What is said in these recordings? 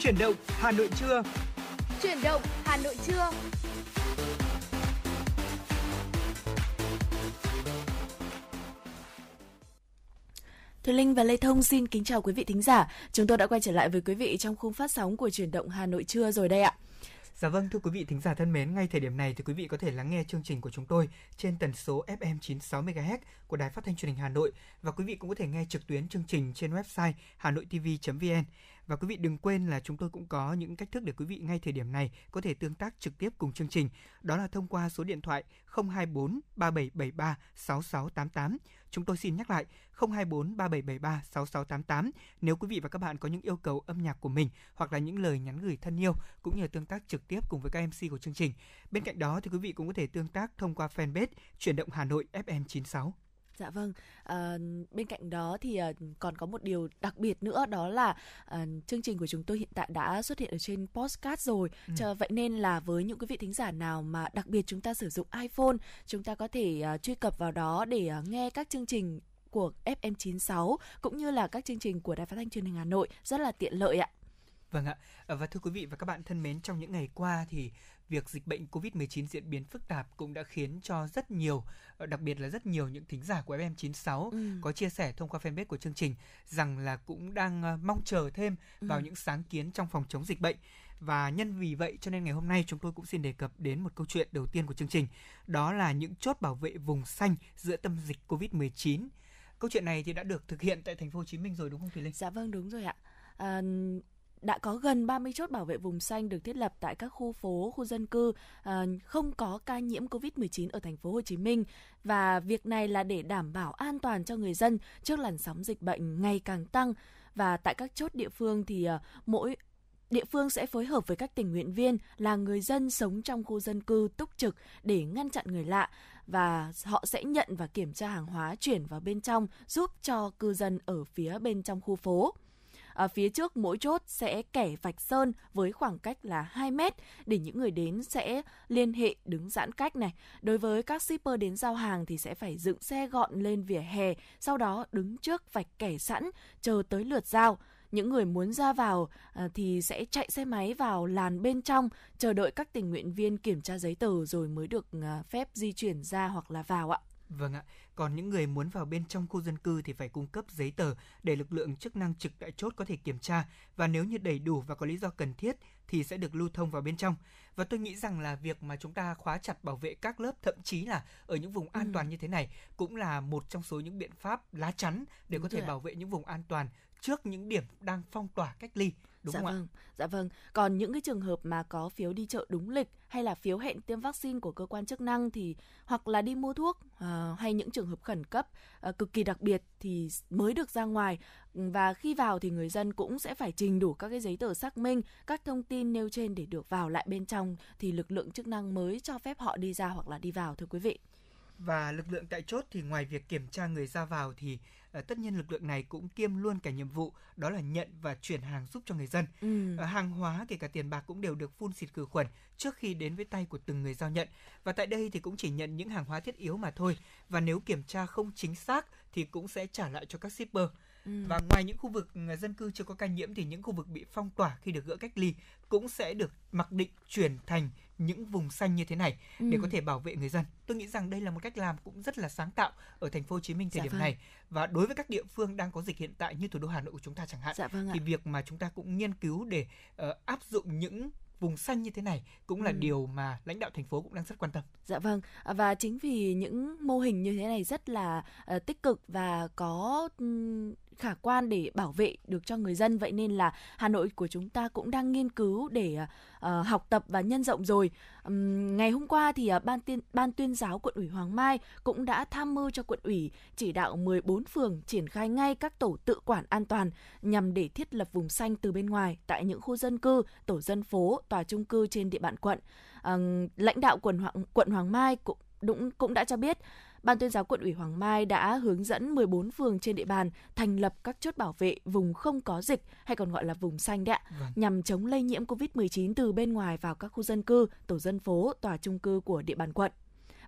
Chuyển động Hà Nội trưa. Chuyển động Hà Nội trưa. Thùy Linh và Lê Thông xin kính chào quý vị thính giả. Chúng tôi đã quay trở lại với quý vị trong khung phát sóng của chuyển động Hà Nội trưa rồi đây ạ. Dạ vâng, thưa quý vị thính giả thân mến, ngay thời điểm này thì quý vị có thể lắng nghe chương trình của chúng tôi trên tần số FM 96 MHz của Đài Phát thanh Truyền hình Hà Nội và quý vị cũng có thể nghe trực tuyến chương trình trên website hanoitv.vn. Và quý vị đừng quên là chúng tôi cũng có những cách thức để quý vị ngay thời điểm này có thể tương tác trực tiếp cùng chương trình. Đó là thông qua số điện thoại 024 3773 6688. Chúng tôi xin nhắc lại 024 3773 6688 nếu quý vị và các bạn có những yêu cầu âm nhạc của mình hoặc là những lời nhắn gửi thân yêu cũng như tương tác trực tiếp cùng với các MC của chương trình. Bên cạnh đó thì quý vị cũng có thể tương tác thông qua fanpage Chuyển động Hà Nội FM96. Dạ vâng, à, bên cạnh đó thì à, còn có một điều đặc biệt nữa đó là à, chương trình của chúng tôi hiện tại đã xuất hiện ở trên postcard rồi. Ừ. Cho vậy nên là với những quý vị thính giả nào mà đặc biệt chúng ta sử dụng iPhone, chúng ta có thể à, truy cập vào đó để à, nghe các chương trình của FM96 cũng như là các chương trình của Đài Phát thanh Truyền hình Hà Nội rất là tiện lợi ạ. Vâng ạ, và thưa quý vị và các bạn thân mến, trong những ngày qua thì việc dịch bệnh COVID-19 diễn biến phức tạp cũng đã khiến cho rất nhiều, ờ, đặc biệt là rất nhiều những thính giả của FM96 ừ. có chia sẻ thông qua fanpage của chương trình rằng là cũng đang ờ, mong chờ thêm vào ừ. những sáng kiến trong phòng chống dịch bệnh. Và nhân vì vậy cho nên ngày hôm nay chúng tôi cũng xin đề cập đến một câu chuyện đầu tiên của chương trình, đó là những chốt bảo vệ vùng xanh giữa tâm dịch COVID-19. Câu chuyện này thì đã được thực hiện tại thành phố Hồ Chí Minh rồi đúng không Thùy Linh? Dạ vâng đúng rồi ạ. À, đã có gần 30 chốt bảo vệ vùng xanh được thiết lập tại các khu phố, khu dân cư à, không có ca nhiễm Covid-19 ở thành phố Hồ Chí Minh. Và việc này là để đảm bảo an toàn cho người dân trước làn sóng dịch bệnh ngày càng tăng. Và tại các chốt địa phương thì à, mỗi Địa phương sẽ phối hợp với các tình nguyện viên là người dân sống trong khu dân cư túc trực để ngăn chặn người lạ. Và họ sẽ nhận và kiểm tra hàng hóa chuyển vào bên trong giúp cho cư dân ở phía bên trong khu phố. À, phía trước mỗi chốt sẽ kẻ vạch sơn với khoảng cách là 2 mét để những người đến sẽ liên hệ đứng giãn cách này. Đối với các shipper đến giao hàng thì sẽ phải dựng xe gọn lên vỉa hè, sau đó đứng trước vạch kẻ sẵn chờ tới lượt giao những người muốn ra vào à, thì sẽ chạy xe máy vào làn bên trong chờ đợi các tình nguyện viên kiểm tra giấy tờ rồi mới được à, phép di chuyển ra hoặc là vào ạ. Vâng ạ, còn những người muốn vào bên trong khu dân cư thì phải cung cấp giấy tờ để lực lượng chức năng trực tại chốt có thể kiểm tra và nếu như đầy đủ và có lý do cần thiết thì sẽ được lưu thông vào bên trong. Và tôi nghĩ rằng là việc mà chúng ta khóa chặt bảo vệ các lớp thậm chí là ở những vùng an ừ. toàn như thế này cũng là một trong số những biện pháp lá chắn để Đúng có thể bảo vệ những vùng an toàn trước những điểm đang phong tỏa cách ly đúng dạ không vâng, ạ? Dạ vâng. Còn những cái trường hợp mà có phiếu đi chợ đúng lịch hay là phiếu hẹn tiêm vaccine của cơ quan chức năng thì hoặc là đi mua thuốc uh, hay những trường hợp khẩn cấp uh, cực kỳ đặc biệt thì mới được ra ngoài và khi vào thì người dân cũng sẽ phải trình đủ các cái giấy tờ xác minh các thông tin nêu trên để được vào lại bên trong thì lực lượng chức năng mới cho phép họ đi ra hoặc là đi vào thưa quý vị. Và lực lượng tại chốt thì ngoài việc kiểm tra người ra vào thì uh, tất nhiên lực lượng này cũng kiêm luôn cả nhiệm vụ đó là nhận và chuyển hàng giúp cho người dân. Ừ. Uh, hàng hóa kể cả tiền bạc cũng đều được phun xịt khử khuẩn trước khi đến với tay của từng người giao nhận. Và tại đây thì cũng chỉ nhận những hàng hóa thiết yếu mà thôi. Và nếu kiểm tra không chính xác thì cũng sẽ trả lại cho các shipper. Ừ. Và ngoài những khu vực dân cư chưa có ca nhiễm thì những khu vực bị phong tỏa khi được gỡ cách ly cũng sẽ được mặc định chuyển thành những vùng xanh như thế này ừ. để có thể bảo vệ người dân. Tôi nghĩ rằng đây là một cách làm cũng rất là sáng tạo ở thành phố Hồ Chí Minh thời dạ điểm vâng. này và đối với các địa phương đang có dịch hiện tại như thủ đô Hà Nội của chúng ta chẳng hạn dạ vâng thì việc mà chúng ta cũng nghiên cứu để uh, áp dụng những vùng xanh như thế này cũng là ừ. điều mà lãnh đạo thành phố cũng đang rất quan tâm. Dạ vâng và chính vì những mô hình như thế này rất là uh, tích cực và có um, khả quan để bảo vệ được cho người dân vậy nên là Hà Nội của chúng ta cũng đang nghiên cứu để uh, học tập và nhân rộng rồi. Um, ngày hôm qua thì uh, ban tuyên ban tuyên giáo quận ủy Hoàng Mai cũng đã tham mưu cho quận ủy chỉ đạo 14 phường triển khai ngay các tổ tự quản an toàn nhằm để thiết lập vùng xanh từ bên ngoài tại những khu dân cư, tổ dân phố, tòa trung cư trên địa bàn quận. Uh, lãnh đạo quận Hoàng quận Hoàng Mai cũng cũng cũng đã cho biết Ban tuyên giáo quận ủy Hoàng Mai đã hướng dẫn 14 phường trên địa bàn thành lập các chốt bảo vệ vùng không có dịch hay còn gọi là vùng xanh đấy ạ, vâng. nhằm chống lây nhiễm COVID-19 từ bên ngoài vào các khu dân cư, tổ dân phố, tòa trung cư của địa bàn quận.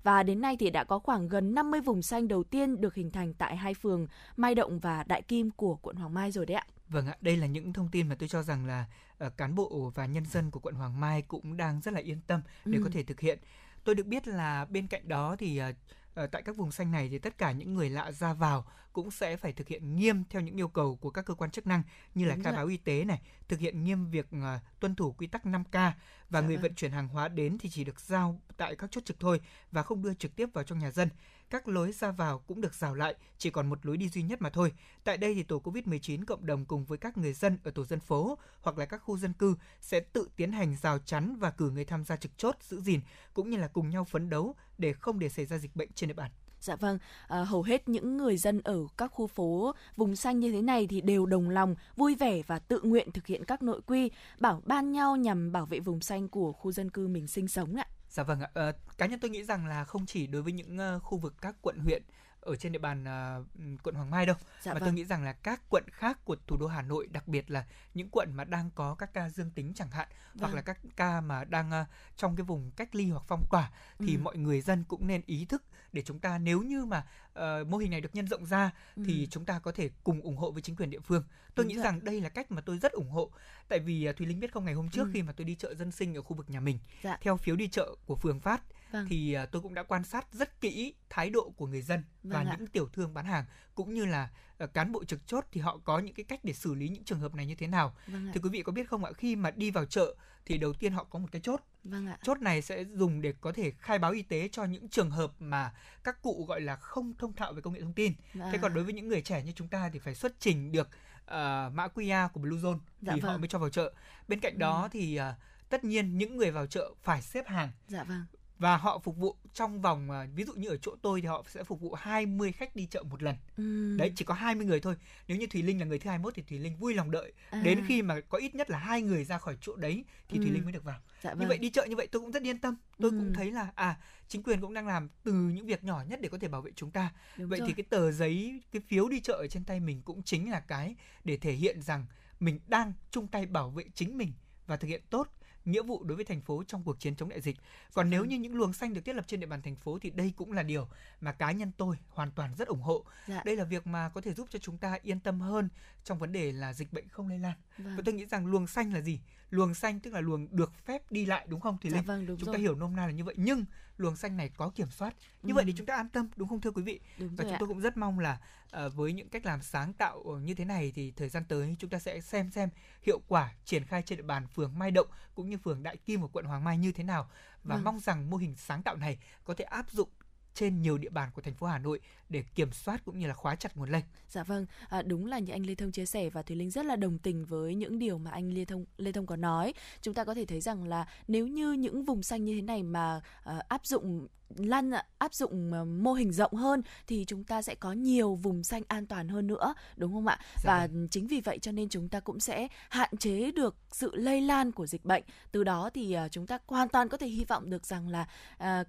Và đến nay thì đã có khoảng gần 50 vùng xanh đầu tiên được hình thành tại hai phường Mai Động và Đại Kim của quận Hoàng Mai rồi đấy ạ. Vâng ạ, đây là những thông tin mà tôi cho rằng là uh, cán bộ và nhân dân của quận Hoàng Mai cũng đang rất là yên tâm để ừ. có thể thực hiện. Tôi được biết là bên cạnh đó thì uh, uh, tại các vùng xanh này thì tất cả những người lạ ra vào cũng sẽ phải thực hiện nghiêm theo những yêu cầu của các cơ quan chức năng như là Đúng khai rồi. báo y tế này, thực hiện nghiêm việc uh, tuân thủ quy tắc 5K và dạ người vâng. vận chuyển hàng hóa đến thì chỉ được giao tại các chốt trực thôi và không đưa trực tiếp vào trong nhà dân các lối ra vào cũng được rào lại, chỉ còn một lối đi duy nhất mà thôi. Tại đây thì tổ COVID-19 cộng đồng cùng với các người dân ở tổ dân phố hoặc là các khu dân cư sẽ tự tiến hành rào chắn và cử người tham gia trực chốt giữ gìn cũng như là cùng nhau phấn đấu để không để xảy ra dịch bệnh trên địa bàn. Dạ vâng, à, hầu hết những người dân ở các khu phố vùng xanh như thế này thì đều đồng lòng, vui vẻ và tự nguyện thực hiện các nội quy, bảo ban nhau nhằm bảo vệ vùng xanh của khu dân cư mình sinh sống ạ. Dạ vâng ạ. À, cá nhân tôi nghĩ rằng là không chỉ đối với những uh, khu vực các quận huyện ở trên địa bàn uh, quận Hoàng Mai đâu dạ mà vâng. tôi nghĩ rằng là các quận khác của thủ đô Hà Nội đặc biệt là những quận mà đang có các ca dương tính chẳng hạn vâng. hoặc là các ca mà đang uh, trong cái vùng cách ly hoặc phong tỏa thì ừ. mọi người dân cũng nên ý thức để chúng ta nếu như mà uh, mô hình này được nhân rộng ra ừ. thì chúng ta có thể cùng ủng hộ với chính quyền địa phương. Tôi Đúng nghĩ rồi. rằng đây là cách mà tôi rất ủng hộ. Tại vì uh, Thùy Linh biết không ngày hôm trước ừ. khi mà tôi đi chợ dân sinh ở khu vực nhà mình dạ. theo phiếu đi chợ của phường phát vâng. thì uh, tôi cũng đã quan sát rất kỹ thái độ của người dân vâng và ạ. những tiểu thương bán hàng cũng như là uh, cán bộ trực chốt thì họ có những cái cách để xử lý những trường hợp này như thế nào. Vâng thì quý vị có biết không ạ, khi mà đi vào chợ thì đầu tiên họ có một cái chốt. Vâng ạ. Chốt này sẽ dùng để có thể khai báo y tế cho những trường hợp mà các cụ gọi là không thông thạo về công nghệ thông tin. À. Thế còn đối với những người trẻ như chúng ta thì phải xuất trình được uh, mã QR của Bluezone dạ thì vâng. họ mới cho vào chợ. Bên cạnh đó ừ. thì uh, tất nhiên những người vào chợ phải xếp hàng. Dạ vâng và họ phục vụ trong vòng à, ví dụ như ở chỗ tôi thì họ sẽ phục vụ 20 khách đi chợ một lần. Ừ. Đấy chỉ có 20 người thôi. Nếu như Thùy Linh là người thứ 21 thì Thùy Linh vui lòng đợi à. đến khi mà có ít nhất là hai người ra khỏi chỗ đấy thì ừ. Thùy Linh mới được vào. Dạ vâng. Như vậy đi chợ như vậy tôi cũng rất yên tâm. Tôi ừ. cũng thấy là à chính quyền cũng đang làm từ những việc nhỏ nhất để có thể bảo vệ chúng ta. Đúng vậy rồi. thì cái tờ giấy cái phiếu đi chợ ở trên tay mình cũng chính là cái để thể hiện rằng mình đang chung tay bảo vệ chính mình và thực hiện tốt nghĩa vụ đối với thành phố trong cuộc chiến chống đại dịch. Còn nếu vâng. như những luồng xanh được thiết lập trên địa bàn thành phố thì đây cũng là điều mà cá nhân tôi hoàn toàn rất ủng hộ. Dạ. Đây là việc mà có thể giúp cho chúng ta yên tâm hơn trong vấn đề là dịch bệnh không lây lan. Vâng. Và tôi nghĩ rằng luồng xanh là gì? Luồng xanh tức là luồng được phép đi lại đúng không thì dạ, Linh? Vâng, đúng chúng rồi. ta hiểu nôm na là như vậy nhưng luồng xanh này có kiểm soát. Như ừ. vậy thì chúng ta an tâm đúng không thưa quý vị? Đúng và chúng ạ. tôi cũng rất mong là uh, với những cách làm sáng tạo như thế này thì thời gian tới chúng ta sẽ xem xem hiệu quả triển khai trên địa bàn phường Mai Động cũng như phường Đại Kim của quận Hoàng Mai như thế nào và vâng. mong rằng mô hình sáng tạo này có thể áp dụng trên nhiều địa bàn của thành phố Hà Nội để kiểm soát cũng như là khóa chặt nguồn lây. Dạ vâng, à, đúng là như anh Lê Thông chia sẻ và Thùy Linh rất là đồng tình với những điều mà anh Lê Thông Lê Thông có nói. Chúng ta có thể thấy rằng là nếu như những vùng xanh như thế này mà à, áp dụng lan áp dụng ờ, mô hình rộng hơn thì chúng ta sẽ có nhiều vùng xanh an toàn hơn nữa đúng không ạ? Dạ và vâng. chính vì vậy cho nên chúng ta cũng sẽ hạn chế được sự lây lan của dịch bệnh. Từ đó thì uh, chúng ta hoàn toàn có thể hy vọng được rằng là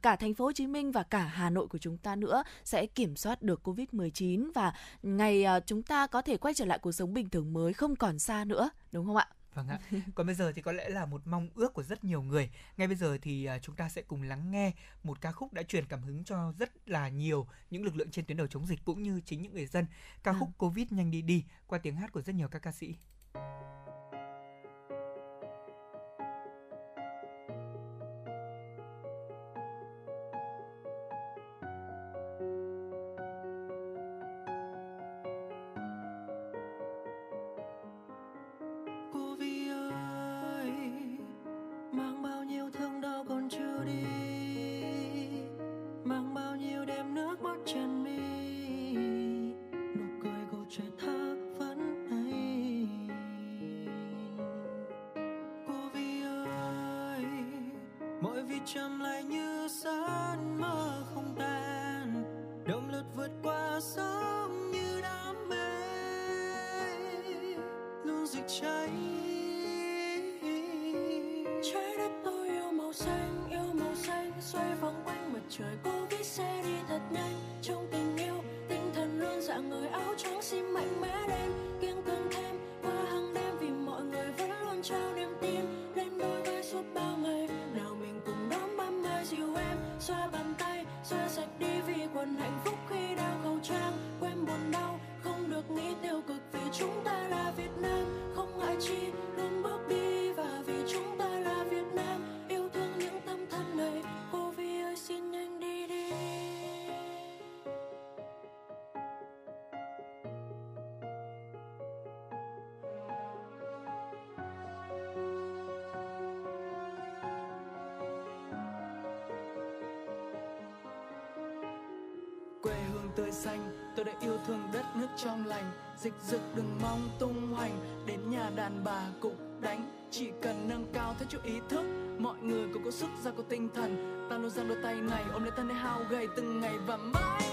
cả thành phố Hồ Chí Minh và cả Hà Nội của chúng ta nữa sẽ kiểm soát được Covid-19 và ngày chúng ta có thể quay trở lại cuộc sống bình thường mới không còn xa nữa đúng không ạ Vâng ạ. Còn bây giờ thì có lẽ là một mong ước của rất nhiều người. Ngay bây giờ thì à, chúng ta sẽ cùng lắng nghe một ca khúc đã truyền cảm hứng cho rất là nhiều những lực lượng trên tuyến đầu chống dịch cũng như chính những người dân. Ca khúc Covid nhanh đi đi qua tiếng hát của rất nhiều các ca sĩ. Quê hương tươi xanh. Tôi đã yêu thương đất nước trong lành, dịch dực đừng mong tung hoành. Đến nhà đàn bà cũng đánh, chỉ cần nâng cao theo chút ý thức. Mọi người cũng có sức ra có tinh thần. Ta luôn giang đôi tay này, ôm lấy thân để hao gầy từng ngày và mãi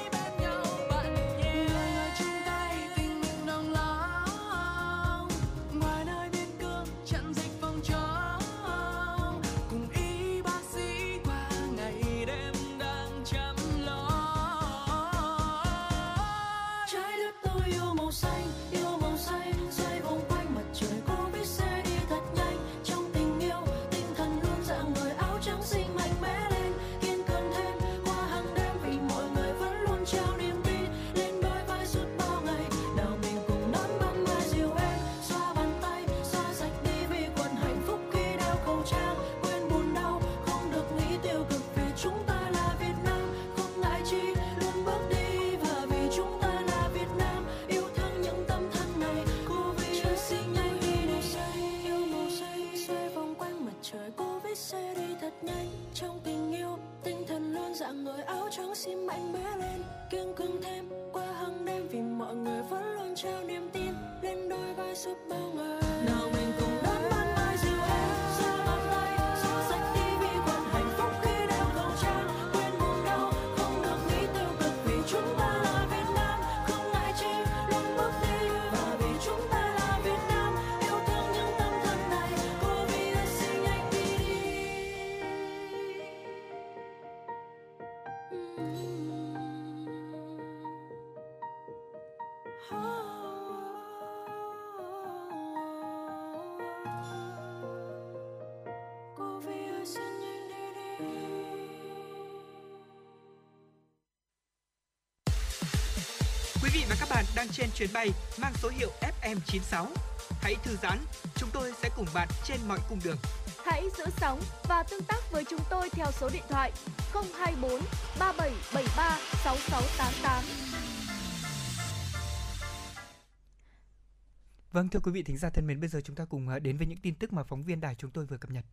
dạng người áo trắng xin mạnh mẽ lên kiên cường thêm. Đang trên chuyến bay mang số hiệu FM96. Hãy thư giãn, chúng tôi sẽ cùng bạn trên mọi cung đường. Hãy giữ sóng và tương tác với chúng tôi theo số điện thoại 024 3773 6688. Vâng thưa quý vị thính giả thân mến, bây giờ chúng ta cùng ờ, đến với những tin tức mà phóng viên đài chúng tôi vừa cập nhật.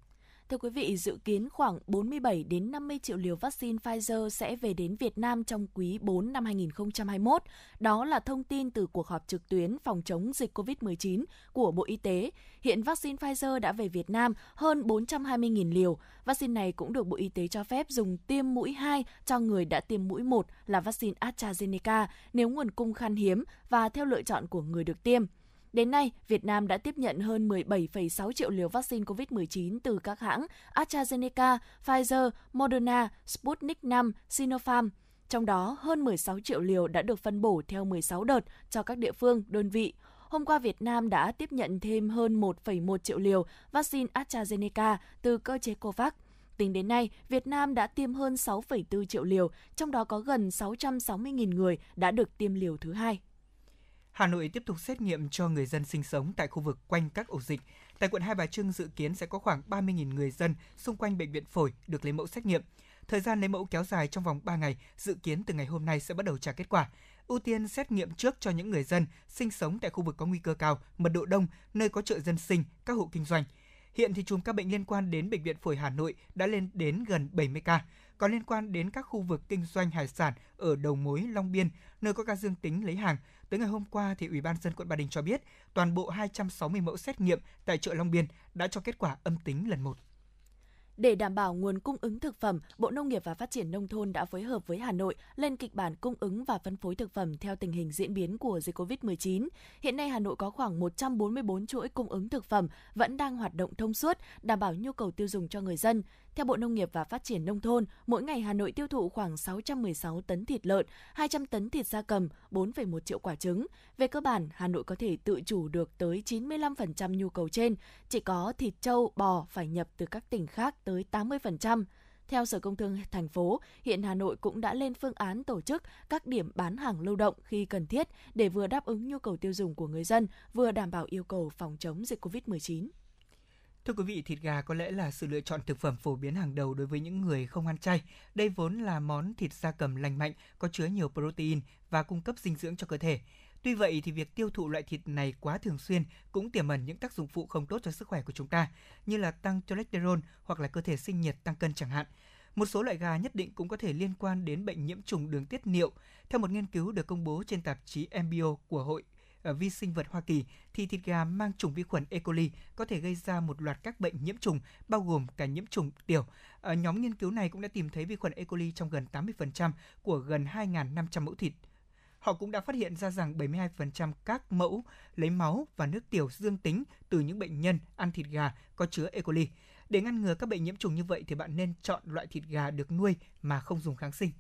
Thưa quý vị, dự kiến khoảng 47 đến 50 triệu liều vaccine Pfizer sẽ về đến Việt Nam trong quý 4 năm 2021. Đó là thông tin từ cuộc họp trực tuyến phòng chống dịch COVID-19 của Bộ Y tế. Hiện vaccine Pfizer đã về Việt Nam hơn 420.000 liều. Vaccine này cũng được Bộ Y tế cho phép dùng tiêm mũi 2 cho người đã tiêm mũi 1 là vaccine AstraZeneca nếu nguồn cung khan hiếm và theo lựa chọn của người được tiêm. Đến nay, Việt Nam đã tiếp nhận hơn 17,6 triệu liều vaccine COVID-19 từ các hãng AstraZeneca, Pfizer, Moderna, Sputnik V, Sinopharm. Trong đó, hơn 16 triệu liều đã được phân bổ theo 16 đợt cho các địa phương, đơn vị. Hôm qua, Việt Nam đã tiếp nhận thêm hơn 1,1 triệu liều vaccine AstraZeneca từ cơ chế COVAX. Tính đến nay, Việt Nam đã tiêm hơn 6,4 triệu liều, trong đó có gần 660.000 người đã được tiêm liều thứ hai. Hà Nội tiếp tục xét nghiệm cho người dân sinh sống tại khu vực quanh các ổ dịch. Tại quận Hai Bà Trưng dự kiến sẽ có khoảng 30.000 người dân xung quanh bệnh viện phổi được lấy mẫu xét nghiệm. Thời gian lấy mẫu kéo dài trong vòng 3 ngày, dự kiến từ ngày hôm nay sẽ bắt đầu trả kết quả. Ưu tiên xét nghiệm trước cho những người dân sinh sống tại khu vực có nguy cơ cao, mật độ đông, nơi có chợ dân sinh, các hộ kinh doanh. Hiện thì chùm các bệnh liên quan đến bệnh viện phổi Hà Nội đã lên đến gần 70 ca có liên quan đến các khu vực kinh doanh hải sản ở đầu mối Long Biên, nơi có ca dương tính lấy hàng, tới ngày hôm qua thì Ủy ban dân quận Ba Đình cho biết toàn bộ 260 mẫu xét nghiệm tại chợ Long Biên đã cho kết quả âm tính lần một. Để đảm bảo nguồn cung ứng thực phẩm, Bộ Nông nghiệp và Phát triển Nông thôn đã phối hợp với Hà Nội lên kịch bản cung ứng và phân phối thực phẩm theo tình hình diễn biến của dịch COVID-19. Hiện nay Hà Nội có khoảng 144 chuỗi cung ứng thực phẩm vẫn đang hoạt động thông suốt, đảm bảo nhu cầu tiêu dùng cho người dân. Theo Bộ Nông nghiệp và Phát triển Nông thôn, mỗi ngày Hà Nội tiêu thụ khoảng 616 tấn thịt lợn, 200 tấn thịt da cầm, 4,1 triệu quả trứng. Về cơ bản, Hà Nội có thể tự chủ được tới 95% nhu cầu trên, chỉ có thịt trâu, bò phải nhập từ các tỉnh khác tới 80%. Theo Sở Công Thương thành phố, hiện Hà Nội cũng đã lên phương án tổ chức các điểm bán hàng lưu động khi cần thiết để vừa đáp ứng nhu cầu tiêu dùng của người dân, vừa đảm bảo yêu cầu phòng chống dịch COVID-19. Thưa quý vị, thịt gà có lẽ là sự lựa chọn thực phẩm phổ biến hàng đầu đối với những người không ăn chay. Đây vốn là món thịt gia cầm lành mạnh, có chứa nhiều protein và cung cấp dinh dưỡng cho cơ thể. Tuy vậy thì việc tiêu thụ loại thịt này quá thường xuyên cũng tiềm ẩn những tác dụng phụ không tốt cho sức khỏe của chúng ta, như là tăng cholesterol hoặc là cơ thể sinh nhiệt tăng cân chẳng hạn. Một số loại gà nhất định cũng có thể liên quan đến bệnh nhiễm trùng đường tiết niệu. Theo một nghiên cứu được công bố trên tạp chí mbo của Hội ờ, vi sinh vật Hoa Kỳ thì thịt gà mang trùng vi khuẩn E. coli có thể gây ra một loạt các bệnh nhiễm trùng bao gồm cả nhiễm trùng tiểu. Ở nhóm nghiên cứu này cũng đã tìm thấy vi khuẩn E. coli trong gần 80% của gần 2.500 mẫu thịt. Họ cũng đã phát hiện ra rằng 72% các mẫu lấy máu và nước tiểu dương tính từ những bệnh nhân ăn thịt gà có chứa E. coli. Để ngăn ngừa các bệnh nhiễm trùng như vậy thì bạn nên chọn loại thịt gà được nuôi mà không dùng kháng sinh.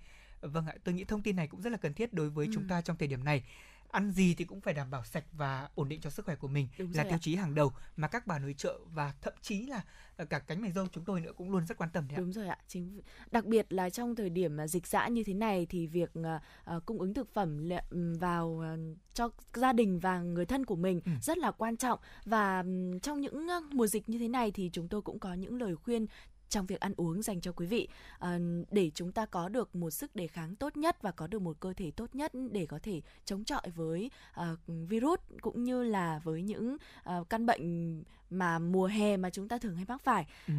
Vâng ạ, tôi nghĩ thông tin này cũng rất là cần thiết đối với ừ. chúng ta trong thời điểm này ăn gì thì cũng phải đảm bảo sạch và ổn định cho sức khỏe của mình Đúng là tiêu ạ. chí hàng đầu mà các bà nội trợ và thậm chí là ờ, cả cánh mày dâu chúng tôi nữa cũng luôn rất quan tâm đấy ạ. Đúng rồi ạ. Chính đặc biệt là trong thời điểm dịch dã như thế này thì việc uh, cung ứng thực phẩm vào uh, cho gia đình và người thân của mình ừ. rất là quan trọng và um, trong những mùa dịch như thế này thì chúng tôi cũng có những lời khuyên trong việc ăn uống dành cho quý vị. À, để chúng ta có được một sức đề kháng tốt nhất và có được một cơ thể tốt nhất để có thể chống chọi với ờ, virus cũng như là với những ờ, căn bệnh mà mùa hè mà chúng ta thường hay mắc phải. Ừ.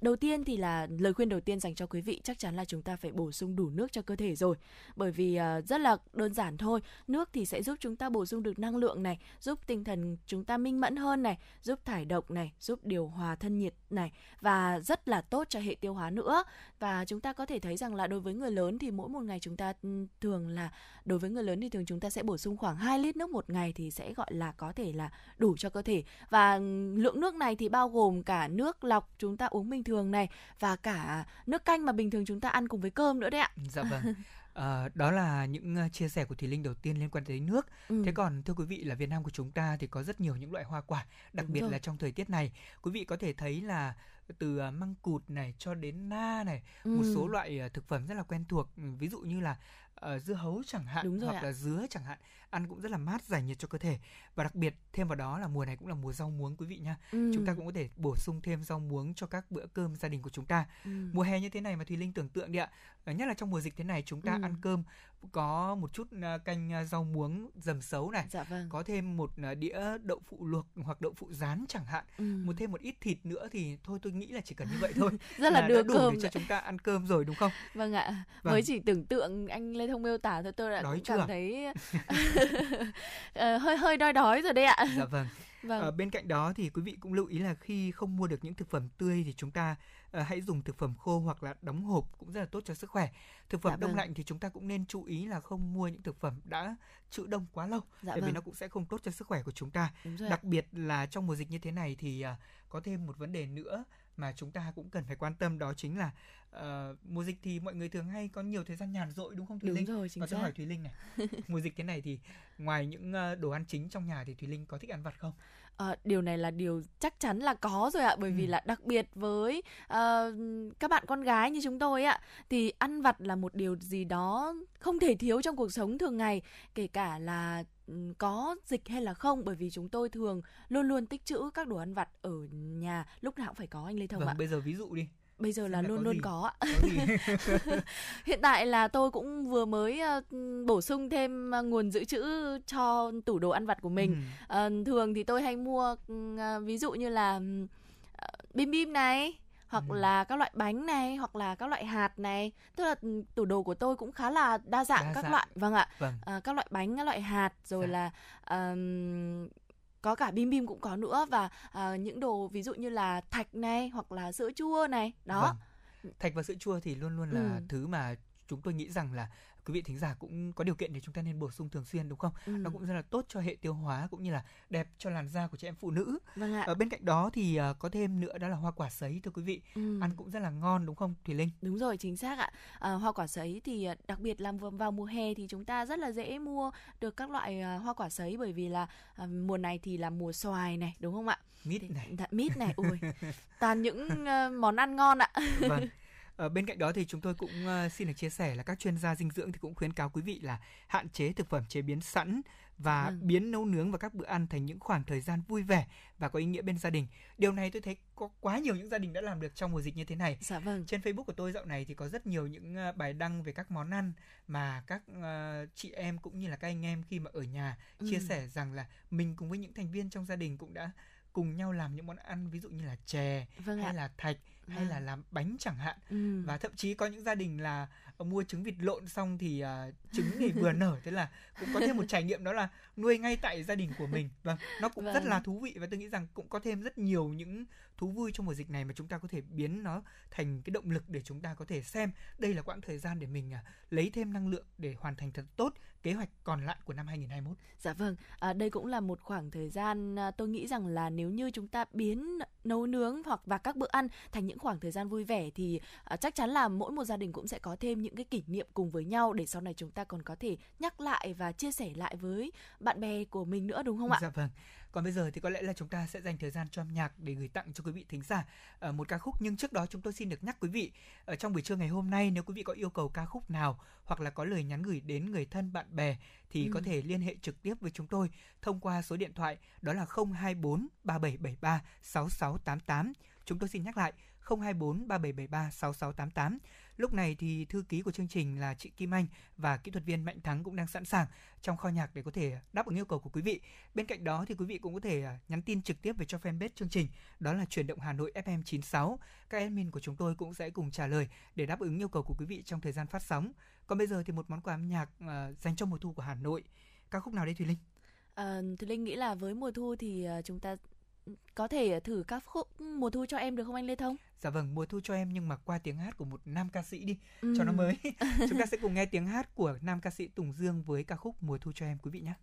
Đầu tiên thì là lời khuyên đầu tiên dành cho quý vị chắc chắn là chúng ta phải bổ sung đủ nước cho cơ thể rồi. Bởi vì uh, rất là đơn giản thôi, nước thì sẽ giúp chúng ta bổ sung được năng lượng này, giúp tinh thần chúng ta minh mẫn hơn này, giúp thải độc này, giúp điều hòa thân nhiệt này và rất là tốt cho hệ tiêu hóa nữa. Và chúng ta có thể thấy rằng là đối với người lớn thì mỗi một ngày chúng ta thường là đối với người lớn thì thường chúng ta sẽ bổ sung khoảng 2 lít nước một ngày thì sẽ gọi là có thể là đủ cho cơ thể. Và lượng lượng nước này thì bao gồm cả nước lọc chúng ta uống bình thường này và cả nước canh mà bình thường chúng ta ăn cùng với cơm nữa đấy ạ. Dạ vâng. À, đó là những uh, chia sẻ của Thùy Linh đầu tiên liên quan tới nước. Ừ. Thế còn thưa quý vị là Việt Nam của chúng ta thì có rất nhiều những loại hoa quả, đặc Đúng biệt rồi. là trong thời tiết này, quý vị có thể thấy là từ uh, măng cụt này cho đến na này, ừ. một số loại uh, thực phẩm rất là quen thuộc, ví dụ như là uh, dưa hấu chẳng hạn Đúng hoặc ạ. là dứa chẳng hạn ăn cũng rất là mát giải nhiệt cho cơ thể và đặc biệt thêm vào đó là mùa này cũng là mùa rau muống quý vị nha ừ. chúng ta cũng có thể bổ sung thêm rau muống cho các bữa cơm gia đình của chúng ta ừ. mùa hè như thế này mà thùy linh tưởng tượng đi ạ ờ, nhất là trong mùa dịch thế này chúng ta ừ. ăn cơm có một chút ờ, canh rau muống dầm xấu này dạ vâng. có thêm một đĩa đậu phụ luộc hoặc đậu phụ rán chẳng hạn ừ. một thêm một ít thịt nữa thì thôi tôi nghĩ là chỉ cần như vậy thôi rất là, là đưa đủ cơm để cho chúng ta ăn cơm rồi đúng không vâng ạ vâng. mới chỉ tưởng tượng anh lê thông miêu tả thôi tôi đã Đói cảm chưa? thấy Ờ, hơi hơi đói đói rồi đấy ạ. Dạ vâng. Vâng. À, bên cạnh đó thì quý vị cũng lưu ý là khi không mua được những thực phẩm tươi thì chúng ta uh, hãy dùng thực phẩm khô hoặc là đóng hộp cũng rất là tốt cho sức khỏe. Thực phẩm dạ đông vâng. lạnh thì chúng ta cũng nên chú ý là không mua những thực phẩm đã trữ đông quá lâu, dạ bởi vâng. vì nó cũng sẽ không tốt cho sức khỏe của chúng ta. Đặc biệt là trong mùa dịch như thế này thì uh, có thêm một vấn đề nữa mà chúng ta cũng cần phải quan tâm đó chính là uh, mùa dịch thì mọi người thường hay có nhiều thời gian nhàn rỗi đúng không Thùy đúng Linh? Rồi, chính Và tôi hỏi Thùy Linh này, mùa dịch thế này thì ngoài những uh, đồ ăn chính trong nhà thì Thùy Linh có thích ăn vặt không? À, điều này là điều chắc chắn là có rồi ạ bởi ừ. vì là đặc biệt với uh, các bạn con gái như chúng tôi ạ thì ăn vặt là một điều gì đó không thể thiếu trong cuộc sống thường ngày kể cả là có dịch hay là không bởi vì chúng tôi thường luôn luôn tích trữ các đồ ăn vặt ở nhà lúc nào cũng phải có anh Lê Thông vâng, ạ. Bây giờ ví dụ đi bây giờ là, là luôn luôn gì? có ạ. Hiện tại là tôi cũng vừa mới uh, bổ sung thêm uh, nguồn dự trữ cho tủ đồ ăn vặt của mình. Ừ. Uh, thường thì tôi hay mua uh, ví dụ như là uh, bim bim này hoặc ừ. là các loại bánh này hoặc là các loại hạt này tức là tủ đồ của tôi cũng khá là đa dạng đa các dạng. loại vâng ạ vâng. À, các loại bánh các loại hạt rồi dạ. là um, có cả bim bim cũng có nữa và uh, những đồ ví dụ như là thạch này hoặc là sữa chua này đó vâng. thạch và sữa chua thì luôn luôn là ừ. thứ mà chúng tôi nghĩ rằng là quý vị thính giả cũng có điều kiện để chúng ta nên bổ sung thường xuyên đúng không? Ừ. Nó cũng rất là tốt cho hệ tiêu hóa cũng như là đẹp cho làn da của chị em phụ nữ. Vâng ạ. Ở bên cạnh đó thì uh, có thêm nữa đó là hoa quả sấy thưa quý vị. Ừ. Ăn cũng rất là ngon đúng không Thùy Linh? Đúng rồi, chính xác ạ. À, hoa quả sấy thì ờ, đặc biệt là vào mùa hè thì chúng ta rất là dễ mua được các loại hoa quả sấy bởi vì là mùa này thì là mùa xoài này đúng không ạ? Mít này. Mít này, ui. Toàn những món ăn ngon ạ. Vâng. Ở ờ, bên cạnh đó thì chúng tôi cũng uh, xin được chia sẻ là các chuyên gia dinh dưỡng thì cũng khuyến cáo quý vị là hạn chế thực phẩm chế biến sẵn và ừ. biến nấu nướng và các bữa ăn thành những khoảng thời gian vui vẻ và có ý nghĩa bên gia đình. Điều này tôi thấy có quá nhiều những gia đình đã làm được trong mùa dịch như thế này. Dạ vâng. Trên Facebook của tôi dạo này thì có rất nhiều những uh, bài đăng về các món ăn mà các uh, chị em cũng như là các anh em khi mà ở nhà ừ. chia sẻ rằng là mình cùng với những thành viên trong gia đình cũng đã cùng nhau làm những món ăn ví dụ như là chè vâng hay ạ. là thạch hay là làm bánh chẳng hạn Ừ. và thậm chí có những gia đình là ờ, mua trứng vịt lộn xong thì à, trứng thì vừa nở thế là cũng có thêm một trải nghiệm đó là nuôi ngay tại gia đình của mình vâng nó cũng rất Vâng. là thú vị và tôi nghĩ rằng cũng có thêm rất nhiều những thú vui trong mùa dịch này mà chúng ta có thể biến nó thành cái động lực để chúng ta có thể xem đây là quãng thời gian để mình à, lấy thêm năng lượng để hoàn thành thật tốt kế hoạch còn lại của năm 2021 Dạ vâng, à, đây cũng là một khoảng thời gian à, tôi nghĩ rằng là nếu như chúng ta biến nấu nướng hoặc và các bữa ăn thành những khoảng thời gian vui vẻ thì à, chắc chắn là mỗi một gia đình cũng sẽ có thêm những cái kỷ niệm cùng với nhau để sau này chúng ta còn có thể nhắc lại và chia sẻ lại với bạn bè của mình nữa đúng không ạ? Dạ vâng. Còn bây giờ thì có lẽ là chúng ta sẽ dành thời gian cho âm nhạc để gửi tặng cho quý vị thính giả ờ, một ca khúc nhưng trước đó chúng tôi xin được nhắc quý vị ở trong buổi trưa ngày hôm nay nếu quý vị có yêu cầu ca khúc nào hoặc là có lời nhắn gửi đến người thân bạn bè thì Ừ. có thể liên hệ trực tiếp với chúng tôi thông qua số điện thoại đó là 024 3773 6688. Chúng tôi xin nhắc lại 024 3773 6688. Lúc này thì thư ký của chương trình là chị Kim Anh và kỹ thuật viên Mạnh Thắng cũng đang sẵn sàng trong kho nhạc để có thể đáp ứng yêu cầu của quý vị. Bên cạnh đó thì quý vị cũng có thể à, nhắn tin trực tiếp về cho fanpage chương trình, đó là chuyển động Hà Nội FM 96. Các admin của chúng tôi cũng sẽ cùng trả lời để đáp ứng yêu cầu của quý vị trong thời gian phát sóng. Còn bây giờ thì một món quà âm nhạc à, dành cho mùa thu của Hà Nội. Ca khúc nào đây Thùy Linh? À, Thùy Linh nghĩ là với mùa thu thì à, chúng ta có thể thử các khúc mùa thu cho em được không anh Lê Thông? Dạ vâng, mùa thu cho em nhưng mà qua tiếng hát của một nam ca sĩ đi cho nó mới. Chúng ta sẽ cùng nghe tiếng hát của nam ca sĩ Tùng Dương với ca khúc Mùa thu cho em quý vị nhé.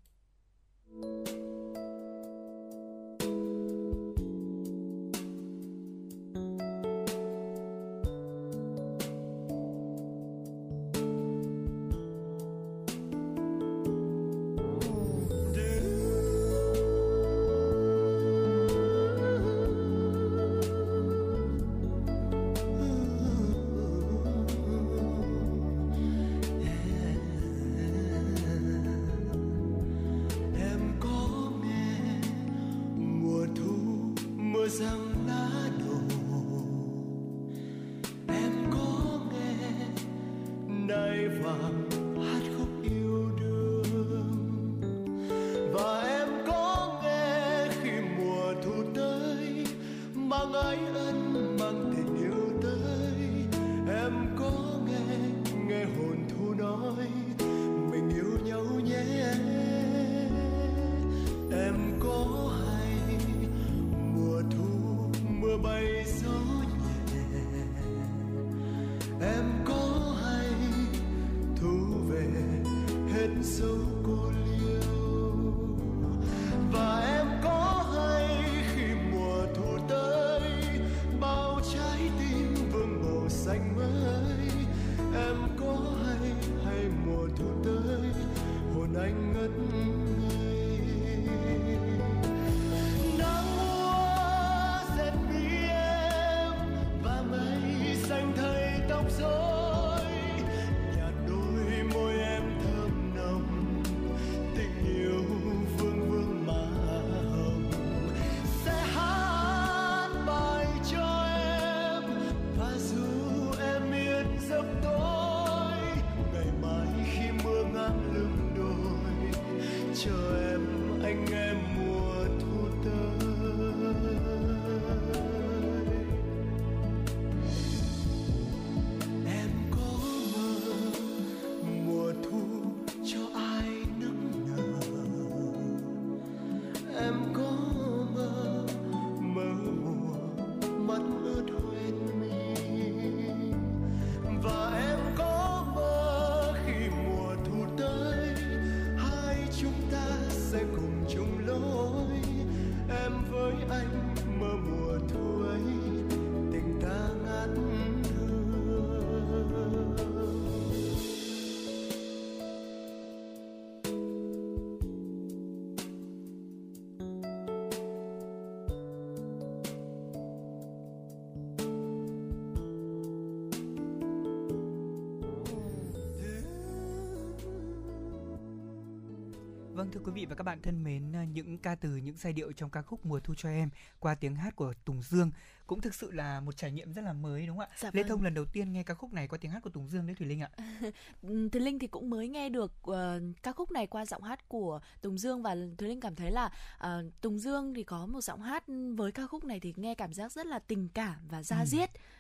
Thưa quý vị và các bạn thân mến, à, những ca từ, những giai điệu trong ca khúc Mùa thu cho em qua tiếng hát của Tùng Dương cũng thực sự là một trải nghiệm rất là mới đúng không ạ? Dạ Lê vâng. Thông lần đầu tiên nghe ca khúc này qua tiếng hát của Tùng Dương đấy Thùy Linh ạ. Ừm, Thùy Linh thì cũng mới nghe được ờ, ca khúc này qua giọng hát của Tùng Dương và Thùy Linh cảm thấy là ờ, Tùng Dương thì có một giọng hát với ca khúc này thì nghe cảm giác rất là tình cảm và da Ừ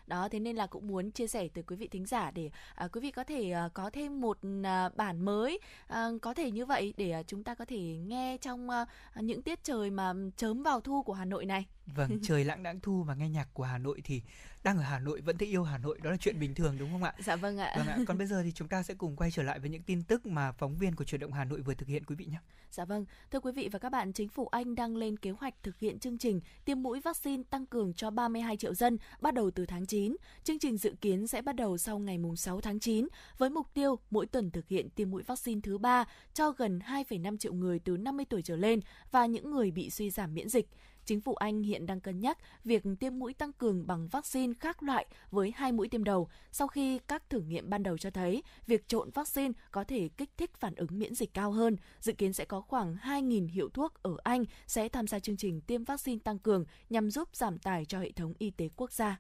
đó thế nên là cũng muốn chia sẻ tới quý vị thính giả để à, quý vị có thể à, có thêm một à, bản mới à, có thể như vậy để à, chúng ta có thể nghe trong à, những tiết trời mà chớm vào thu của Hà Nội này. Vâng, trời lãng đãng thu mà nghe nhạc của Hà Nội thì đang ở Hà Nội vẫn thấy yêu Hà Nội đó là chuyện bình thường đúng không ạ? Dạ vâng ạ. Vâng ạ. Còn bây giờ thì chúng ta sẽ cùng quay trở lại với những tin tức mà phóng viên của truyền động Hà Nội vừa thực hiện quý vị nhé. Dạ vâng, thưa quý vị và các bạn, chính phủ Anh đang lên kế hoạch thực hiện chương trình tiêm mũi vaccine tăng cường cho 32 triệu dân bắt đầu từ tháng 9. Chương trình dự kiến sẽ bắt đầu sau ngày 6 tháng 9 với mục tiêu mỗi tuần thực hiện tiêm mũi vaccine thứ ba cho gần 2,5 triệu người từ 50 tuổi trở lên và những người bị suy giảm miễn dịch. Chính phủ Anh hiện đang cân nhắc việc tiêm mũi tăng cường bằng vaccine khác loại với hai mũi tiêm đầu sau khi các thử nghiệm ban đầu cho thấy việc trộn vaccine có thể kích thích phản ứng miễn dịch cao hơn. Dự kiến sẽ có khoảng 2.000 hiệu thuốc ở Anh sẽ tham gia chương trình tiêm vaccine tăng cường nhằm giúp giảm tải cho hệ thống y tế quốc gia.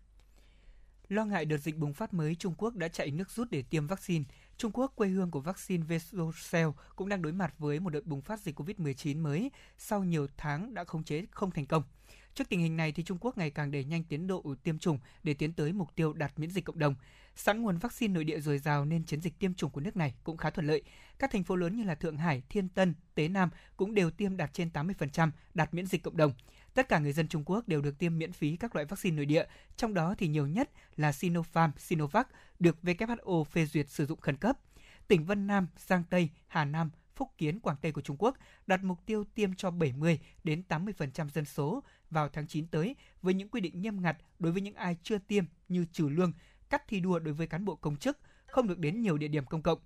Lo ngại đợt dịch bùng phát mới, Trung Quốc đã chạy nước rút để tiêm vaccine. Trung Quốc, quê hương của vaccine Verocell, cũng đang đối mặt với một đợt bùng phát dịch COVID-19 mới sau nhiều tháng đã khống chế không thành công. Trước tình hình này thì Trung Quốc ngày càng đẩy nhanh tiến độ tiêm chủng để tiến tới mục tiêu đạt miễn dịch cộng đồng. Sẵn nguồn vaccine nội địa dồi dào nên chiến dịch tiêm chủng của nước này cũng khá thuận lợi. Các thành phố lớn như là Thượng Hải, Thiên Tân, Tế Nam cũng đều tiêm đạt trên 80%, đạt miễn dịch cộng đồng. Tất cả người dân Trung Quốc đều được tiêm miễn phí các loại vaccine nội địa, trong đó thì nhiều nhất là Sinopharm, Sinovac được WHO phê duyệt sử dụng khẩn cấp. Tỉnh Vân Nam, Giang Tây, Hà Nam, Phúc Kiến, Quảng Tây của Trung Quốc đặt mục tiêu tiêm cho 70 đến 80% dân số vào tháng 9 tới với những quy định nghiêm ngặt đối với những ai chưa tiêm như trừ lương, cắt thi đua đối với cán bộ công chức, không được đến nhiều địa điểm công cộng.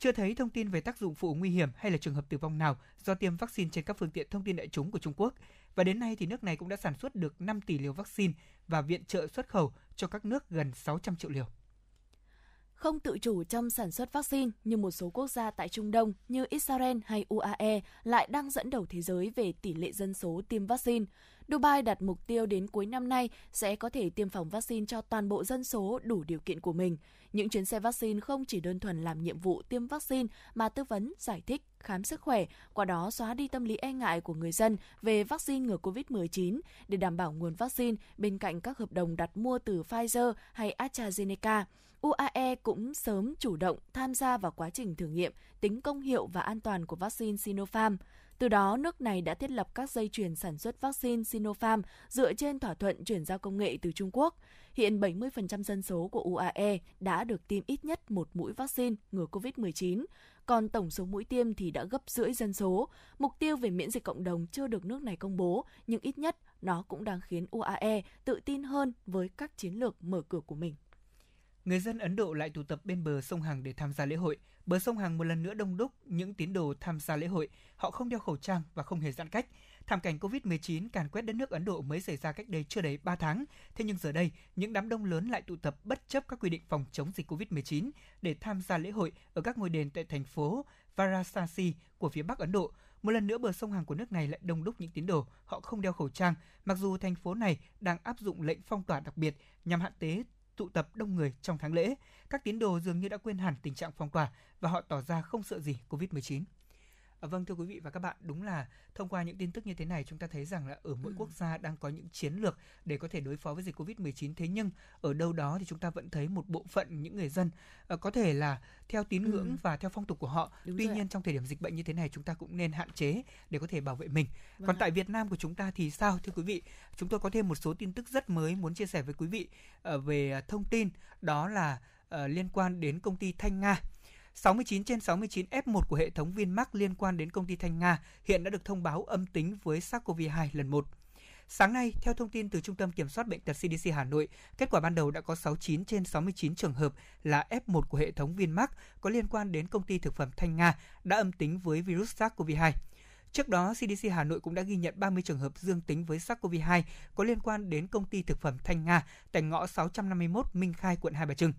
Chưa thấy thông tin về tác dụng phụ nguy hiểm hay là trường hợp tử vong nào do tiêm vaccine trên các phương tiện thông tin đại chúng của Trung Quốc. Và đến nay thì nước này cũng đã sản xuất được 5 tỷ liều vaccine và viện trợ xuất khẩu cho các nước gần 600 triệu liều không tự chủ trong sản xuất vaccine như một số quốc gia tại Trung Đông như Israel hay UAE lại đang dẫn đầu thế giới về tỷ lệ dân số tiêm vaccine. Dubai đặt mục tiêu đến cuối năm nay sẽ có thể tiêm phòng vaccine cho toàn bộ dân số đủ điều kiện của mình. Những chuyến xe vaccine không chỉ đơn thuần làm nhiệm vụ tiêm vaccine mà tư vấn, giải thích, khám sức khỏe, qua đó xóa đi tâm lý e ngại của người dân về vaccine ngừa COVID-19 để đảm bảo nguồn vaccine bên cạnh các hợp đồng đặt mua từ Pfizer hay AstraZeneca. UAE cũng sớm chủ động tham gia vào quá trình thử nghiệm tính công hiệu và an toàn của vaccine Sinopharm. Từ đó, nước này đã thiết lập các dây chuyền sản xuất vaccine Sinopharm dựa trên thỏa thuận chuyển giao công nghệ từ Trung Quốc. Hiện 70% dân số của UAE đã được tiêm ít nhất một mũi vaccine ngừa COVID-19, còn tổng số mũi tiêm thì đã gấp rưỡi dân số. Mục tiêu về miễn dịch cộng đồng chưa được nước này công bố, nhưng ít nhất nó cũng đang khiến UAE tự tin hơn với các chiến lược mở cửa của mình. Người dân Ấn Độ lại tụ tập bên bờ sông Hằng để tham gia lễ hội. Bờ sông Hằng một lần nữa đông đúc những tín đồ tham gia lễ hội. Họ không đeo khẩu trang và không hề giãn cách. Thảm cảnh Covid-19 càn quét đất nước Ấn Độ mới xảy ra cách đây chưa đầy 3 tháng. Thế nhưng giờ đây, những đám đông lớn lại tụ tập bất chấp các quy định phòng chống dịch Covid-19 để tham gia lễ hội ở các ngôi đền tại thành phố Varanasi của phía Bắc Ấn Độ. Một lần nữa bờ sông Hằng của nước này lại đông đúc những tín đồ, họ không đeo khẩu trang, mặc dù thành phố này đang áp dụng lệnh phong tỏa đặc biệt nhằm hạn chế tụ tập đông người trong tháng lễ. Các tín đồ dường như đã quên hẳn tình trạng phong tỏa và họ tỏ ra không sợ gì Covid-19. À, vâng thưa quý vị và các bạn, đúng là thông qua những tin tức như thế này chúng ta thấy rằng là ở mỗi ừ. quốc gia đang có những chiến lược để có thể đối phó với dịch Covid-19 thế nhưng ở đâu đó thì chúng ta vẫn thấy một bộ phận những người dân uh, có thể là theo tín ngưỡng ừ. và theo phong tục của họ. Đúng Tuy nhiên trong thời điểm dịch bệnh như thế này chúng ta cũng nên hạn chế để có thể bảo vệ mình. Vâng Còn ạ. tại Việt Nam của chúng ta thì sao thưa quý vị? Chúng tôi có thêm một số tin tức rất mới muốn chia sẻ với quý vị uh, về thông tin đó là uh, liên quan đến công ty Thanh Nga 69 trên 69 F1 của hệ thống Vinmart liên quan đến công ty Thanh Nga hiện đã được thông báo âm tính với SARS-CoV-2 lần 1. Sáng nay, theo thông tin từ Trung tâm Kiểm soát Bệnh tật CDC Hà Nội, kết quả ban đầu đã có 69 trên 69 trường hợp là F1 của hệ thống Vinmart có liên quan đến công ty thực phẩm Thanh Nga đã âm tính với virus SARS-CoV-2. Trước đó, CDC Hà Nội cũng đã ghi nhận 30 trường hợp dương tính với SARS-CoV-2 có liên quan đến công ty thực phẩm Thanh Nga tại ngõ 651 Minh Khai, quận Hai Bà Trưng.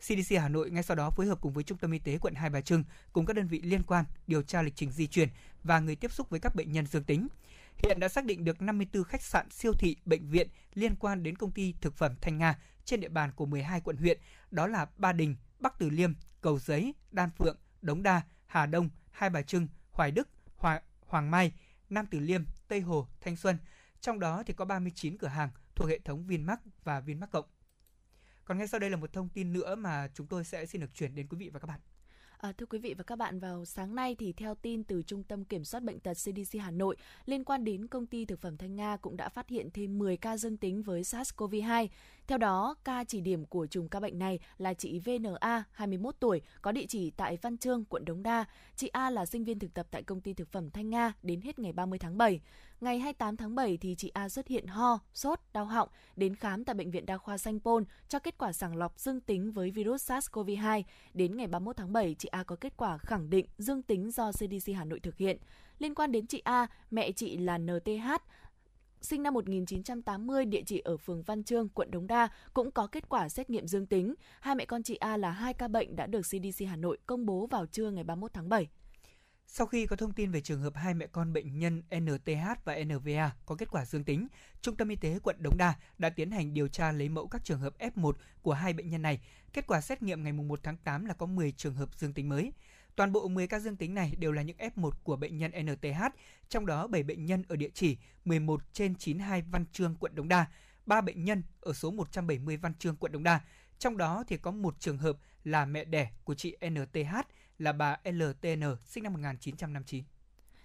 CDC Hà Nội ngay sau đó phối hợp cùng với Trung tâm Y tế quận Hai Bà Trưng cùng các đơn vị liên quan điều tra lịch trình di chuyển và người tiếp xúc với các bệnh nhân dương tính. Hiện đã xác định được 54 khách sạn, siêu thị, bệnh viện liên quan đến công ty thực phẩm Thanh Nga trên địa bàn của 12 quận huyện, đó là Ba Đình, Bắc Từ Liêm, Cầu Giấy, Đan Phượng, Đống Đa, Hà Đông, Hai Bà Trưng, Hoài Đức, Hòa, Hoàng Mai, Nam Từ Liêm, Tây Hồ, Thanh Xuân. Trong đó thì có 39 cửa hàng thuộc hệ thống Vinmart và Vinmart Cộng. Còn ngay sau đây là một thông tin nữa mà chúng tôi sẽ xin được chuyển đến quý vị và các bạn. À, thưa quý vị và các bạn, vào sáng nay thì theo tin từ Trung tâm Kiểm soát Bệnh tật CDC Hà Nội liên quan đến công ty thực phẩm Thanh Nga cũng đã phát hiện thêm 10 ca dương tính với SARS-CoV-2. Theo đó, ca chỉ điểm của chùm ca bệnh này là chị VNA, 21 tuổi, có địa chỉ tại Văn Trương, quận Đống Đa. Chị A là sinh viên thực tập tại công ty thực phẩm Thanh Nga đến hết ngày 30 tháng 7. Ngày 28 tháng 7 thì chị A xuất hiện ho, sốt, đau họng, đến khám tại bệnh viện đa khoa Sanh Pôn cho kết quả sàng lọc dương tính với virus SARS-CoV-2. Đến ngày 31 tháng 7, chị A có kết quả khẳng định dương tính do CDC Hà Nội thực hiện. Liên quan đến chị A, mẹ chị là NTH, sinh năm 1980, địa chỉ ở phường Văn Trương, quận Đống Đa, cũng có kết quả xét nghiệm dương tính. Hai mẹ con chị A là hai ca bệnh đã được CDC Hà Nội công bố vào trưa ngày 31 tháng 7. Sau khi có thông tin về trường hợp hai mẹ con bệnh nhân NTH và NVA có kết quả dương tính, Trung tâm Y tế quận Đống Đa đã tiến hành điều tra lấy mẫu các trường hợp F1 của hai bệnh nhân này. Kết quả xét nghiệm ngày 1 tháng 8 là có 10 trường hợp dương tính mới. Toàn bộ 10 ca dương tính này đều là những F1 của bệnh nhân NTH, trong đó 7 bệnh nhân ở địa chỉ 11 trên 92 Văn Trương, quận Đống Đa, 3 bệnh nhân ở số 170 Văn Trương, quận Đống Đa. Trong đó thì có một trường hợp là mẹ đẻ của chị NTH là bà LTN sinh năm 1959.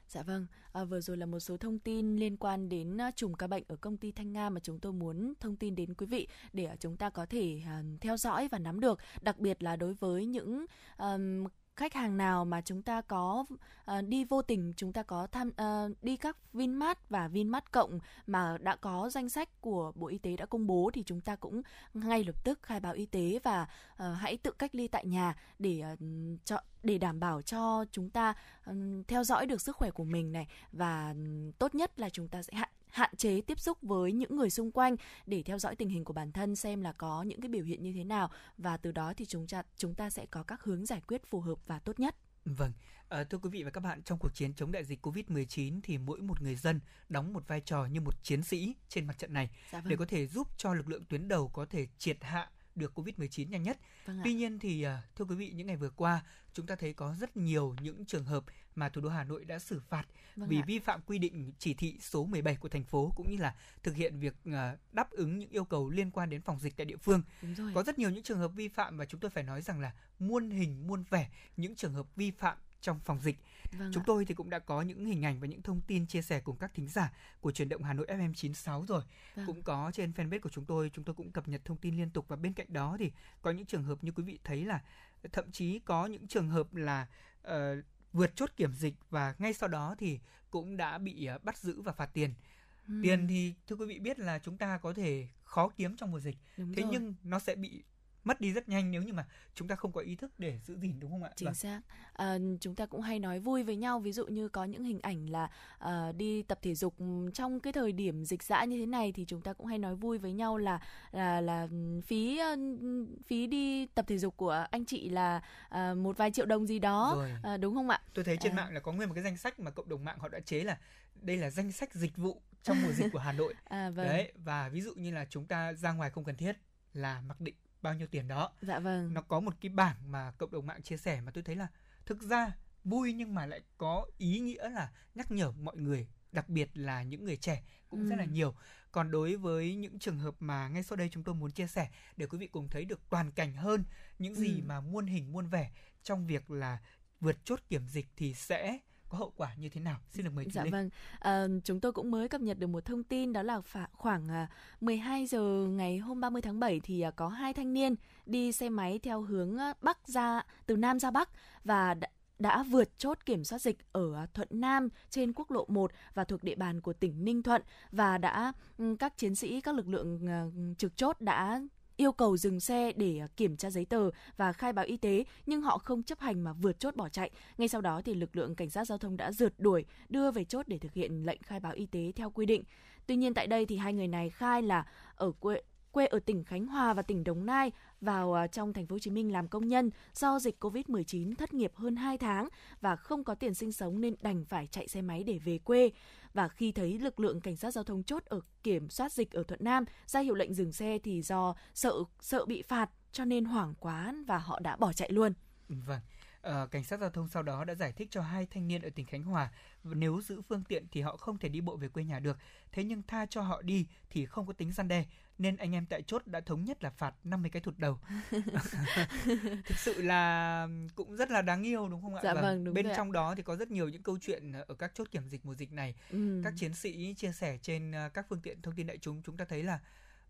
Dạ vâng, à, vừa rồi là một số thông tin liên quan đến à, chùm ca bệnh ở công ty Thanh Nga mà chúng tôi muốn thông tin đến quý vị để à, chúng ta có thể uh, theo dõi và nắm được, đặc biệt là đối với những um, khách hàng nào mà chúng ta có uh, đi vô tình chúng ta có tham uh, đi các Vinmart và Vinmart cộng mà đã có danh sách của Bộ Y tế đã công bố thì chúng ta cũng ngay lập tức khai báo y tế và uh, hãy tự cách ly tại nhà để uh, cho để đảm bảo cho chúng ta um, theo dõi được sức khỏe của mình này và um, tốt nhất là chúng ta sẽ hạn hạn chế tiếp xúc với những người xung quanh để theo dõi tình hình của bản thân xem là có những cái biểu hiện như thế nào và từ đó thì chúng ta chúng ta sẽ có các hướng giải quyết phù hợp và tốt nhất. Vâng, à, thưa quý vị và các bạn, trong cuộc chiến chống đại dịch Covid-19 thì mỗi một người dân đóng một vai trò như một chiến sĩ trên mặt trận này Dạ vâng. để có thể giúp cho lực lượng tuyến đầu có thể triệt hạ được Covid-19 nhanh nhất. Vâng ạ. Tuy nhiên thì à, thưa quý vị những ngày vừa qua chúng ta thấy có rất nhiều những trường hợp mà thủ đô Hà Nội đã xử phạt Vâng vì ạ. vi phạm quy định chỉ thị số 17 của thành phố cũng như là thực hiện việc à, đáp ứng những yêu cầu liên quan đến phòng dịch tại địa phương. Có rất nhiều những trường hợp vi phạm và chúng tôi phải nói rằng là muôn hình muôn vẻ những trường hợp vi phạm trong phòng dịch. Vâng Chúng ạ. tôi thì cũng đã có những hình ảnh và những thông tin chia sẻ cùng các thính giả của truyền động Hà Nội FM 96 rồi. Vâng. Cũng có trên fanpage của chúng tôi, chúng tôi cũng cập nhật thông tin liên tục và bên cạnh đó thì có những trường hợp như quý vị thấy là thậm chí có những trường hợp là ờ, vượt chốt kiểm dịch và ngay sau đó thì cũng đã bị ờ, bắt giữ và phạt tiền. Ừm, Tiền thì thưa quý vị biết là chúng ta có thể khó kiếm trong mùa dịch, đúng thế rồi. nhưng nó sẽ bị mất đi rất nhanh nếu như mà chúng ta không có ý thức để giữ gìn đúng không ạ? chính Vâng. xác à, chúng ta cũng hay nói vui với nhau ví dụ như có những hình ảnh là à, đi tập thể dục ừm, trong cái thời điểm dịch dã như thế này thì chúng ta cũng hay nói vui với nhau là là là phí phí đi tập thể dục của anh chị là à, một vài triệu đồng gì đó Rồi. à, đúng không ạ Tôi thấy trên À. mạng là có nguyên một cái danh sách mà cộng đồng mạng họ đã chế là đây là danh sách dịch vụ trong mùa dịch của Hà Nội. à vâng Đấy, và ví dụ như là chúng ta ra ngoài không cần thiết là mặc định bao nhiêu tiền đó. dạ vâng Nó có một cái bảng mà cộng đồng mạng chia sẻ mà tôi thấy là thực ra vui nhưng mà lại có ý nghĩa là nhắc nhở mọi người, đặc biệt là những người trẻ cũng rất là Ừ. nhiều. Còn đối với những trường hợp mà ngay sau đây chúng tôi muốn chia sẻ để quý vị cùng thấy được toàn cảnh hơn những gì Ừ. mà muôn hình muôn vẻ trong việc là vượt chốt kiểm dịch thì sẽ có hậu quả như thế nào? Xin được mời chị Dạ Linh. vâng, à, chúng tôi cũng mới cập nhật được một thông tin đó là khoảng à, 12 giờ ngày hôm 30 tháng 7 thì à, có hai thanh niên đi xe máy theo hướng à, Bắc ra từ Nam ra Bắc và đã, đã vượt chốt kiểm soát dịch ở à, Thuận Nam trên quốc lộ 1 và thuộc địa bàn của tỉnh Ninh Thuận và đã các chiến sĩ các lực lượng à, trực chốt đã yêu cầu dừng xe để à, kiểm tra giấy tờ và khai báo y tế, nhưng họ không chấp hành mà vượt chốt bỏ chạy. Ngay sau đó thì lực lượng cảnh sát giao thông đã rượt đuổi, đưa về chốt để thực hiện lệnh khai báo y tế theo quy định. Tuy nhiên tại đây thì hai người này khai là ở quê quê ở tỉnh Khánh Hòa và tỉnh Đồng Nai, vào à, trong thành phố Hồ Chí Minh làm công nhân do dịch Covid-19 thất nghiệp hơn 2 tháng và không có tiền sinh sống nên đành phải chạy xe máy để về quê. Và khi thấy lực lượng cảnh sát giao thông chốt ở kiểm soát dịch ở Thuận Nam ra hiệu lệnh dừng xe thì do sợ sợ bị phạt cho nên hoảng quá và họ đã bỏ chạy luôn. Vâng. À, cảnh sát giao thông sau đó đã giải thích cho hai thanh niên ở tỉnh Khánh Hòa nếu giữ phương tiện thì họ không thể đi bộ về quê nhà được. Thế nhưng tha cho họ đi thì không có tính gian đe nên anh em tại chốt đã thống nhất là phạt 50 cái thụt đầu. Thực sự là cũng rất là đáng yêu đúng không ạ? Dạ vâng, đúng bên rồi ạ. trong đó thì có rất nhiều những câu chuyện ở các chốt kiểm dịch mùa dịch này. Ừ. Các chiến sĩ chia sẻ trên ờ, các phương tiện thông tin đại chúng chúng ta thấy là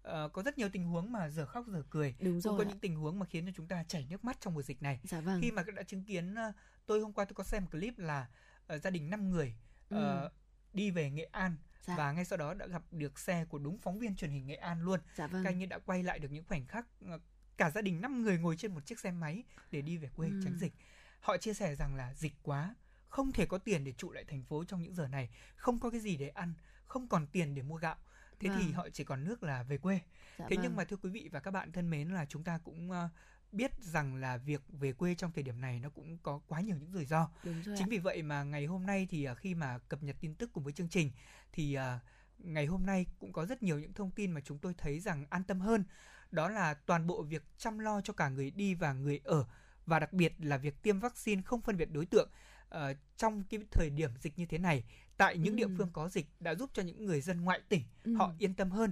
ờ, có rất nhiều tình huống mà giờ khóc giờ cười. Đúng Cũng rồi có ạ. những tình huống mà khiến cho chúng ta chảy nước mắt trong mùa dịch này Dạ vâng. khi mà đã chứng kiến ờ, tôi hôm qua tôi có xem một clip là ờ, gia đình 5 người ờ, Ừ. đi về Nghệ An Dạ. và ngay sau đó đã gặp được xe của đúng phóng viên truyền hình Nghệ An luôn. Dạ vâng. Các anh ấy đã quay lại được những khoảnh khắc ờ, cả gia đình 5 người ngồi trên một chiếc xe máy để đi về quê Ừ. tránh dịch. Họ chia sẻ rằng là dịch quá, không thể có tiền để trụ lại thành phố trong những giờ này, không có cái gì để ăn, không còn tiền để mua gạo. Thế thì Vâng. họ chỉ còn nước là về quê. Dạ Thế vâng. nhưng mà thưa quý vị và các bạn thân mến là chúng ta cũng ờ, biết rằng là việc về quê trong thời điểm này nó cũng có quá nhiều những rủi ro. Đúng rồi Chính ạ. vì vậy mà ngày hôm nay thì ờ, khi mà cập nhật tin tức cùng với chương trình thì ờ, ngày hôm nay cũng có rất nhiều những thông tin mà chúng tôi thấy rằng an tâm hơn. Đó là toàn bộ việc chăm lo cho cả người đi và người ở và đặc biệt là việc tiêm vaccine không phân biệt đối tượng ờ, trong cái thời điểm dịch như thế này tại những địa Ừ. phương có dịch đã giúp cho những người dân ngoại tỉnh Ừ. họ yên tâm hơn.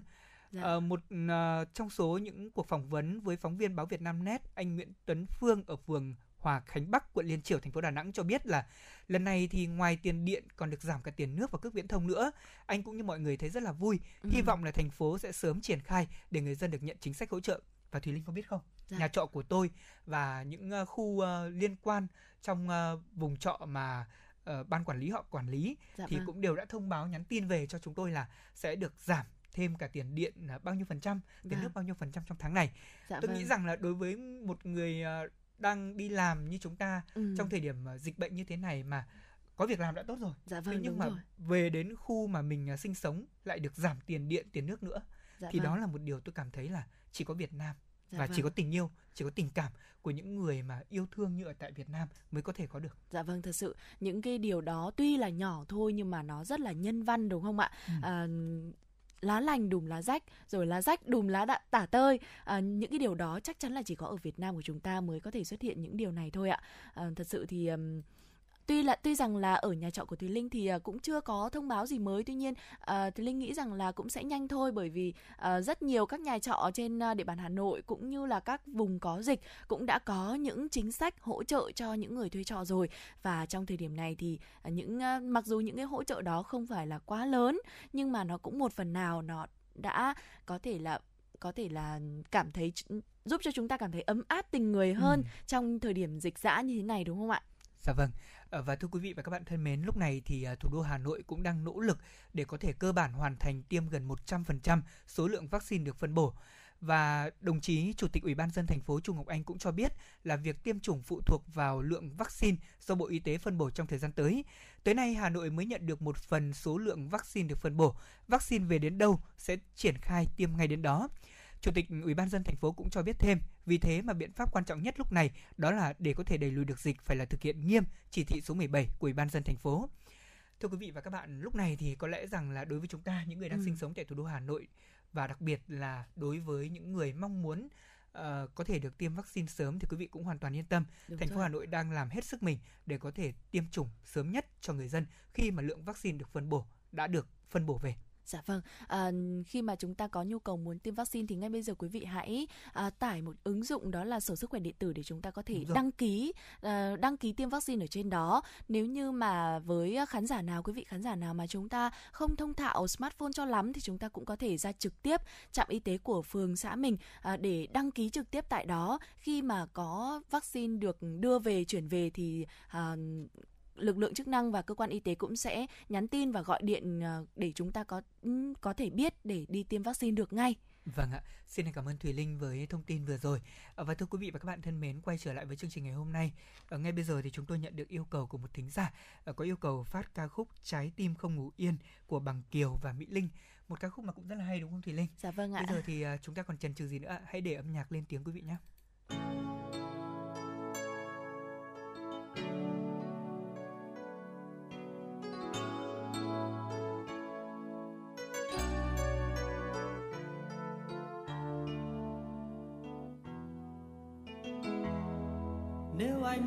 Dạ. Ờ, một ờ, trong số những cuộc phỏng vấn với phóng viên báo Việt Nam Net, anh Nguyễn Tuấn Phương ở phường Hòa Khánh Bắc, quận Liên Triểu, thành phố Đà Nẵng cho biết là lần này thì ngoài tiền điện còn được giảm cả tiền nước và cước viễn thông nữa. Anh cũng như mọi người thấy rất là vui. Hy Ừ. vọng là thành phố sẽ sớm triển khai để người dân được nhận chính sách hỗ trợ. Và Thùy Linh có biết không? Dạ. Nhà trọ của tôi và những ờ, khu ờ, liên quan trong ờ, vùng trọ mà ờ, ban quản lý họ quản lý Dạ thì vâng. cũng đều đã thông báo nhắn tin về cho chúng tôi là sẽ được giảm thêm cả tiền điện là bao nhiêu phần trăm, tiền Vâng. nước bao nhiêu phần trăm trong tháng này. Dạ Tôi vâng. nghĩ rằng là đối với một người ờ, đang đi làm như chúng ta Ừ. trong thời điểm ờ, dịch bệnh như thế này mà có việc làm đã tốt rồi. Dạ Thế vâng nhưng mà rồi. về đến khu mà mình ờ, sinh sống lại được giảm tiền điện, tiền nước nữa Dạ thì vâng. đó là một điều tôi cảm thấy là chỉ có Việt Nam Dạ và chỉ vâng. có tình yêu, chỉ có tình cảm của những người mà yêu thương như ở tại Việt Nam mới có thể có được. Dạ vâng, thật sự những cái điều đó tuy là nhỏ thôi nhưng mà nó rất là nhân văn đúng không ạ? Ừ. À, lá lành đùm lá rách, rồi lá rách đùm lá đạ, tả tơi. À, những cái điều đó chắc chắn là chỉ có ở Việt Nam của chúng ta mới có thể xuất hiện những điều này thôi ạ. À, thật sự thì ừm, tuy là tuy rằng là ở nhà trọ của Thùy Linh thì à, cũng chưa có thông báo gì mới tuy nhiên à, Thùy Linh nghĩ rằng là cũng sẽ nhanh thôi bởi vì à, rất nhiều các nhà trọ trên địa bàn Hà Nội cũng như là các vùng có dịch cũng đã có những chính sách hỗ trợ cho những người thuê trọ rồi và trong thời điểm này thì những mặc dù những cái hỗ trợ đó không phải là quá lớn nhưng mà nó cũng một phần nào nó đã có thể là có thể là cảm thấy giúp cho chúng ta cảm thấy ấm áp tình người hơn Ừ. trong thời điểm dịch dã như thế này đúng không ạ? Dạ vâng. Ờ, và thưa quý vị và các bạn thân mến, lúc này thì à, thủ đô Hà Nội cũng đang nỗ lực để có thể cơ bản hoàn thành tiêm gần 100% số lượng vaccine được phân bổ. Và đồng chí Chủ tịch Ủy ban dân thành phố Trung Ngọc Anh cũng cho biết là việc tiêm chủng phụ thuộc vào lượng vaccine do Bộ Y tế phân bổ trong thời gian tới. Tới nay Hà Nội mới nhận được một phần số lượng vaccine được phân bổ. Vaccine về đến đâu sẽ triển khai tiêm ngay đến đó. Chủ tịch Ủy ban dân thành phố cũng cho biết thêm, vì thế mà biện pháp quan trọng nhất lúc này đó là để có thể đẩy lùi được dịch phải là thực hiện nghiêm chỉ thị số 17 của Ủy ban dân thành phố. Thưa quý vị và các bạn, lúc này thì có lẽ rằng là đối với chúng ta những người đang Ừ. sinh sống tại thủ đô Hà Nội và đặc biệt là đối với những người mong muốn ờ, có thể được tiêm vaccine sớm thì quý vị cũng hoàn toàn yên tâm. Đúng Thành phố. Hà Nội đang làm hết sức mình để có thể tiêm chủng sớm nhất cho người dân khi mà lượng vaccine được phân bổ đã được phân bổ về. Dạ vâng, à, khi mà chúng ta có nhu cầu muốn tiêm vaccine thì ngay bây giờ quý vị hãy à, tải một ứng dụng đó là sổ sức khỏe điện tử để chúng ta có thể đăng ký à, đăng ký tiêm vaccine ở trên đó. Nếu như mà với khán giả nào quý vị khán giả nào mà chúng ta không thông thạo smartphone cho lắm thì chúng ta cũng có thể ra trực tiếp trạm y tế của phường xã mình à, để đăng ký trực tiếp tại đó. Khi mà có vaccine được đưa về chuyển về thì à, lực lượng chức năng và cơ quan y tế cũng sẽ nhắn tin và gọi điện ờ, để chúng ta có ừm, có thể biết để đi tiêm vaccine được ngay. Vâng ạ, xin cảm ơn Thùy Linh với thông tin vừa rồi. Ờ, Và thưa quý vị và các bạn thân mến, quay trở lại với chương trình ngày hôm nay. Ngay bây giờ thì chúng tôi nhận được yêu cầu của một thính giả ờ, có yêu cầu phát ca khúc Trái tim không ngủ yên của Bằng Kiều và Mỹ Linh. Một ca khúc mà cũng rất là hay đúng không Thùy Linh? Dạ vâng ạ. Bây giờ thì chúng ta còn chần chừ gì nữa? Hãy để âm nhạc lên tiếng quý vị nhé.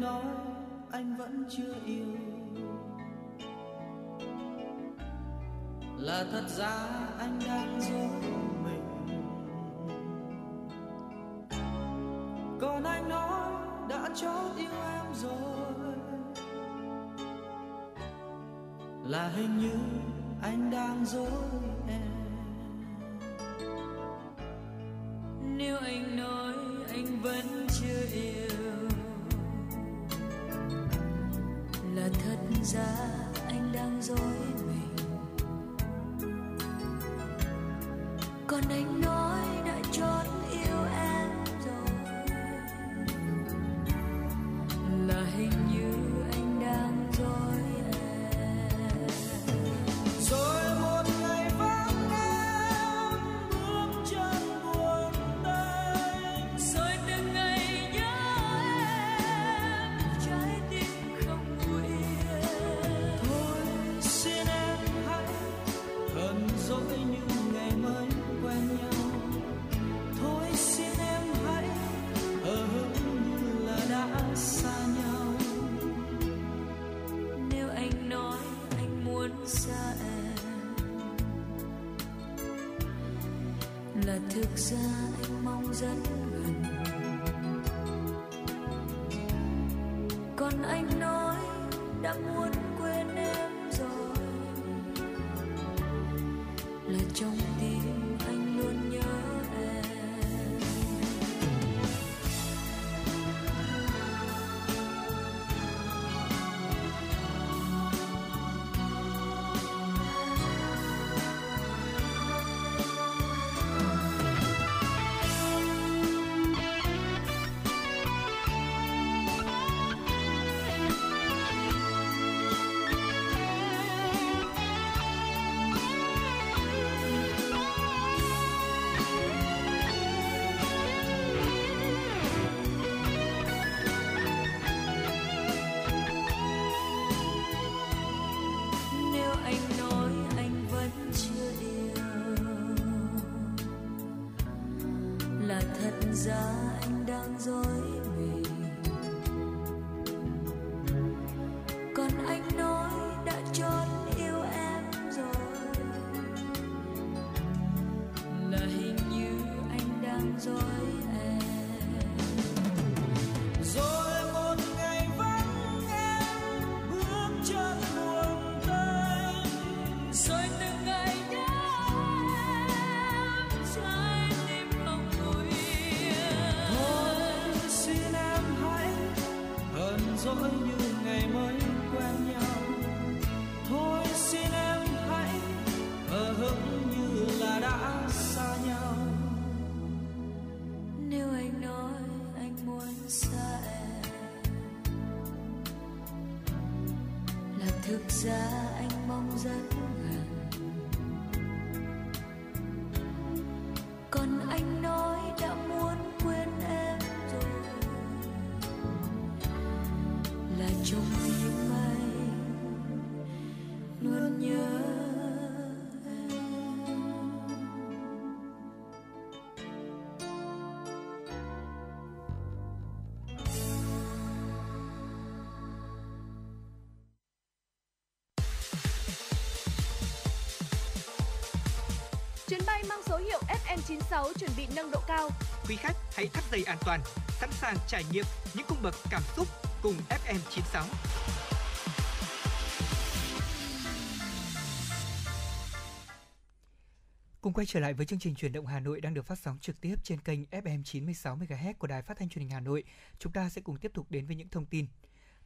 Nói anh vẫn chưa yêu. Là thật ra anh đang dối mình. Còn anh nói đã chót yêu em rồi. Là hình như anh đang dối anh đang 96 chuẩn bị nâng độ cao. Quý khách hãy thắt dây an toàn, sẵn sàng trải nghiệm những cung bậc cảm xúc cùng FM 96. Cùng quay trở lại với chương trình truyền động Hà Nội đang được phát sóng trực tiếp trên kênh FM 96 MHz của Đài Phát thanh Truyền hình Hà Nội. Chúng ta sẽ cùng tiếp tục đến với những thông tin.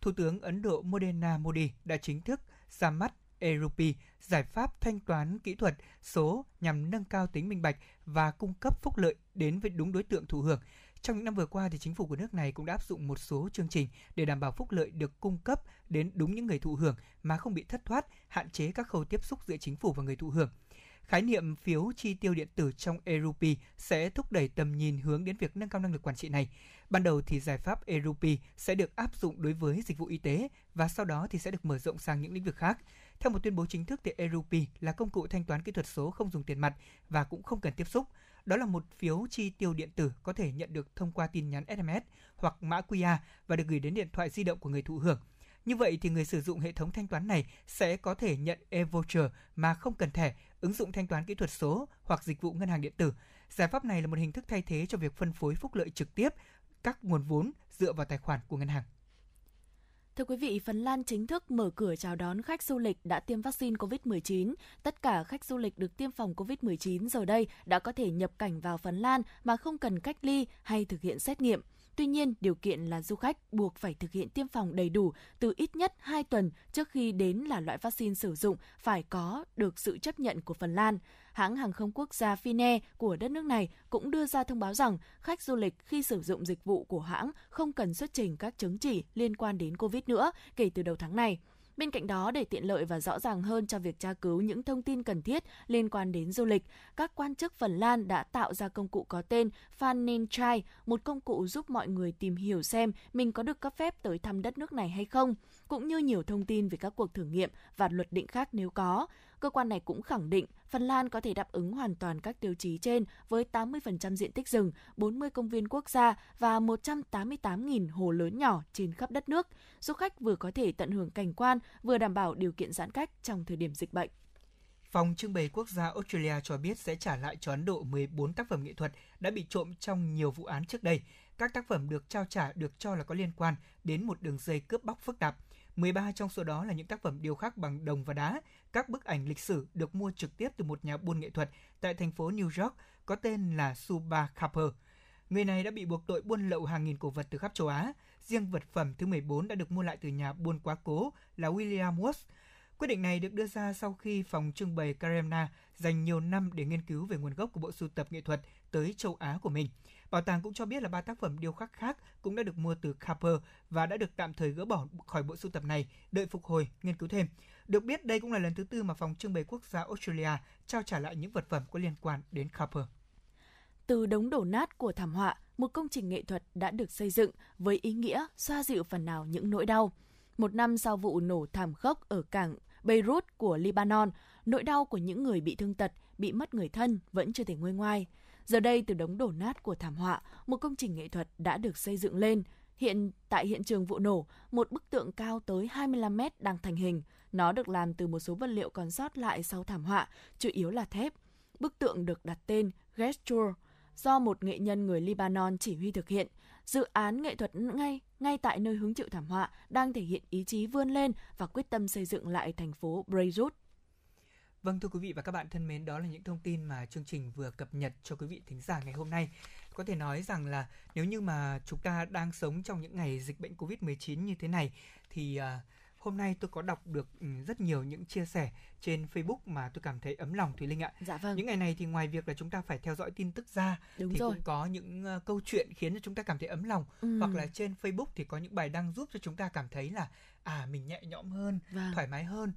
Thủ tướng Ấn Độ Moderna Modi đã chính thức ra mắt Erupi, giải pháp thanh toán kỹ thuật số nhằm nâng cao tính minh bạch và cung cấp phúc lợi đến với đúng đối tượng thụ hưởng. Trong những năm vừa qua thì chính phủ của nước này cũng đã áp dụng một số chương trình để đảm bảo phúc lợi được cung cấp đến đúng những người thụ hưởng mà không bị thất thoát, hạn chế các khâu tiếp xúc giữa chính phủ và người thụ hưởng. Khái niệm phiếu chi tiêu điện tử trong Erupi sẽ thúc đẩy tầm nhìn hướng đến việc nâng cao năng lực quản trị này. Ban đầu thì giải pháp Erupi sẽ được áp dụng đối với dịch vụ y tế và sau đó thì sẽ được mở rộng sang những lĩnh vực khác. Theo một tuyên bố chính thức thì Erupi là công cụ thanh toán kỹ thuật số không dùng tiền mặt và cũng không cần tiếp xúc. Đó là một phiếu chi tiêu điện tử có thể nhận được thông qua tin nhắn SMS hoặc mã QR và được gửi đến điện thoại di động của người thụ hưởng. Như vậy thì người sử dụng hệ thống thanh toán này sẽ có thể nhận e-voucher mà không cần thẻ, ứng dụng thanh toán kỹ thuật số hoặc dịch vụ ngân hàng điện tử. Giải pháp này là một hình thức thay thế cho việc phân phối phúc lợi trực tiếp các nguồn vốn dựa vào tài khoản của ngân hàng. Thưa quý vị, Phần Lan chính thức mở cửa chào đón khách du lịch đã tiêm vaccine COVID-19. Tất cả khách du lịch được tiêm phòng COVID-19 giờ đây đã có thể nhập cảnh vào Phần Lan mà không cần cách ly hay thực hiện xét nghiệm. Tuy nhiên, điều kiện là du khách buộc phải thực hiện tiêm phòng đầy đủ từ ít nhất 2 tuần trước khi đến là loại vaccine sử dụng phải có được sự chấp nhận của Phần Lan. Hãng hàng không quốc gia Fine của đất nước này cũng đưa ra thông báo rằng khách du lịch khi sử dụng dịch vụ của hãng không cần xuất trình các chứng chỉ liên quan đến COVID nữa kể từ đầu tháng này. Bên cạnh đó, để tiện lợi và rõ ràng hơn cho việc tra cứu những thông tin cần thiết liên quan đến du lịch, các quan chức Phần Lan đã tạo ra công cụ có tên Fanentrai, một công cụ giúp mọi người tìm hiểu xem mình có được cấp phép tới thăm đất nước này hay không, cũng như nhiều thông tin về các cuộc thử nghiệm và luật định khác nếu có. Cơ quan này cũng khẳng định Phần Lan có thể đáp ứng hoàn toàn các tiêu chí trên với 80% diện tích rừng, 40 công viên quốc gia và 188.000 hồ lớn nhỏ trên khắp đất nước. Du khách vừa có thể tận hưởng cảnh quan, vừa đảm bảo điều kiện giãn cách trong thời điểm dịch bệnh. Phòng trưng bày quốc gia Australia cho biết sẽ trả lại cho Ấn Độ 14 tác phẩm nghệ thuật đã bị trộm trong nhiều vụ án trước đây. Các tác phẩm được trao trả được cho là có liên quan đến một đường dây cướp bóc phức tạp. 13 trong số đó là những tác phẩm điêu khắc bằng đồng và đá. Các bức ảnh lịch sử được mua trực tiếp từ một nhà buôn nghệ thuật tại thành phố New York, có tên là Suba Kapper. Người này đã bị buộc tội buôn lậu hàng nghìn cổ vật từ khắp châu Á. Riêng vật phẩm thứ 14 đã được mua lại từ nhà buôn quá cố là William Woods. Quyết định này được đưa ra sau khi phòng trưng bày Karemna dành nhiều năm để nghiên cứu về nguồn gốc của bộ sưu tập nghệ thuật tới châu Á của mình. Bảo tàng cũng cho biết là ba tác phẩm điêu khắc khác cũng đã được mua từ Capper và đã được tạm thời gỡ bỏ khỏi bộ sưu tập này, đợi phục hồi, nghiên cứu thêm. Được biết đây cũng là lần thứ tư mà phòng trưng bày quốc gia Australia trao trả lại những vật phẩm có liên quan đến Capper. Từ đống đổ nát của thảm họa, một công trình nghệ thuật đã được xây dựng với ý nghĩa xoa dịu phần nào những nỗi đau. Một năm sau vụ nổ thảm khốc ở cảng Beirut của Lebanon, nỗi đau của những người bị thương tật, bị mất người thân vẫn chưa thể nguôi ngoai. Giờ đây từ đống đổ nát của thảm họa, một công trình nghệ thuật đã được xây dựng lên. Hiện tại hiện trường vụ nổ, một bức tượng cao tới 25 mét đang thành hình. Nó được làm từ một số vật liệu còn sót lại sau thảm họa, chủ yếu là thép. Bức tượng được đặt tên Gesture do một nghệ nhân người Lebanon chỉ huy thực hiện. Dự án nghệ thuật ngay ngay tại nơi hứng chịu thảm họa đang thể hiện ý chí vươn lên và quyết tâm xây dựng lại thành phố Beirut. Vâng thưa quý vị và các bạn thân mến, đó là những thông tin mà chương trình vừa cập nhật cho quý vị thính giả ngày hôm nay. Có thể nói rằng là nếu như mà chúng ta đang sống trong những ngày dịch bệnh Covid-19 như thế này thì uh, hôm nay tôi có đọc được ừ, rất nhiều những chia sẻ trên Facebook mà tôi cảm thấy ấm lòng Thùy Linh ạ. Dạ vâng. Những ngày này thì ngoài việc là chúng ta phải theo dõi tin tức ra Đúng thì rồi. cũng có những uh, câu chuyện khiến cho chúng ta cảm thấy ấm lòng Ừ. hoặc là trên Facebook thì có những bài đăng giúp cho chúng ta cảm thấy là à mình nhẹ nhõm hơn, Vâng. thoải mái hơn.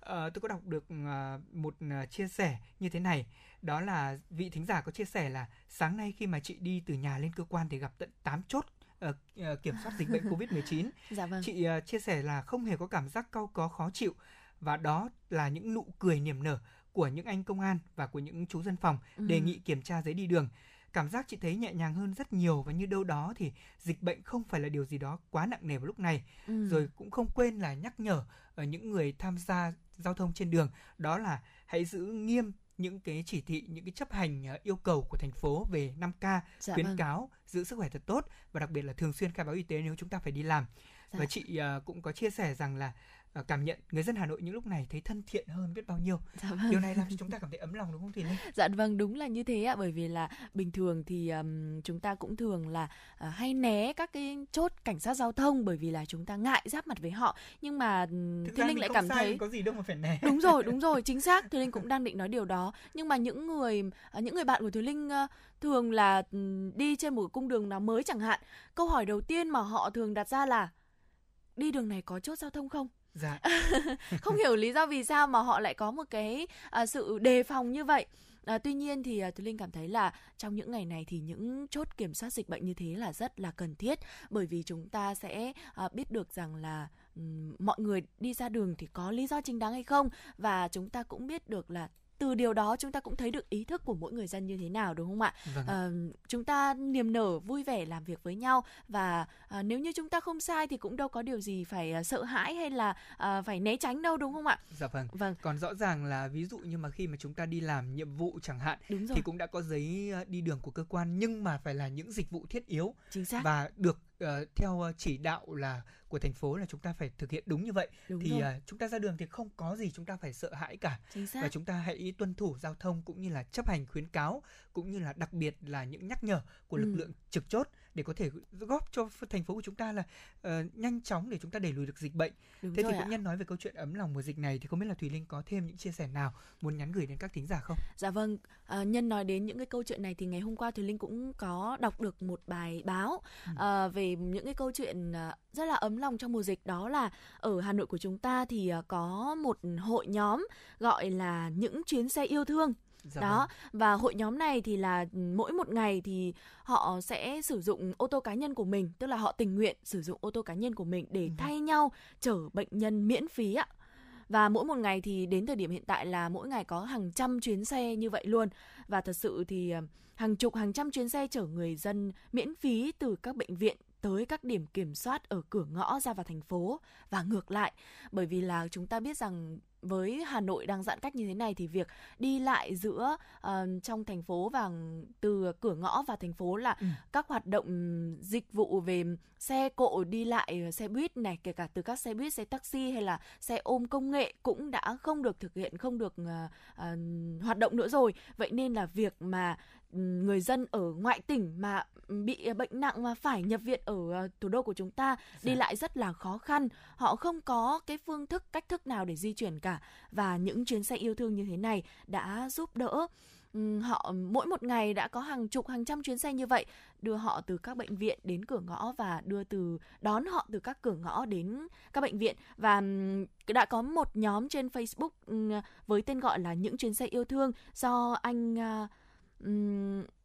Ờ, tôi có đọc được ờ, một ờ, chia sẻ như thế này đó là vị thính giả có chia sẻ là sáng nay khi mà chị đi từ nhà lên cơ quan thì gặp tận 8 chốt ờ, ờ, kiểm soát dịch bệnh Covid-19 Dạ vâng. chị ờ, chia sẻ là không hề có cảm giác cau có khó chịu và đó là những nụ cười niềm nở của những anh công an và của những chú dân phòng Ừ. đề nghị kiểm tra giấy đi đường cảm giác chị thấy nhẹ nhàng hơn rất nhiều và như đâu đó thì dịch bệnh không phải là điều gì đó quá nặng nề vào lúc này Ừ. rồi cũng không quên là nhắc nhở ở những người tham gia giao thông trên đường đó là hãy giữ nghiêm những cái chỉ thị những cái chấp hành ờ, yêu cầu của thành phố về 5K Dạ khuyến vâng. cáo giữ sức khỏe thật tốt và đặc biệt là thường xuyên khai báo y tế nếu chúng ta phải đi làm Dạ. và chị ờ, cũng có chia sẻ rằng là cảm nhận người dân Hà Nội những lúc này thấy thân thiện hơn biết bao nhiêu. Dạ vâng. điều này làm cho chúng ta cảm thấy ấm lòng đúng không Thùy Linh? Dạ vâng đúng là như thế ạ. Bởi vì là bình thường thì ừm, chúng ta cũng thường là ờ, hay né các cái chốt cảnh sát giao thông bởi vì là chúng ta ngại giáp mặt với họ. Nhưng mà ra Linh lại cảm sai, thấy có gì đâu mà phải né. Đúng rồi đúng rồi chính xác Thùy Linh cũng đang định nói điều đó. Nhưng mà những người ờ, những người bạn của Thùy Linh ờ, thường là ừm, đi trên một cung đường nào mới chẳng hạn câu hỏi đầu tiên mà họ thường đặt ra là đi đường này có chốt giao thông không dạ. Không hiểu lý do vì sao mà họ lại có một cái à, sự đề phòng như vậy. À, tuy nhiên thì à, Thúy Linh cảm thấy là trong những ngày này thì những chốt kiểm soát dịch bệnh như thế là rất là cần thiết. Bởi vì chúng ta sẽ à, biết được rằng là um, mọi người đi ra đường thì có lý do chính đáng hay không. Và chúng ta cũng biết được là từ điều đó chúng ta cũng thấy được ý thức của mỗi người dân như thế nào đúng không ạ? Vâng. Ờ, chúng ta niềm nở vui vẻ làm việc với nhau và à, nếu như chúng ta không sai thì cũng đâu có điều gì phải à, sợ hãi hay là à, phải né tránh đâu đúng không ạ? Dạ vâng. vâng. Còn rõ ràng là ví dụ như mà khi mà chúng ta đi làm nhiệm vụ chẳng hạn đúng rồi. thì cũng đã có giấy ờ, đi đường của cơ quan nhưng mà phải là những dịch vụ thiết yếu chính xác. và được ờ, theo ờ, chỉ đạo là của thành phố là chúng ta phải thực hiện đúng như vậy. Đúng thì rồi. ờ, chúng ta ra đường thì không có gì chúng ta phải sợ hãi cả. Và chúng ta hãy tuân thủ giao thông cũng như là chấp hành khuyến cáo cũng như là đặc biệt là những nhắc nhở của lực Ừ. lượng trực chốt để có thể góp cho thành phố của chúng ta là ờ, nhanh chóng để chúng ta đẩy lùi được dịch bệnh. đúng Thế thì ạ. cũng nhân nói về câu chuyện ấm lòng mùa dịch này thì không biết là Thùy Linh có thêm những chia sẻ nào muốn nhắn gửi đến các thính giả không? Dạ vâng, à, nhân nói đến những cái câu chuyện này thì ngày hôm qua Thùy Linh cũng có đọc được một bài báo Ừ. à, về những cái câu chuyện rất là ấm lòng trong mùa dịch đó là ở Hà Nội của chúng ta thì có một hội nhóm gọi là những chuyến xe yêu thương Dạ đó vâng. và hội nhóm này thì là ừ, mỗi một ngày thì họ sẽ sử dụng ô tô cá nhân của mình tức là họ tình nguyện sử dụng ô tô cá nhân của mình để Ừ. thay nhau chở bệnh nhân miễn phí ạ và mỗi một ngày thì đến thời điểm hiện tại là mỗi ngày có hàng trăm chuyến xe như vậy luôn và thật sự thì ờ, hàng chục hàng trăm chuyến xe chở người dân miễn phí từ các bệnh viện tới các điểm kiểm soát ở cửa ngõ ra vào thành phố và ngược lại bởi vì là chúng ta biết rằng với Hà Nội đang giãn cách như thế này thì việc đi lại giữa ờ, trong thành phố và từ cửa ngõ vào thành phố là Ừ. các hoạt động dịch vụ về xe cộ đi lại xe buýt này kể cả từ các xe buýt xe taxi hay là xe ôm công nghệ cũng đã không được thực hiện không được ờ, ờ, hoạt động nữa rồi vậy nên là việc mà ừ, người dân ở ngoại tỉnh mà bị bệnh nặng mà phải nhập viện ở ờ, thủ đô của chúng ta đi Dạ. lại rất là khó khăn họ không có cái phương thức cách thức nào để di chuyển cả và những chuyến xe yêu thương như thế này đã giúp đỡ họ mỗi một ngày đã có hàng chục, hàng trăm chuyến xe như vậy, đưa họ từ các bệnh viện đến cửa ngõ và đưa từ, đón họ từ các cửa ngõ đến các bệnh viện. Và đã có một nhóm trên Facebook với tên gọi là những chuyến xe yêu thương do anh à,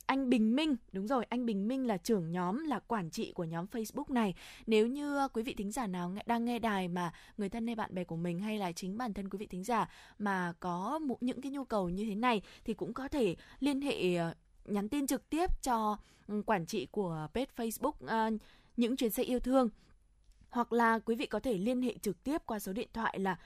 anh Bình Minh đúng rồi anh Bình Minh là trưởng nhóm là quản trị của nhóm Facebook này. Nếu như ờ, quý vị thính giả nào nghe- đang nghe đài mà người thân hay bạn bè của mình hay là chính bản thân quý vị thính giả mà có những cái nhu cầu như thế này thì cũng có thể liên hệ ờ, nhắn tin trực tiếp cho ừ, quản trị của page Facebook uh, những chuyến xe yêu thương. Hoặc là quý vị có thể liên hệ trực tiếp qua số điện thoại là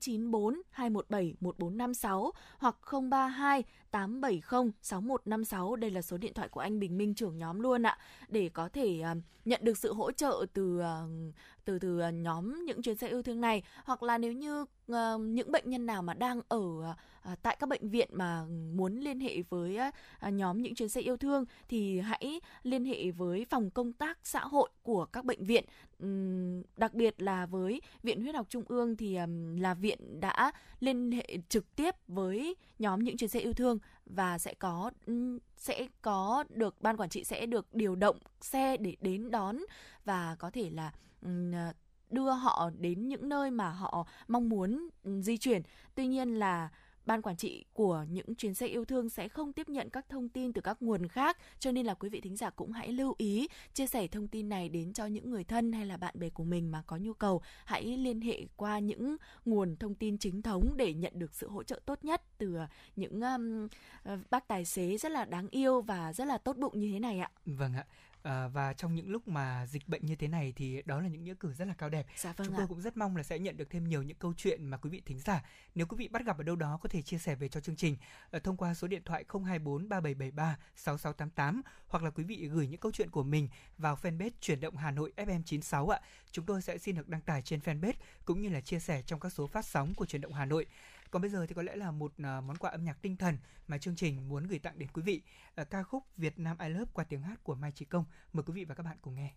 094 217 1456 hoặc 032 870 6156. Đây là số điện thoại của anh Bình Minh trưởng nhóm luôn ạ. Để có thể uh, nhận được sự hỗ trợ từ uh, từ từ uh, nhóm những chuyến xe yêu thương này hoặc là nếu như uh, những bệnh nhân nào mà đang ở uh, tại các bệnh viện mà muốn liên hệ với uh, nhóm những chuyến xe yêu thương thì hãy liên hệ với phòng công tác xã hội của các bệnh viện đặc biệt là với viện huyết học trung ương thì là viện đã liên hệ trực tiếp với nhóm những chuyến xe yêu thương và sẽ có ừ, sẽ có được, ban quản trị sẽ được điều động xe để đến đón và có thể là ừ, à, đưa họ đến những nơi mà họ mong muốn ừ, di chuyển. Tuy nhiên là ban quản trị của những chuyến xe yêu thương sẽ không tiếp nhận các thông tin từ các nguồn khác cho nên là quý vị thính giả cũng hãy lưu ý chia sẻ thông tin này đến cho những người thân hay là bạn bè của mình mà có nhu cầu hãy liên hệ qua những nguồn thông tin chính thống để nhận được sự hỗ trợ tốt nhất từ ờ, những um, bác tài xế rất là đáng yêu và rất là tốt bụng như thế này ạ. Vâng ạ. À, và trong những lúc mà dịch bệnh như thế này thì đó là những nghĩa cử rất là cao đẹp. Dạ vâng Chúng ạ. tôi cũng rất mong là sẽ nhận được thêm nhiều những câu chuyện mà quý vị thính giả nếu quý vị bắt gặp ở đâu đó có thể chia sẻ về cho chương trình ờ, thông qua số điện thoại 024 3773 6688 hoặc là quý vị gửi những câu chuyện của mình vào fanpage chuyển động Hà Nội FM96 ạ. Chúng tôi sẽ xin được đăng tải trên fanpage cũng như là chia sẻ trong các số phát sóng của chuyển động Hà Nội. Còn bây giờ thì có lẽ là một à, món quà âm nhạc tinh thần mà chương trình muốn gửi tặng đến quý vị. Ờ, ca khúc Việt Nam I Love qua tiếng hát của Mai Trí Công. Mời quý vị và các bạn cùng nghe.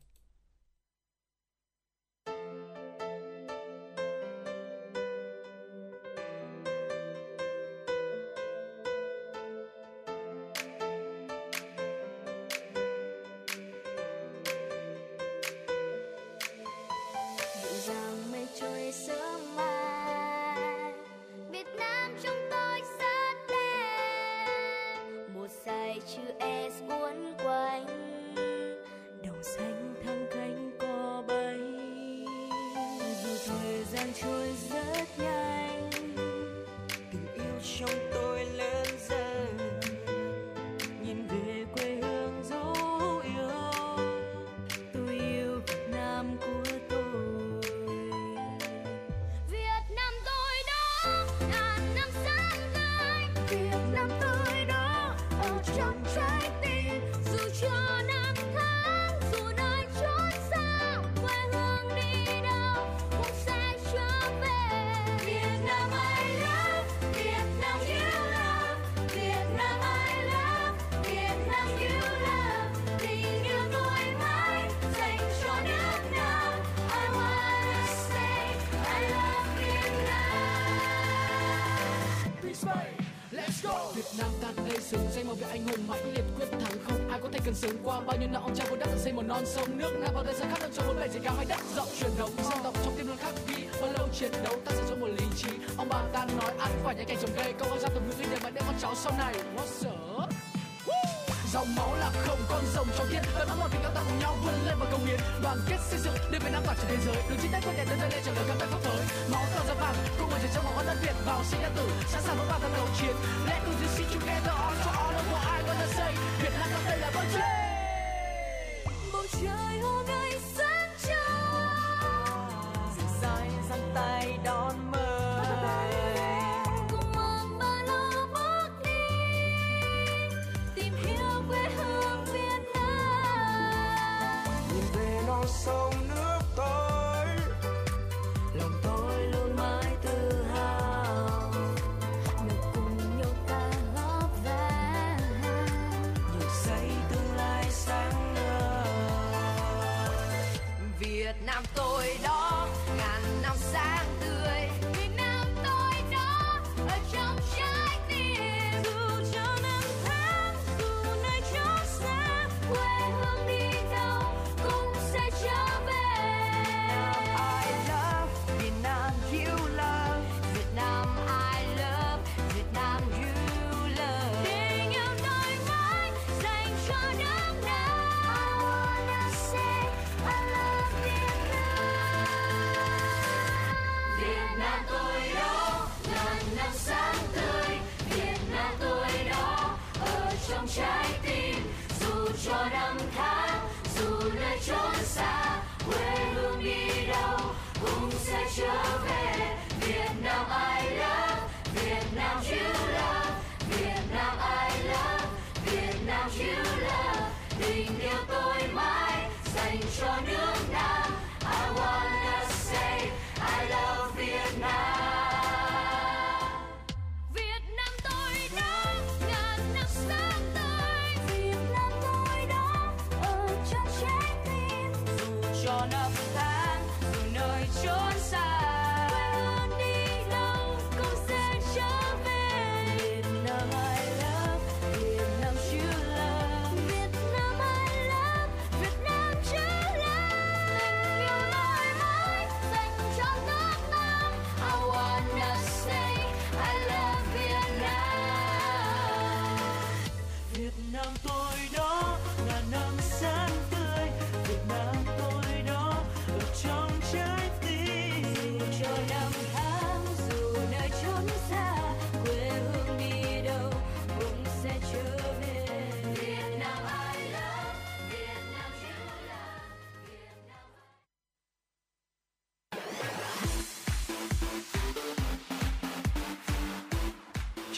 Xứng Xây một vị anh hùng mãnh liệt quyết thắng không? Ai có thể cần sướng qua? Bao nhiêu năm ông cha vun đắp xây một non sông nước nam vào đời sẽ khắp Đang cho một bề dày cao hay đất rộng truyền thống. Dân tộc trong tim luôn khắc ghi, bao lâu chiến đấu ta sẽ cho một lý trí. Ông bà ta nói, ăn phải những cảnh trồng cây câu ra từ ngữ để mà để con cháu sau này. What's up dòng máu là không con rồng trong thiên. Vẫn mong mọi tình yêu ta cùng nhau vươn lên và công hiến. Đoàn kết xây dựng, đưa việt nam tỏa trên thế giới. Đường chính tay quyết đẹp đến đây trở lời cảm tạ pháp tới. Máu cờ ra vàng, cùng một trong máu đất việt vào sinh ra tử. Sẵn sàng bước vào tham đấu chiến. Let us just sit together. I việt nam trong đây là bầu trời bầu trời hôm nay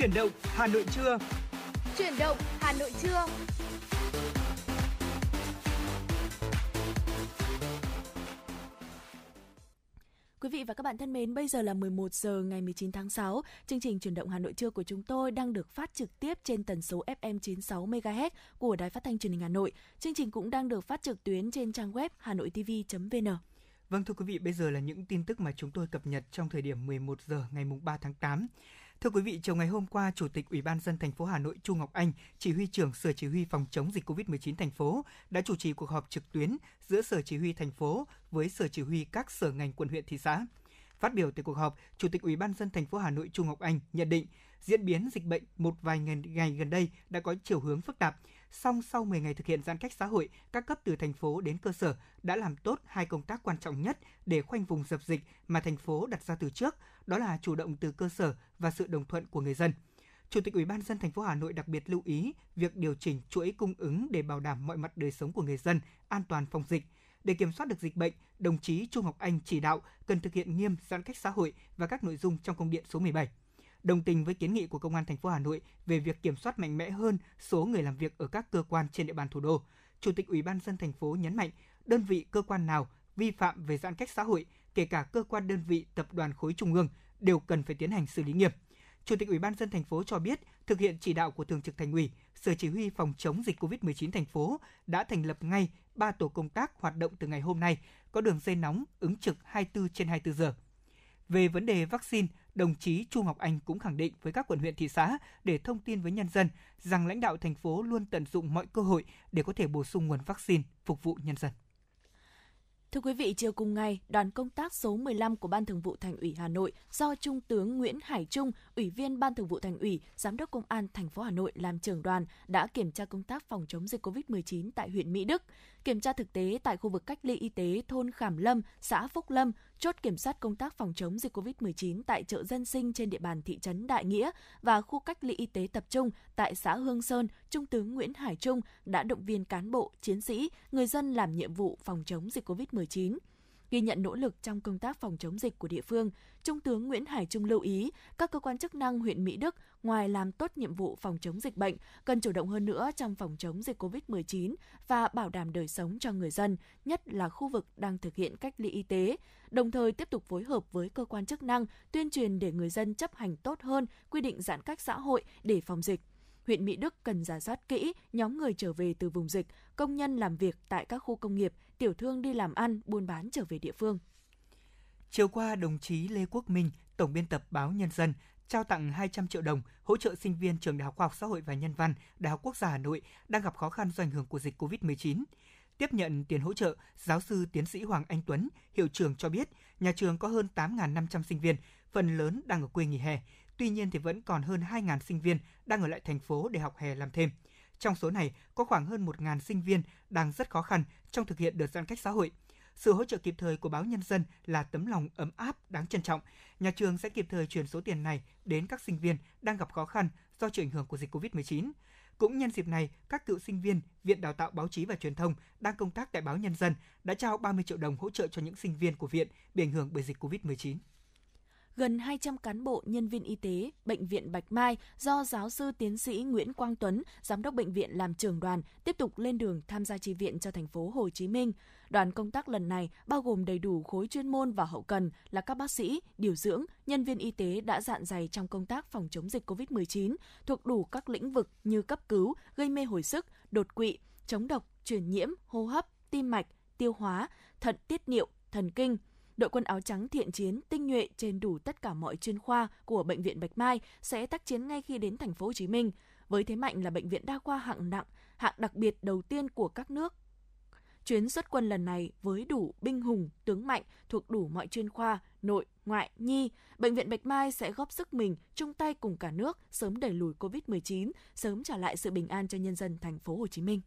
Chuyển động Hà Nội trưa. Chuyển động Hà Nội trưa. Quý vị và các bạn thân mến, bây giờ là 11 giờ ngày 19 tháng 6. Chương trình chuyển động Hà Nội trưa của chúng tôi đang được phát trực tiếp trên tần số FM 96 MHz của Đài Phát thanh Truyền hình Hà Nội. Chương trình cũng đang được phát trực tuyến trên trang web hanoitv.vn. Vâng thưa quý vị, bây giờ là những tin tức mà chúng tôi cập nhật trong thời điểm 11 giờ ngày mùng 3 tháng 8. Thưa quý vị, chiều ngày hôm qua, Chủ tịch Ủy ban dân thành phố Hà Nội Chu Ngọc Anh, chỉ huy trưởng Sở Chỉ huy phòng chống dịch COVID-19 thành phố đã chủ trì cuộc họp trực tuyến giữa Sở Chỉ huy thành phố với Sở Chỉ huy các sở ngành quận huyện thị xã. Phát biểu tại cuộc họp, Chủ tịch Ủy ban dân thành phố Hà Nội Chu Ngọc Anh nhận định diễn biến dịch bệnh một vài ngày, ngày gần đây đã có chiều hướng phức tạp. Song sau 10 ngày thực hiện giãn cách xã hội, các cấp từ thành phố đến cơ sở đã làm tốt hai công tác quan trọng nhất để khoanh vùng dập dịch mà thành phố đặt ra từ trước, đó là chủ động từ cơ sở và sự đồng thuận của người dân. Chủ tịch Ủy ban dân thành phố Hà Nội đặc biệt lưu ý việc điều chỉnh chuỗi cung ứng để bảo đảm mọi mặt đời sống của người dân an toàn phòng dịch. Để kiểm soát được dịch bệnh, đồng chí Trung Ngọc Anh chỉ đạo cần thực hiện nghiêm giãn cách xã hội và các nội dung trong công điện số 17 đồng tình với kiến nghị của Công an thành phố Hà Nội về việc kiểm soát mạnh mẽ hơn số người làm việc ở các cơ quan trên địa bàn thủ đô. Chủ tịch Ủy ban dân thành phố nhấn mạnh, đơn vị cơ quan nào vi phạm về giãn cách xã hội, kể cả cơ quan đơn vị tập đoàn khối trung ương đều cần phải tiến hành xử lý nghiêm. Chủ tịch Ủy ban dân thành phố cho biết, thực hiện chỉ đạo của Thường trực Thành ủy, Sở Chỉ huy phòng chống dịch COVID-19 thành phố đã thành lập ngay 3 tổ công tác hoạt động từ ngày hôm nay, có đường dây nóng ứng trực 24 trên 24 giờ. Về vấn đề vaccine, đồng chí Chu Ngọc Anh cũng khẳng định với các quận huyện thị xã để thông tin với nhân dân rằng lãnh đạo thành phố luôn tận dụng mọi cơ hội để có thể bổ sung nguồn vaccine phục vụ nhân dân. Thưa quý vị, chiều cùng ngày, đoàn công tác số 15 của Ban Thường vụ Thành ủy Hà Nội do Trung tướng Nguyễn Hải Trung, Ủy viên Ban Thường vụ Thành ủy, Giám đốc Công an thành phố Hà Nội làm trưởng đoàn đã kiểm tra công tác phòng chống dịch COVID-19 tại huyện Mỹ Đức. Kiểm tra thực tế tại khu vực cách ly y tế thôn Khảm Lâm, xã Phúc Lâm, chốt kiểm soát công tác phòng chống dịch COVID-19 tại chợ dân sinh trên địa bàn thị trấn Đại Nghĩa và khu cách ly y tế tập trung tại xã Hương Sơn, Trung tướng Nguyễn Hải Trung đã động viên cán bộ, chiến sĩ, người dân làm nhiệm vụ phòng chống dịch COVID-19 ghi nhận nỗ lực trong công tác phòng chống dịch của địa phương, Trung tướng Nguyễn Hải Trung lưu ý các cơ quan chức năng huyện Mỹ Đức ngoài làm tốt nhiệm vụ phòng chống dịch bệnh, cần chủ động hơn nữa trong phòng chống dịch COVID-19 và bảo đảm đời sống cho người dân, nhất là khu vực đang thực hiện cách ly y tế, đồng thời tiếp tục phối hợp với cơ quan chức năng tuyên truyền để người dân chấp hành tốt hơn quy định giãn cách xã hội để phòng dịch huyện Mỹ Đức cần giả soát kỹ nhóm người trở về từ vùng dịch, công nhân làm việc tại các khu công nghiệp, tiểu thương đi làm ăn, buôn bán trở về địa phương. Chiều qua, đồng chí Lê Quốc Minh, Tổng biên tập báo Nhân dân, trao tặng 200 triệu đồng hỗ trợ sinh viên trường Đại học Khoa học Xã hội và Nhân văn, Đại học Quốc gia Hà Nội đang gặp khó khăn do ảnh hưởng của dịch COVID-19. Tiếp nhận tiền hỗ trợ, giáo sư tiến sĩ Hoàng Anh Tuấn, hiệu trưởng cho biết, nhà trường có hơn 8.500 sinh viên, phần lớn đang ở quê nghỉ hè. Tuy nhiên thì vẫn còn hơn 2.000 sinh viên đang ở lại thành phố để học hè làm thêm. Trong số này, có khoảng hơn 1.000 sinh viên đang rất khó khăn trong thực hiện đợt giãn cách xã hội. Sự hỗ trợ kịp thời của báo Nhân dân là tấm lòng ấm áp đáng trân trọng. Nhà trường sẽ kịp thời chuyển số tiền này đến các sinh viên đang gặp khó khăn do chịu ảnh hưởng của dịch COVID-19. Cũng nhân dịp này, các cựu sinh viên Viện Đào tạo Báo chí và Truyền thông đang công tác tại báo Nhân dân đã trao 30 triệu đồng hỗ trợ cho những sinh viên của viện bị ảnh hưởng bởi dịch COVID-19 gần 200 cán bộ, nhân viên y tế, Bệnh viện Bạch Mai do giáo sư tiến sĩ Nguyễn Quang Tuấn, giám đốc bệnh viện làm trưởng đoàn, tiếp tục lên đường tham gia chi viện cho thành phố Hồ Chí Minh. Đoàn công tác lần này bao gồm đầy đủ khối chuyên môn và hậu cần là các bác sĩ, điều dưỡng, nhân viên y tế đã dạn dày trong công tác phòng chống dịch COVID-19 thuộc đủ các lĩnh vực như cấp cứu, gây mê hồi sức, đột quỵ, chống độc, truyền nhiễm, hô hấp, tim mạch, tiêu hóa, thận tiết niệu, thần kinh, đội quân áo trắng thiện chiến tinh nhuệ trên đủ tất cả mọi chuyên khoa của bệnh viện Bạch Mai sẽ tác chiến ngay khi đến thành phố Hồ Chí Minh với thế mạnh là bệnh viện đa khoa hạng nặng, hạng đặc biệt đầu tiên của các nước. Chuyến xuất quân lần này với đủ binh hùng, tướng mạnh thuộc đủ mọi chuyên khoa, nội, ngoại, nhi, bệnh viện Bạch Mai sẽ góp sức mình chung tay cùng cả nước sớm đẩy lùi Covid-19, sớm trả lại sự bình an cho nhân dân thành phố Hồ Chí Minh.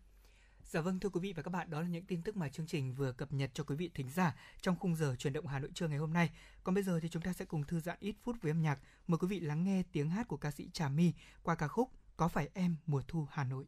Dạ vâng thưa quý vị và các bạn, đó là những tin tức mà chương trình vừa cập nhật cho quý vị thính giả trong khung giờ chuyển động Hà Nội trưa ngày hôm nay. Còn bây giờ thì chúng ta sẽ cùng thư giãn ít phút với âm nhạc. Mời quý vị lắng nghe tiếng hát của ca sĩ Trà My qua ca khúc Có phải em mùa thu Hà Nội.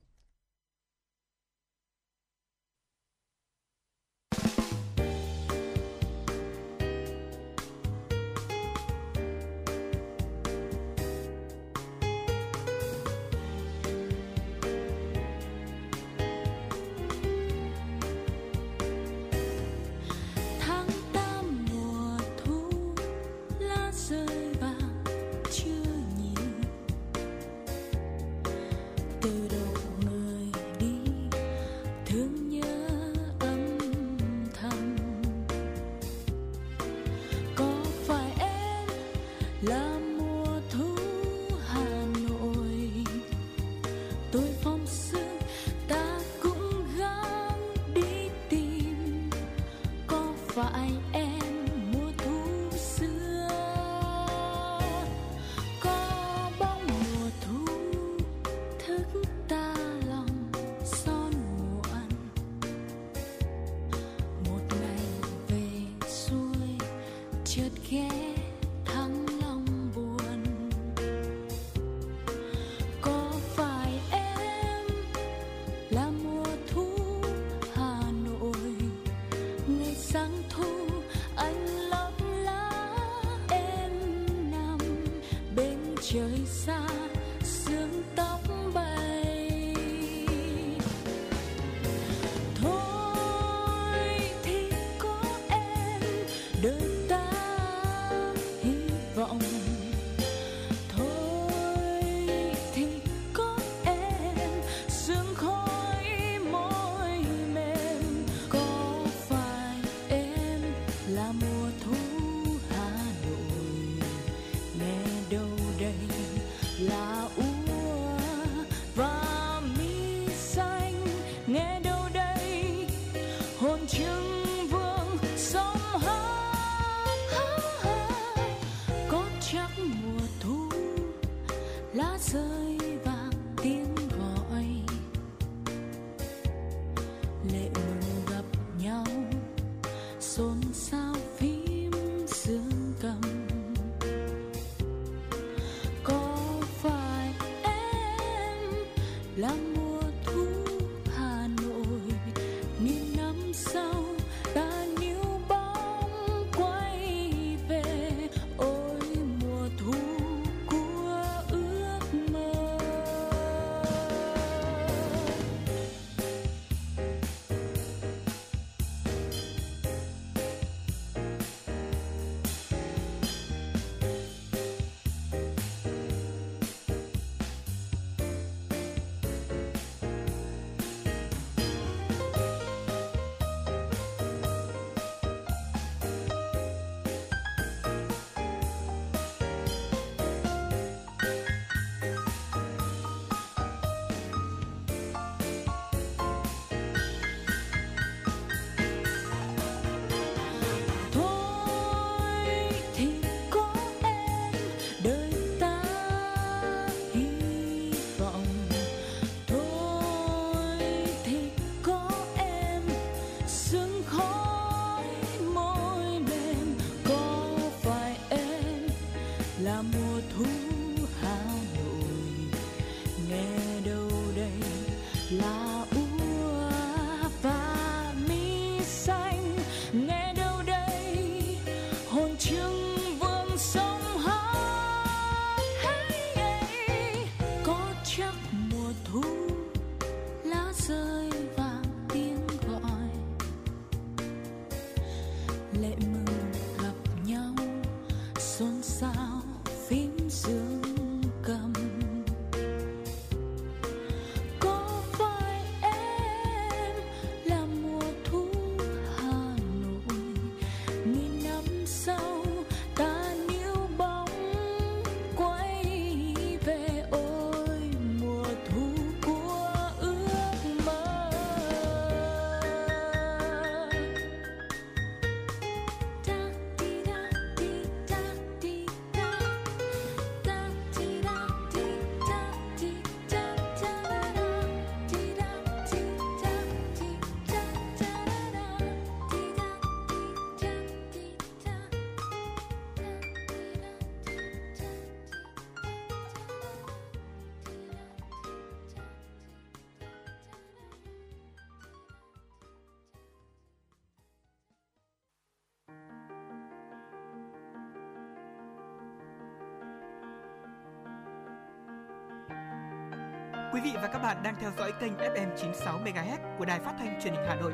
Vị và các bạn đang theo dõi kênh FM 96 MHz của Đài Phát thanh Truyền hình Hà Nội.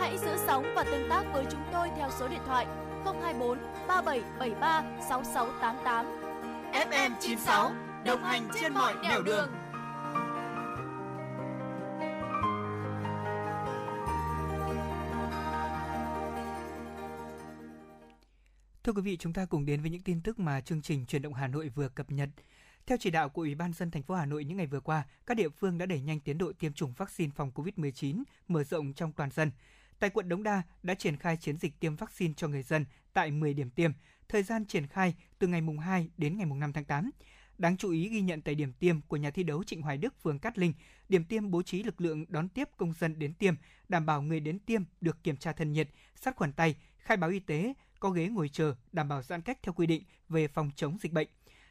Hãy giữ sóng và tương tác với chúng tôi theo số điện thoại 024 3773 6688. FM 96 đồng hành trên mọi nẻo đường. Thưa quý vị, chúng ta cùng đến với những tin tức mà chương trình Truyền động Hà Nội vừa cập nhật. Theo chỉ đạo của Ủy ban dân thành phố Hà Nội những ngày vừa qua, các địa phương đã đẩy nhanh tiến độ tiêm chủng vaccine phòng COVID-19 mở rộng trong toàn dân. Tại quận Đống Đa đã triển khai chiến dịch tiêm vaccine cho người dân tại 10 điểm tiêm, thời gian triển khai từ ngày mùng 2 đến ngày mùng 5 tháng 8. Đáng chú ý ghi nhận tại điểm tiêm của nhà thi đấu Trịnh Hoài Đức, phường Cát Linh, điểm tiêm bố trí lực lượng đón tiếp công dân đến tiêm, đảm bảo người đến tiêm được kiểm tra thân nhiệt, sát khuẩn tay, khai báo y tế, có ghế ngồi chờ, đảm bảo giãn cách theo quy định về phòng chống dịch bệnh.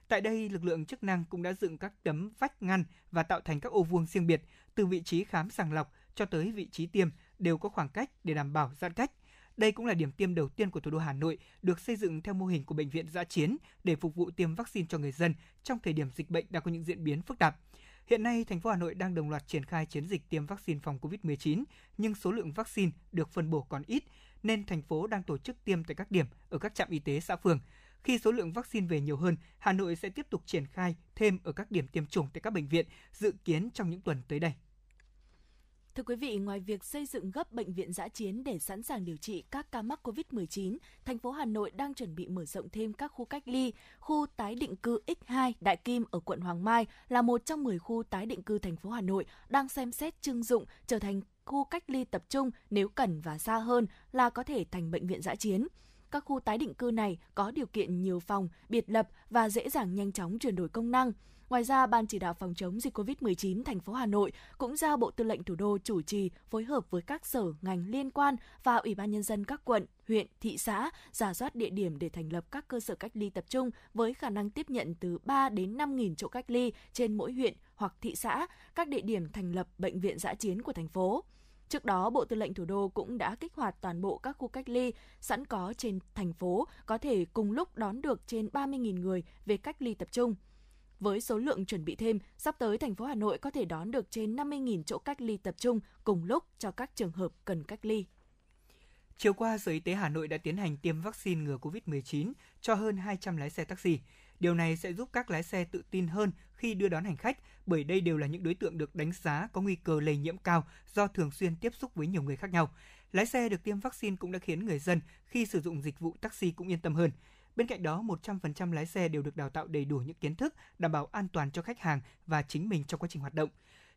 Tại đây, lực lượng chức năng cũng đã dựng các tấm vách ngăn và tạo thành các ô vuông riêng biệt, từ vị trí khám sàng lọc cho tới vị trí tiêm đều có khoảng cách để đảm bảo giãn cách. Đây cũng là điểm tiêm đầu tiên của thủ đô Hà Nội được xây dựng theo mô hình của bệnh viện giã chiến để phục vụ tiêm vaccine cho người dân trong thời điểm dịch bệnh đang có những diễn biến phức tạp. Hiện nay, thành phố Hà Nội đang đồng loạt triển khai chiến dịch tiêm vaccine phòng COVID-19, nhưng số lượng vaccine được phân bổ còn ít, nên thành phố đang tổ chức tiêm tại các điểm ở các trạm y tế xã phường. Khi số lượng vaccine về nhiều hơn, Hà Nội sẽ tiếp tục triển khai thêm ở các điểm tiêm chủng tại các bệnh viện, dự kiến trong những tuần tới đây. Thưa quý vị, ngoài việc xây dựng gấp bệnh viện giã chiến để sẵn sàng điều trị các ca mắc COVID-19, thành phố Hà Nội đang chuẩn bị mở rộng thêm các khu cách ly. Khu tái định cư X2 Đại Kim ở quận Hoàng Mai là một trong 10 khu tái định cư thành phố Hà Nội đang xem xét trưng dụng trở thành khu cách ly tập trung nếu cần và xa hơn là có thể thành bệnh viện giã chiến các khu tái định cư này có điều kiện nhiều phòng, biệt lập và dễ dàng nhanh chóng chuyển đổi công năng. Ngoài ra, Ban chỉ đạo phòng chống dịch COVID-19 thành phố Hà Nội cũng giao Bộ Tư lệnh Thủ đô chủ trì phối hợp với các sở ngành liên quan và Ủy ban nhân dân các quận, huyện, thị xã giả soát địa điểm để thành lập các cơ sở cách ly tập trung với khả năng tiếp nhận từ 3 đến 5 nghìn chỗ cách ly trên mỗi huyện hoặc thị xã, các địa điểm thành lập bệnh viện giã chiến của thành phố. Trước đó, Bộ Tư lệnh Thủ đô cũng đã kích hoạt toàn bộ các khu cách ly sẵn có trên thành phố, có thể cùng lúc đón được trên 30.000 người về cách ly tập trung. Với số lượng chuẩn bị thêm, sắp tới thành phố Hà Nội có thể đón được trên 50.000 chỗ cách ly tập trung cùng lúc cho các trường hợp cần cách ly. Chiều qua, Sở Y tế Hà Nội đã tiến hành tiêm vaccine ngừa COVID-19 cho hơn 200 lái xe taxi. Điều này sẽ giúp các lái xe tự tin hơn khi đưa đón hành khách, bởi đây đều là những đối tượng được đánh giá có nguy cơ lây nhiễm cao do thường xuyên tiếp xúc với nhiều người khác nhau. Lái xe được tiêm vaccine cũng đã khiến người dân khi sử dụng dịch vụ taxi cũng yên tâm hơn. Bên cạnh đó, 100% lái xe đều được đào tạo đầy đủ những kiến thức đảm bảo an toàn cho khách hàng và chính mình trong quá trình hoạt động.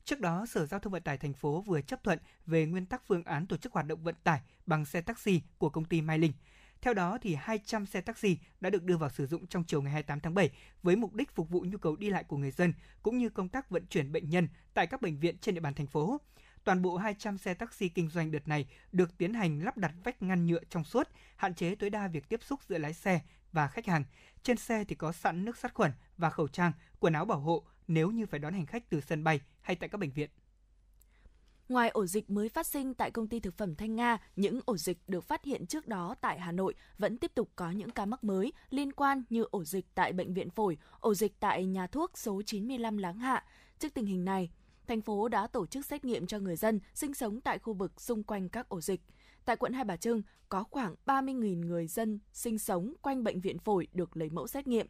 Trước đó, Sở Giao thông Vận tải thành phố vừa chấp thuận về nguyên tắc phương án tổ chức hoạt động vận tải bằng xe taxi của công ty Mai Linh. Theo đó, thì 200 xe taxi đã được đưa vào sử dụng trong chiều ngày 28 tháng 7 với mục đích phục vụ nhu cầu đi lại của người dân cũng như công tác vận chuyển bệnh nhân tại các bệnh viện trên địa bàn thành phố. Toàn bộ 200 xe taxi kinh doanh đợt này được tiến hành lắp đặt vách ngăn nhựa trong suốt, hạn chế tối đa việc tiếp xúc giữa lái xe và khách hàng. Trên xe thì có sẵn nước sát khuẩn và khẩu trang, quần áo bảo hộ nếu như phải đón hành khách từ sân bay hay tại các bệnh viện. Ngoài ổ dịch mới phát sinh tại công ty thực phẩm Thanh Nga, những ổ dịch được phát hiện trước đó tại Hà Nội vẫn tiếp tục có những ca mắc mới liên quan như ổ dịch tại bệnh viện phổi, ổ dịch tại nhà thuốc số 95 Láng Hạ. Trước tình hình này, thành phố đã tổ chức xét nghiệm cho người dân sinh sống tại khu vực xung quanh các ổ dịch. Tại quận Hai Bà Trưng, có khoảng 30.000 người dân sinh sống quanh bệnh viện phổi được lấy mẫu xét nghiệm.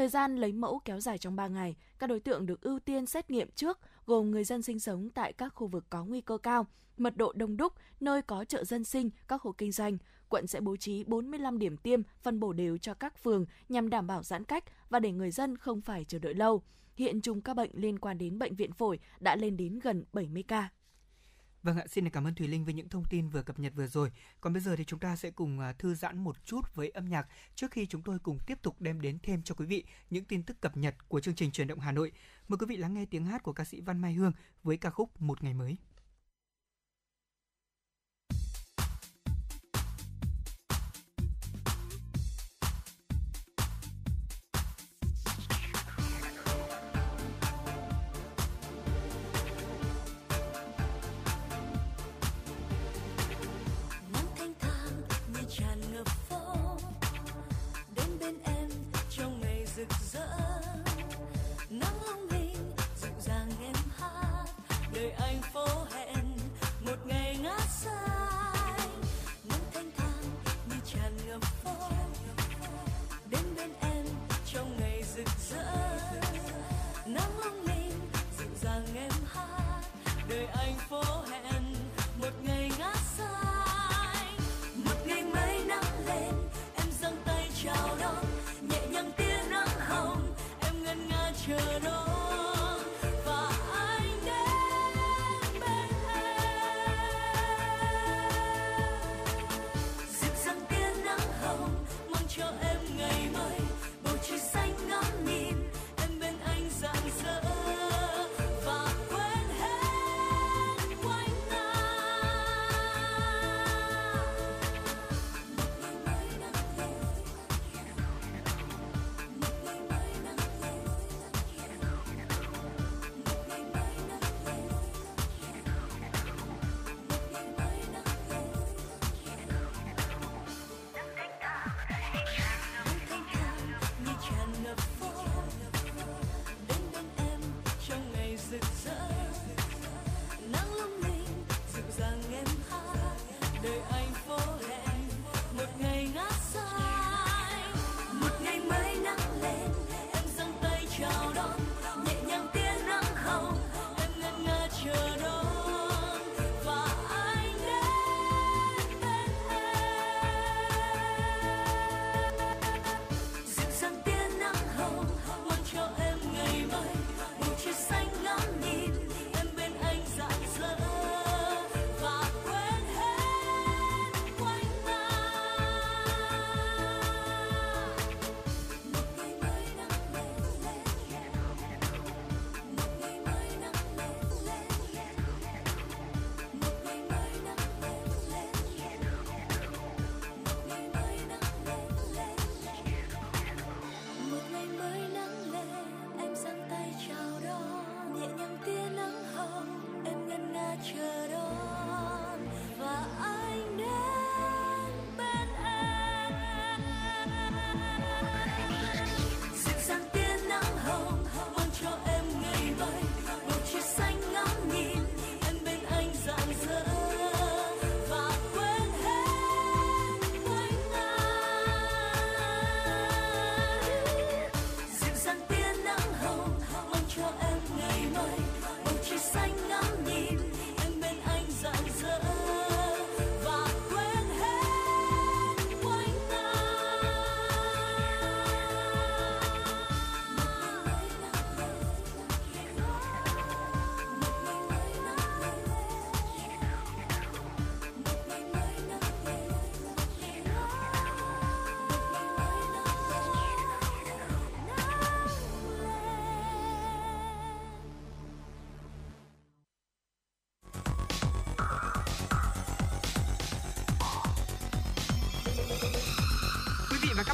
Thời gian lấy mẫu kéo dài trong 3 ngày, các đối tượng được ưu tiên xét nghiệm trước, gồm người dân sinh sống tại các khu vực có nguy cơ cao, mật độ đông đúc, nơi có chợ dân sinh, các hộ kinh doanh. Quận sẽ bố trí 45 điểm tiêm, phân bổ đều cho các phường nhằm đảm bảo giãn cách và để người dân không phải chờ đợi lâu. Hiện chùm các bệnh liên quan đến bệnh viện phổi đã lên đến gần 70 ca. Vâng ạ, xin cảm ơn Thùy Linh với những thông tin vừa cập nhật vừa rồi. Còn bây giờ thì chúng ta sẽ cùng à, thư giãn một chút với âm nhạc trước khi chúng tôi cùng tiếp tục đem đến thêm cho quý vị những tin tức cập nhật của chương trình truyền động Hà Nội. Mời quý vị lắng nghe tiếng hát của ca sĩ Văn Mai Hương với ca khúc Một ngày mới.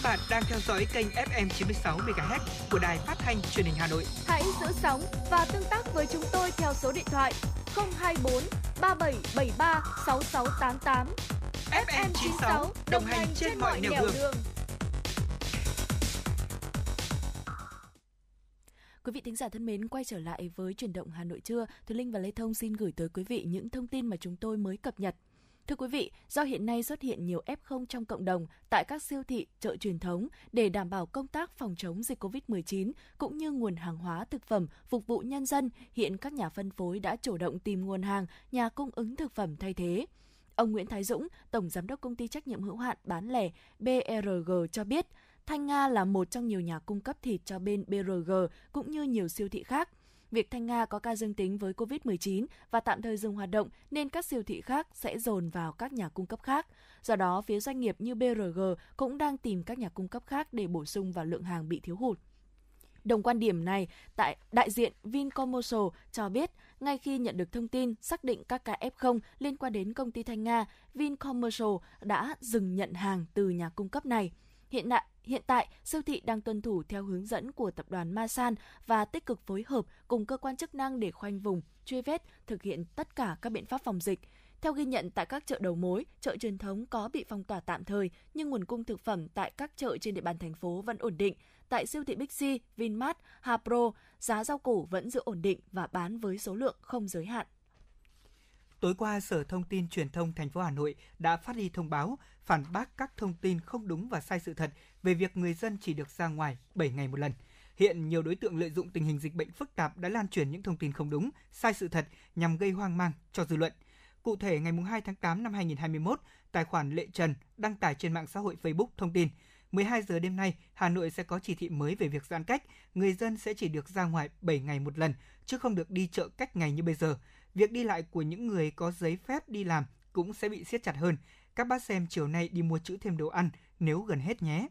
Bạn đang theo dõi kênh FM 96 MHz của đài phát thanh truyền hình Hà Nội. Hãy giữ sóng và tương tác với chúng tôi theo số điện thoại 024 3773 6688. FM 96 đồng hành trên mọi nẻo đường. đường. Quý vị thính giả thân mến, quay trở lại với chuyển động Hà Nội trưa, Thùy Linh và Lê Thông xin gửi tới quý vị những thông tin mà chúng tôi mới cập nhật. Thưa quý vị, do hiện nay xuất hiện nhiều F0 trong cộng đồng tại các siêu thị, chợ truyền thống để đảm bảo công tác phòng chống dịch COVID-19 cũng như nguồn hàng hóa thực phẩm phục vụ nhân dân, hiện các nhà phân phối đã chủ động tìm nguồn hàng, nhà cung ứng thực phẩm thay thế. Ông Nguyễn Thái Dũng, Tổng Giám đốc Công ty Trách nhiệm hữu hạn bán lẻ BRG cho biết, Thanh Nga là một trong nhiều nhà cung cấp thịt cho bên BRG cũng như nhiều siêu thị khác. Việc Thanh Nga có ca dương tính với COVID-19 và tạm thời dừng hoạt động nên các siêu thị khác sẽ dồn vào các nhà cung cấp khác. Do đó, phía doanh nghiệp như BRG cũng đang tìm các nhà cung cấp khác để bổ sung vào lượng hàng bị thiếu hụt. Đồng quan điểm này, tại đại diện Vincommercial cho biết, ngay khi nhận được thông tin xác định các ca F0 liên quan đến công ty Thanh Nga, Vincommercial đã dừng nhận hàng từ nhà cung cấp này. Hiện tại, hiện tại, siêu thị đang tuân thủ theo hướng dẫn của tập đoàn Masan và tích cực phối hợp cùng cơ quan chức năng để khoanh vùng, truy vết, thực hiện tất cả các biện pháp phòng dịch. Theo ghi nhận tại các chợ đầu mối, chợ truyền thống có bị phong tỏa tạm thời, nhưng nguồn cung thực phẩm tại các chợ trên địa bàn thành phố vẫn ổn định. Tại siêu thị Bixi, Vinmart, Hapro, giá rau củ vẫn giữ ổn định và bán với số lượng không giới hạn. Tối qua, Sở Thông tin Truyền thông thành phố Hà Nội đã phát đi thông báo phản bác các thông tin không đúng và sai sự thật về việc người dân chỉ được ra ngoài 7 ngày một lần. Hiện nhiều đối tượng lợi dụng tình hình dịch bệnh phức tạp đã lan truyền những thông tin không đúng, sai sự thật nhằm gây hoang mang cho dư luận. Cụ thể, ngày 2 tháng 8 năm 2021, tài khoản Lệ Trần đăng tải trên mạng xã hội Facebook thông tin 12 giờ đêm nay, Hà Nội sẽ có chỉ thị mới về việc giãn cách. Người dân sẽ chỉ được ra ngoài 7 ngày một lần, chứ không được đi chợ cách ngày như bây giờ. Việc đi lại của những người có giấy phép đi làm cũng sẽ bị siết chặt hơn. Các bác xem chiều nay đi mua chữ thêm đồ ăn nếu gần hết nhé.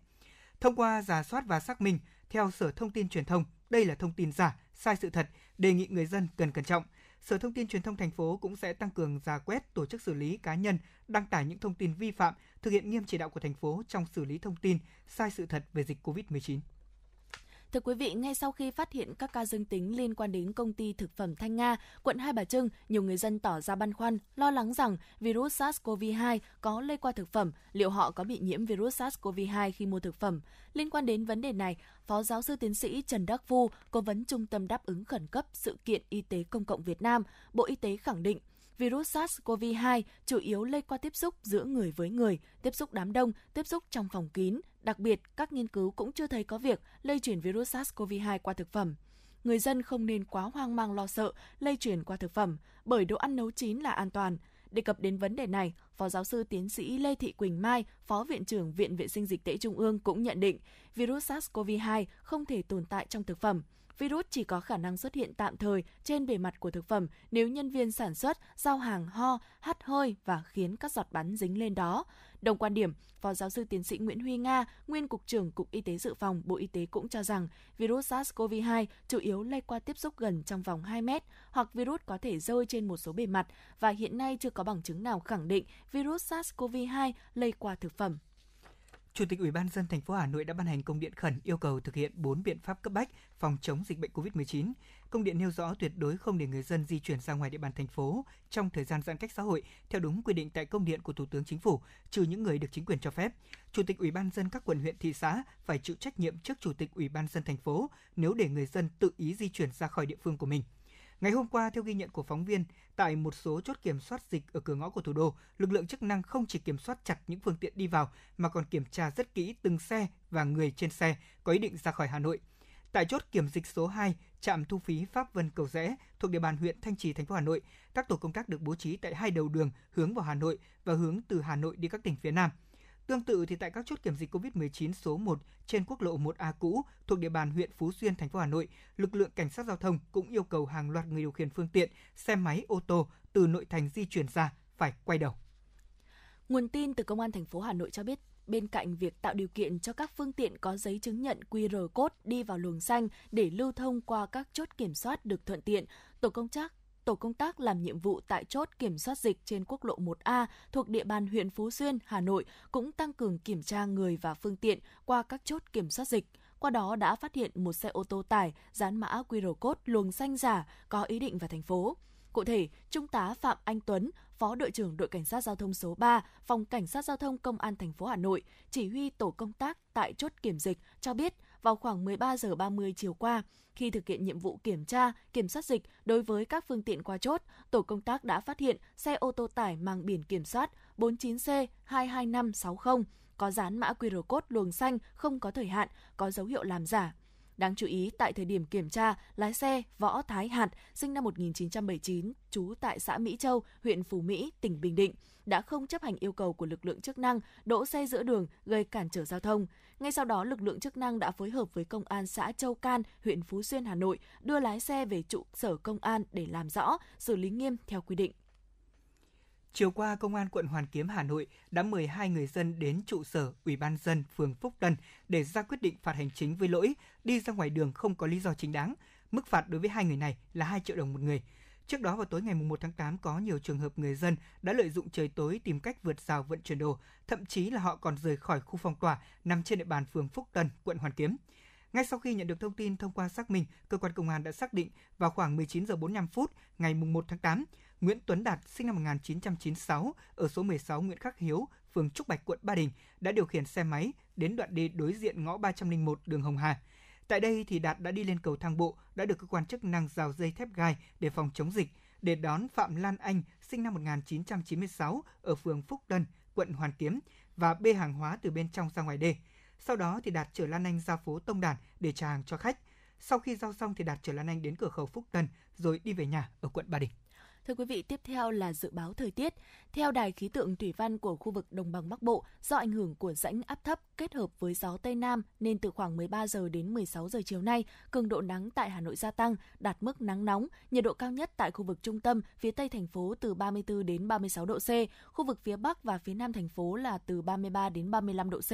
Thông qua giả soát và xác minh, theo Sở Thông tin Truyền thông, đây là thông tin giả, sai sự thật, đề nghị người dân cần cẩn trọng. Sở Thông tin Truyền thông thành phố cũng sẽ tăng cường giả quét tổ chức xử lý cá nhân đăng tải những thông tin vi phạm, thực hiện nghiêm chỉ đạo của thành phố trong xử lý thông tin sai sự thật về dịch COVID-19. Thưa quý vị, ngay sau khi phát hiện các ca dương tính liên quan đến công ty thực phẩm Thanh Nga, quận Hai Bà Trưng, nhiều người dân tỏ ra băn khoăn, lo lắng rằng virus SARS-CoV-2 có lây qua thực phẩm, liệu họ có bị nhiễm virus SARS-CoV-2 khi mua thực phẩm. Liên quan đến vấn đề này, Phó giáo sư tiến sĩ Trần Đắc Phu, cố vấn Trung tâm đáp ứng khẩn cấp sự kiện y tế công cộng Việt Nam, Bộ Y tế khẳng định virus SARS-CoV-2 chủ yếu lây qua tiếp xúc giữa người với người, tiếp xúc đám đông, tiếp xúc trong phòng kín. Đặc biệt, các nghiên cứu cũng chưa thấy có việc lây chuyển virus SARS-CoV-2 qua thực phẩm. Người dân không nên quá hoang mang lo sợ lây truyền qua thực phẩm, bởi đồ ăn nấu chín là an toàn. Đề cập đến vấn đề này, Phó giáo sư tiến sĩ Lê Thị Quỳnh Mai, Phó Viện trưởng Viện Vệ sinh Dịch tễ Trung ương cũng nhận định virus SARS-CoV-2 không thể tồn tại trong thực phẩm virus chỉ có khả năng xuất hiện tạm thời trên bề mặt của thực phẩm nếu nhân viên sản xuất, giao hàng ho, hắt hơi và khiến các giọt bắn dính lên đó. Đồng quan điểm, Phó giáo sư tiến sĩ Nguyễn Huy Nga, nguyên cục trưởng Cục Y tế Dự phòng Bộ Y tế cũng cho rằng virus SARS-CoV-2 chủ yếu lây qua tiếp xúc gần trong vòng 2 mét hoặc virus có thể rơi trên một số bề mặt và hiện nay chưa có bằng chứng nào khẳng định virus SARS-CoV-2 lây qua thực phẩm. Chủ tịch Ủy ban dân thành phố Hà Nội đã ban hành công điện khẩn yêu cầu thực hiện 4 biện pháp cấp bách phòng chống dịch bệnh COVID-19. Công điện nêu rõ tuyệt đối không để người dân di chuyển ra ngoài địa bàn thành phố trong thời gian giãn cách xã hội theo đúng quy định tại công điện của Thủ tướng Chính phủ, trừ những người được chính quyền cho phép. Chủ tịch Ủy ban dân các quận huyện thị xã phải chịu trách nhiệm trước Chủ tịch Ủy ban dân thành phố nếu để người dân tự ý di chuyển ra khỏi địa phương của mình. Ngày hôm qua, theo ghi nhận của phóng viên, tại một số chốt kiểm soát dịch ở cửa ngõ của thủ đô, lực lượng chức năng không chỉ kiểm soát chặt những phương tiện đi vào mà còn kiểm tra rất kỹ từng xe và người trên xe có ý định ra khỏi Hà Nội. Tại chốt kiểm dịch số 2, trạm thu phí Pháp Vân Cầu Rẽ thuộc địa bàn huyện Thanh Trì, thành phố Hà Nội, các tổ công tác được bố trí tại hai đầu đường hướng vào Hà Nội và hướng từ Hà Nội đi các tỉnh phía Nam – Tương tự thì tại các chốt kiểm dịch COVID-19 số 1 trên quốc lộ 1A cũ thuộc địa bàn huyện Phú Xuyên, thành phố Hà Nội, lực lượng cảnh sát giao thông cũng yêu cầu hàng loạt người điều khiển phương tiện, xe máy, ô tô từ nội thành di chuyển ra phải quay đầu. Nguồn tin từ Công an thành phố Hà Nội cho biết, bên cạnh việc tạo điều kiện cho các phương tiện có giấy chứng nhận QR code đi vào luồng xanh để lưu thông qua các chốt kiểm soát được thuận tiện, tổ công tác tổ công tác làm nhiệm vụ tại chốt kiểm soát dịch trên quốc lộ 1A thuộc địa bàn huyện Phú Xuyên, Hà Nội cũng tăng cường kiểm tra người và phương tiện qua các chốt kiểm soát dịch. Qua đó đã phát hiện một xe ô tô tải dán mã QR code luồng xanh giả có ý định vào thành phố. Cụ thể, Trung tá Phạm Anh Tuấn, Phó đội trưởng đội cảnh sát giao thông số 3, Phòng Cảnh sát giao thông Công an thành phố Hà Nội, chỉ huy tổ công tác tại chốt kiểm dịch cho biết vào khoảng 13 giờ 30 chiều qua, khi thực hiện nhiệm vụ kiểm tra, kiểm soát dịch đối với các phương tiện qua chốt, tổ công tác đã phát hiện xe ô tô tải mang biển kiểm soát 49C 22560 có dán mã QR code luồng xanh không có thời hạn, có dấu hiệu làm giả. Đáng chú ý, tại thời điểm kiểm tra, lái xe Võ Thái Hạt, sinh năm 1979, trú tại xã Mỹ Châu, huyện Phú Mỹ, tỉnh Bình Định, đã không chấp hành yêu cầu của lực lượng chức năng đỗ xe giữa đường gây cản trở giao thông. Ngay sau đó, lực lượng chức năng đã phối hợp với công an xã Châu Can, huyện Phú Xuyên, Hà Nội đưa lái xe về trụ sở công an để làm rõ, xử lý nghiêm theo quy định. Chiều qua, Công an quận Hoàn Kiếm Hà Nội đã mời hai người dân đến trụ sở Ủy ban dân phường Phúc Tân để ra quyết định phạt hành chính với lỗi đi ra ngoài đường không có lý do chính đáng. Mức phạt đối với hai người này là 2 triệu đồng một người. Trước đó vào tối ngày 1 tháng 8 có nhiều trường hợp người dân đã lợi dụng trời tối tìm cách vượt rào vận chuyển đồ, thậm chí là họ còn rời khỏi khu phong tỏa nằm trên địa bàn phường Phúc Tân, quận Hoàn Kiếm. Ngay sau khi nhận được thông tin thông qua xác minh, cơ quan công an đã xác định vào khoảng 19 giờ 45 phút ngày 1 tháng 8, Nguyễn Tuấn Đạt, sinh năm 1996, ở số 16 Nguyễn Khắc Hiếu, phường Trúc Bạch, quận Ba Đình, đã điều khiển xe máy đến đoạn đi đối diện ngõ 301 đường Hồng Hà. Tại đây thì Đạt đã đi lên cầu thang bộ, đã được cơ quan chức năng rào dây thép gai để phòng chống dịch, để đón Phạm Lan Anh, sinh năm 1996, ở phường Phúc Tân, quận Hoàn Kiếm, và bê hàng hóa từ bên trong ra ngoài đê. Sau đó thì Đạt chở Lan Anh ra phố Tông Đàn để trả hàng cho khách. Sau khi giao xong thì Đạt chở Lan Anh đến cửa khẩu Phúc Tân rồi đi về nhà ở quận Ba Đình. Thưa quý vị, tiếp theo là dự báo thời tiết. Theo Đài khí tượng thủy văn của khu vực Đồng bằng Bắc Bộ, do ảnh hưởng của rãnh áp thấp kết hợp với gió Tây Nam nên từ khoảng 13 giờ đến 16 giờ chiều nay, cường độ nắng tại Hà Nội gia tăng, đạt mức nắng nóng, nhiệt độ cao nhất tại khu vực trung tâm, phía Tây thành phố từ 34 đến 36 độ C, khu vực phía Bắc và phía Nam thành phố là từ 33 đến 35 độ C.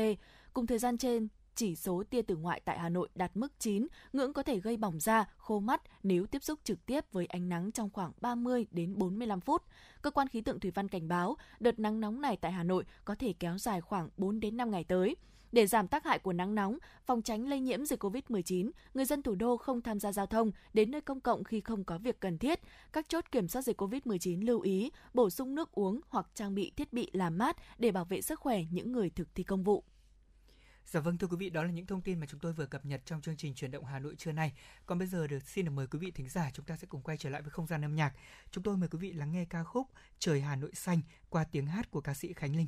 Cùng thời gian trên, chỉ số tia tử ngoại tại Hà Nội đạt mức 9, ngưỡng có thể gây bỏng da, khô mắt nếu tiếp xúc trực tiếp với ánh nắng trong khoảng 30 đến 45 phút. Cơ quan khí tượng thủy văn cảnh báo, đợt nắng nóng này tại Hà Nội có thể kéo dài khoảng 4 đến 5 ngày tới. Để giảm tác hại của nắng nóng, phòng tránh lây nhiễm dịch COVID-19, người dân thủ đô không tham gia giao thông đến nơi công cộng khi không có việc cần thiết. Các chốt kiểm soát dịch COVID-19 lưu ý bổ sung nước uống hoặc trang bị thiết bị làm mát để bảo vệ sức khỏe những người thực thi công vụ. Dạ vâng thưa quý vị, đó là những thông tin mà chúng tôi vừa cập nhật trong chương trình chuyển động Hà Nội trưa nay. Còn bây giờ được xin được mời quý vị thính giả chúng ta sẽ cùng quay trở lại với không gian âm nhạc. Chúng tôi mời quý vị lắng nghe ca khúc Trời Hà Nội xanh qua tiếng hát của ca sĩ Khánh Linh.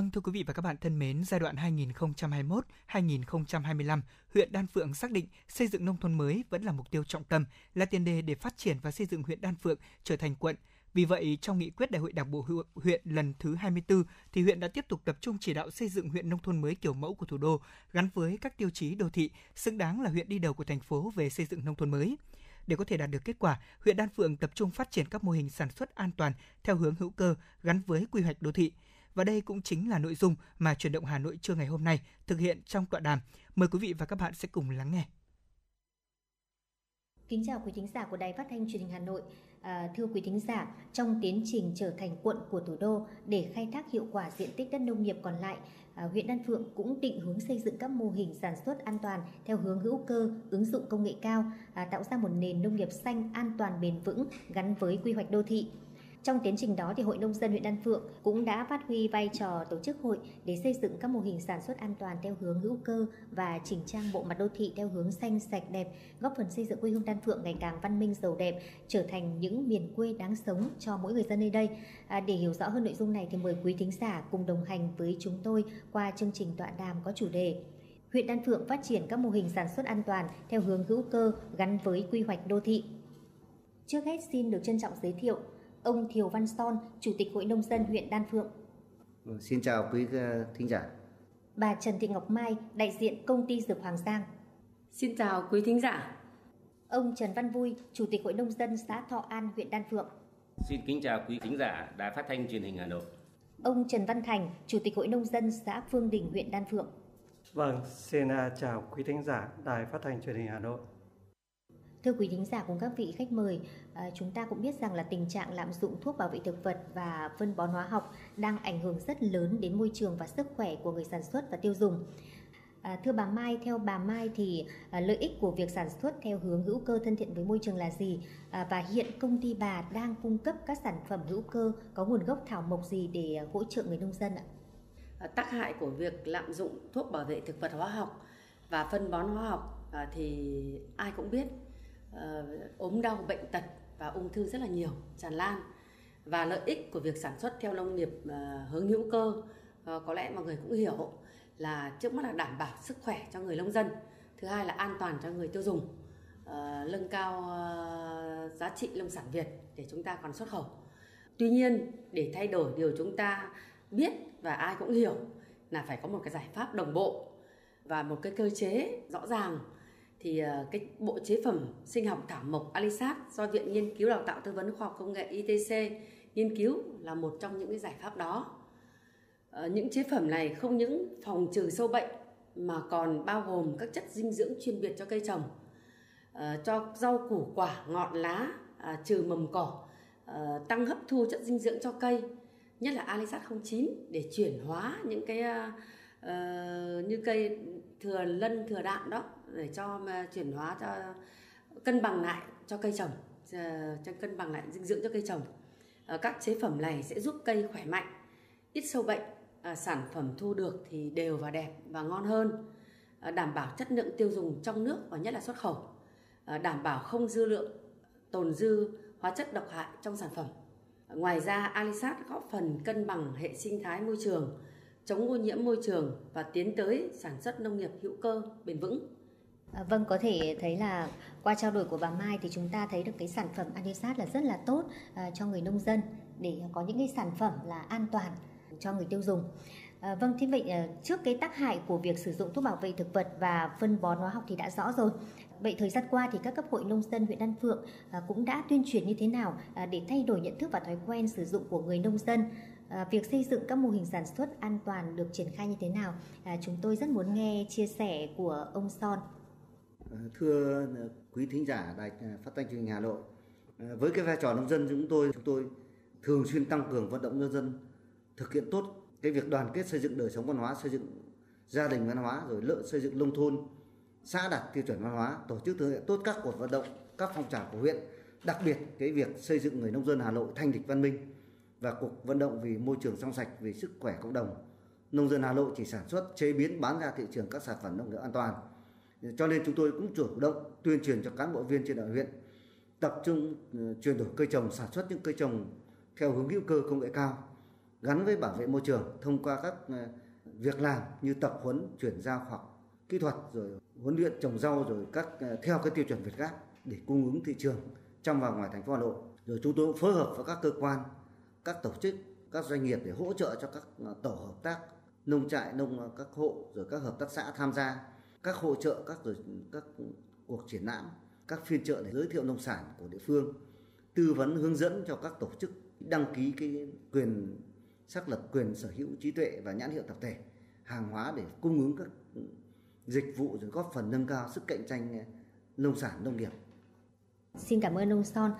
Vâng thưa quý vị và các bạn thân mến, giai đoạn 2021-2025, huyện Đan Phượng xác định xây dựng nông thôn mới vẫn là mục tiêu trọng tâm, là tiền đề để phát triển và xây dựng huyện Đan Phượng trở thành quận. Vì vậy, trong nghị quyết Đại hội Đảng bộ huyện lần thứ 24 thì huyện đã tiếp tục tập trung chỉ đạo xây dựng huyện nông thôn mới kiểu mẫu của thủ đô gắn với các tiêu chí đô thị, xứng đáng là huyện đi đầu của thành phố về xây dựng nông thôn mới. Để có thể đạt được kết quả, huyện Đan Phượng tập trung phát triển các mô hình sản xuất an toàn theo hướng hữu cơ gắn với quy hoạch đô thị. Và đây cũng chính là nội dung mà chuyển động Hà Nội trưa ngày hôm nay thực hiện trong tọa đàm. Mời quý vị và các bạn sẽ cùng lắng nghe. Kính chào quý thính giả của Đài Phát thanh Truyền hình Hà Nội. À, thưa quý thính giả, trong tiến trình trở thành quận của thủ đô để khai thác hiệu quả diện tích đất nông nghiệp còn lại, à, huyện Đan Phượng cũng định hướng xây dựng các mô hình sản xuất an toàn theo hướng hữu cơ, ứng dụng công nghệ cao, à, tạo ra một nền nông nghiệp xanh an toàn bền vững gắn với quy hoạch đô thị. Trong tiến trình đó thì Hội nông dân huyện Đan Phượng cũng đã phát huy vai trò tổ chức hội để xây dựng các mô hình sản xuất an toàn theo hướng hữu cơ và chỉnh trang bộ mặt đô thị theo hướng xanh sạch đẹp, góp phần xây dựng quê hương Đan Phượng ngày càng văn minh giàu đẹp, trở thành những miền quê đáng sống cho mỗi người dân nơi đây. À, để hiểu rõ hơn nội dung này thì mời quý thính giả cùng đồng hành với chúng tôi qua chương trình tọa đàm có chủ đề huyện Đan Phượng phát triển các mô hình sản xuất an toàn theo hướng hữu cơ gắn với quy hoạch đô thị. Trước hết xin được trân trọng giới thiệu ông Thiều Văn Son, Chủ tịch Hội Nông dân huyện Đan Phượng. Vâng, xin chào quý ờ, thính giả. Bà Trần Thị Ngọc Mai, đại diện công ty Dược Hoàng Giang. Xin chào quý thính giả. Ông Trần Văn Vui, Chủ tịch Hội Nông dân xã Thọ An, huyện Đan Phượng. Xin kính chào quý thính giả Đài Phát thanh Truyền hình Hà Nội. Ông Trần Văn Thành, Chủ tịch Hội Nông dân xã Phương Đình, huyện Đan Phượng. Vâng, xin chào quý thính giả Đài Phát thanh Truyền hình Hà Nội. Thưa quý thính giả cùng các vị khách mời, à, chúng ta cũng biết rằng là tình trạng lạm dụng thuốc bảo vệ thực vật và phân bón hóa học đang ảnh hưởng rất lớn đến môi trường và sức khỏe của người sản xuất và tiêu dùng. À, thưa bà Mai, theo bà Mai thì à, lợi ích của việc sản xuất theo hướng hữu cơ thân thiện với môi trường là gì? À, và hiện công ty bà đang cung cấp các sản phẩm hữu cơ có nguồn gốc thảo mộc gì để hỗ trợ người nông dân ạ? À, tác hại của việc lạm dụng thuốc bảo vệ thực vật hóa học và phân bón hóa học à, thì ai cũng biết à, ốm đau bệnh tật và ung thư rất là nhiều, tràn lan. Và lợi ích của việc sản xuất theo nông nghiệp ờ, hướng hữu cơ ờ, có lẽ mọi người cũng hiểu là trước mắt là đảm bảo sức khỏe cho người nông dân, thứ hai là an toàn cho người tiêu dùng ờ, nâng cao giá trị nông sản Việt để chúng ta còn xuất khẩu. Tuy nhiên, để thay đổi điều chúng ta biết và ai cũng hiểu là phải có một cái giải pháp đồng bộ và một cái cơ chế rõ ràng thì ờ, cái bộ chế phẩm sinh học thảo mộc Alisat do Viện Nghiên cứu Đào tạo Tư vấn Khoa học Công nghệ ITC nghiên cứu là một trong những cái giải pháp đó. Ờ, những chế phẩm này không những phòng trừ sâu bệnh mà còn bao gồm các chất dinh dưỡng chuyên biệt cho cây trồng, ờ, cho rau củ quả, ngọn lá, à, trừ mầm cỏ, tăng hấp thu chất dinh dưỡng cho cây, nhất là Alisat 09 để chuyển hóa những cái uh, như cây thừa lân thừa đạm đó, để cho mà chuyển hóa cho cân bằng lại cho cây trồng ờ, cho cân bằng lại dinh dưỡng cho cây trồng. Ờ, các chế phẩm này sẽ giúp cây khỏe mạnh, ít sâu bệnh ờ, sản phẩm thu được thì đều và đẹp và ngon hơn. Đảm bảo chất lượng tiêu dùng trong nước và nhất là xuất khẩu. Đảm bảo không dư lượng, tồn dư hóa chất độc hại trong sản phẩm. Ngoài ra, alisat góp phần cân bằng hệ sinh thái môi trường chống ô nhiễm môi trường và tiến tới sản xuất nông nghiệp hữu cơ bền vững À, vâng, có thể thấy là qua trao đổi của bà Mai thì chúng ta thấy được cái sản phẩm Anisat là rất là tốt à, cho người nông dân để có những cái sản phẩm là an toàn cho người tiêu dùng. À, vâng, thế vậy à, trước cái tác hại của việc sử dụng thuốc bảo vệ thực vật và phân bón hóa học thì đã rõ rồi. Vậy thời gian qua thì các cấp hội nông dân huyện Đan Phượng à, cũng đã tuyên truyền như thế nào à, để thay đổi nhận thức và thói quen sử dụng của người nông dân À, việc xây dựng các mô hình sản xuất an toàn được triển khai như thế nào? À, chúng tôi rất muốn nghe chia sẻ của ông Son. Ờ, thưa ờ, quý thính giả đài phát thanh truyền hình Hà Nội, với cái vai trò nông dân chúng tôi chúng tôi thường xuyên tăng cường vận động nhân dân thực hiện tốt cái việc đoàn kết xây dựng đời sống văn hóa xây dựng gia đình văn hóa rồi lợi xây dựng nông thôn xã đạt tiêu chuẩn văn hóa tổ chức thực hiện tốt các cuộc vận động các phong trào của huyện đặc biệt cái việc xây dựng người nông dân Hà Nội thanh lịch văn minh và cuộc vận động vì môi trường trong sạch vì sức khỏe cộng đồng nông dân Hà Nội chỉ sản xuất chế biến bán ra thị trường các sản phẩm nông nghiệp an toàn cho nên chúng tôi cũng chủ động tuyên truyền cho cán bộ viên trên địa huyện tập trung ờ, chuyển đổi cây trồng sản xuất những cây trồng theo hướng hữu cơ công nghệ cao gắn với bảo vệ môi trường thông qua các ờ, việc làm như tập huấn chuyển giao khoa học kỹ thuật rồi huấn luyện trồng rau rồi các ờ, theo cái tiêu chuẩn Việt Gáp để cung ứng thị trường trong và ngoài thành phố Hà Nội. Rồi chúng tôi cũng phối hợp với các cơ quan, các tổ chức, các doanh nghiệp để hỗ trợ cho các ờ, tổ hợp tác nông trại, nông ờ, các hộ rồi các hợp tác xã tham gia, các hỗ trợ các rồi các cuộc triển lãm, các phiên chợ để giới thiệu nông sản của địa phương, tư vấn hướng dẫn cho các tổ chức đăng ký cái quyền xác lập quyền sở hữu trí tuệ và nhãn hiệu tập thể hàng hóa để cung ứng các dịch vụ rồi góp phần nâng cao sức cạnh tranh ờ, nông sản nông nghiệp. Xin cảm ơn ông Son.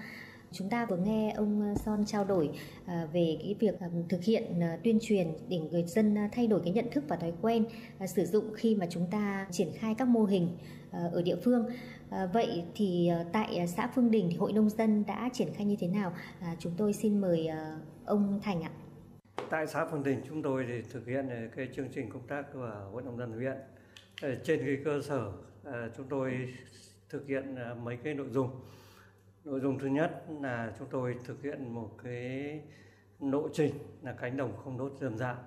Chúng ta vừa nghe ông ờ, Son trao đổi ờ, về cái việc ờ, thực hiện tuyên truyền để người dân thay đổi cái nhận thức và thói quen sử dụng khi mà chúng ta triển khai các mô hình ở địa phương. Vậy thì tại xã Phương Đình thì hội nông dân đã triển khai như thế nào? À, chúng tôi xin mời ông Thành ạ. Tại xã Phương Đình chúng tôi thì thực hiện cái chương trình công tác của hội nông dân huyện. Trên cái cơ sở chúng tôi thực hiện mấy cái nội dung nội dung thứ nhất là chúng tôi thực hiện một cái lộ trình là cánh đồng không đốt rơm rạ dạ.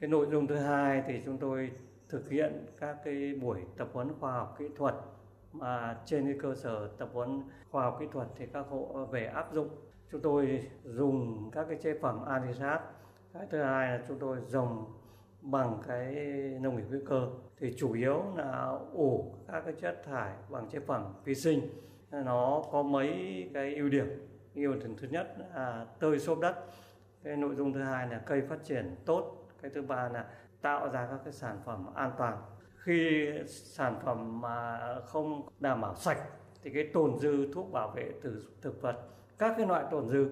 cái nội dung thứ hai thì chúng tôi thực hiện các cái buổi tập huấn khoa học kỹ thuật. Mà trên cái cơ sở tập huấn khoa học kỹ thuật thì các hộ về áp dụng. Chúng tôi dùng các cái chế phẩm anisat. Cái thứ hai là chúng tôi dùng bằng cái nông nghiệp hữu cơ. Thì chủ yếu là ủ các cái chất thải bằng chế phẩm vi sinh nó có mấy cái ưu điểm. Ưu điểm thứ nhất là tơi xốp đất. Cái nội dung thứ hai là cây phát triển tốt. Cái thứ ba là tạo ra các cái sản phẩm an toàn. Khi sản phẩm mà không đảm bảo sạch thì cái tồn dư thuốc bảo vệ từ thực vật các cái loại tồn dư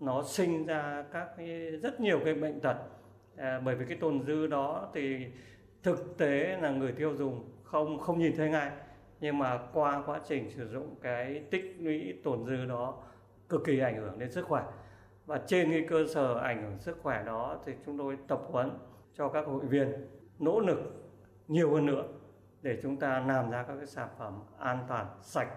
nó sinh ra các cái rất nhiều cái bệnh tật. À, bởi vì cái tồn dư đó thì thực tế là người tiêu dùng không không nhìn thấy ngay nhưng mà qua quá trình sử dụng cái tích lũy tồn dư đó cực kỳ ảnh hưởng đến sức khỏe và trên cái cơ sở ảnh hưởng sức khỏe đó thì chúng tôi tập huấn cho các hội viên nỗ lực nhiều hơn nữa để chúng ta làm ra các cái sản phẩm an toàn sạch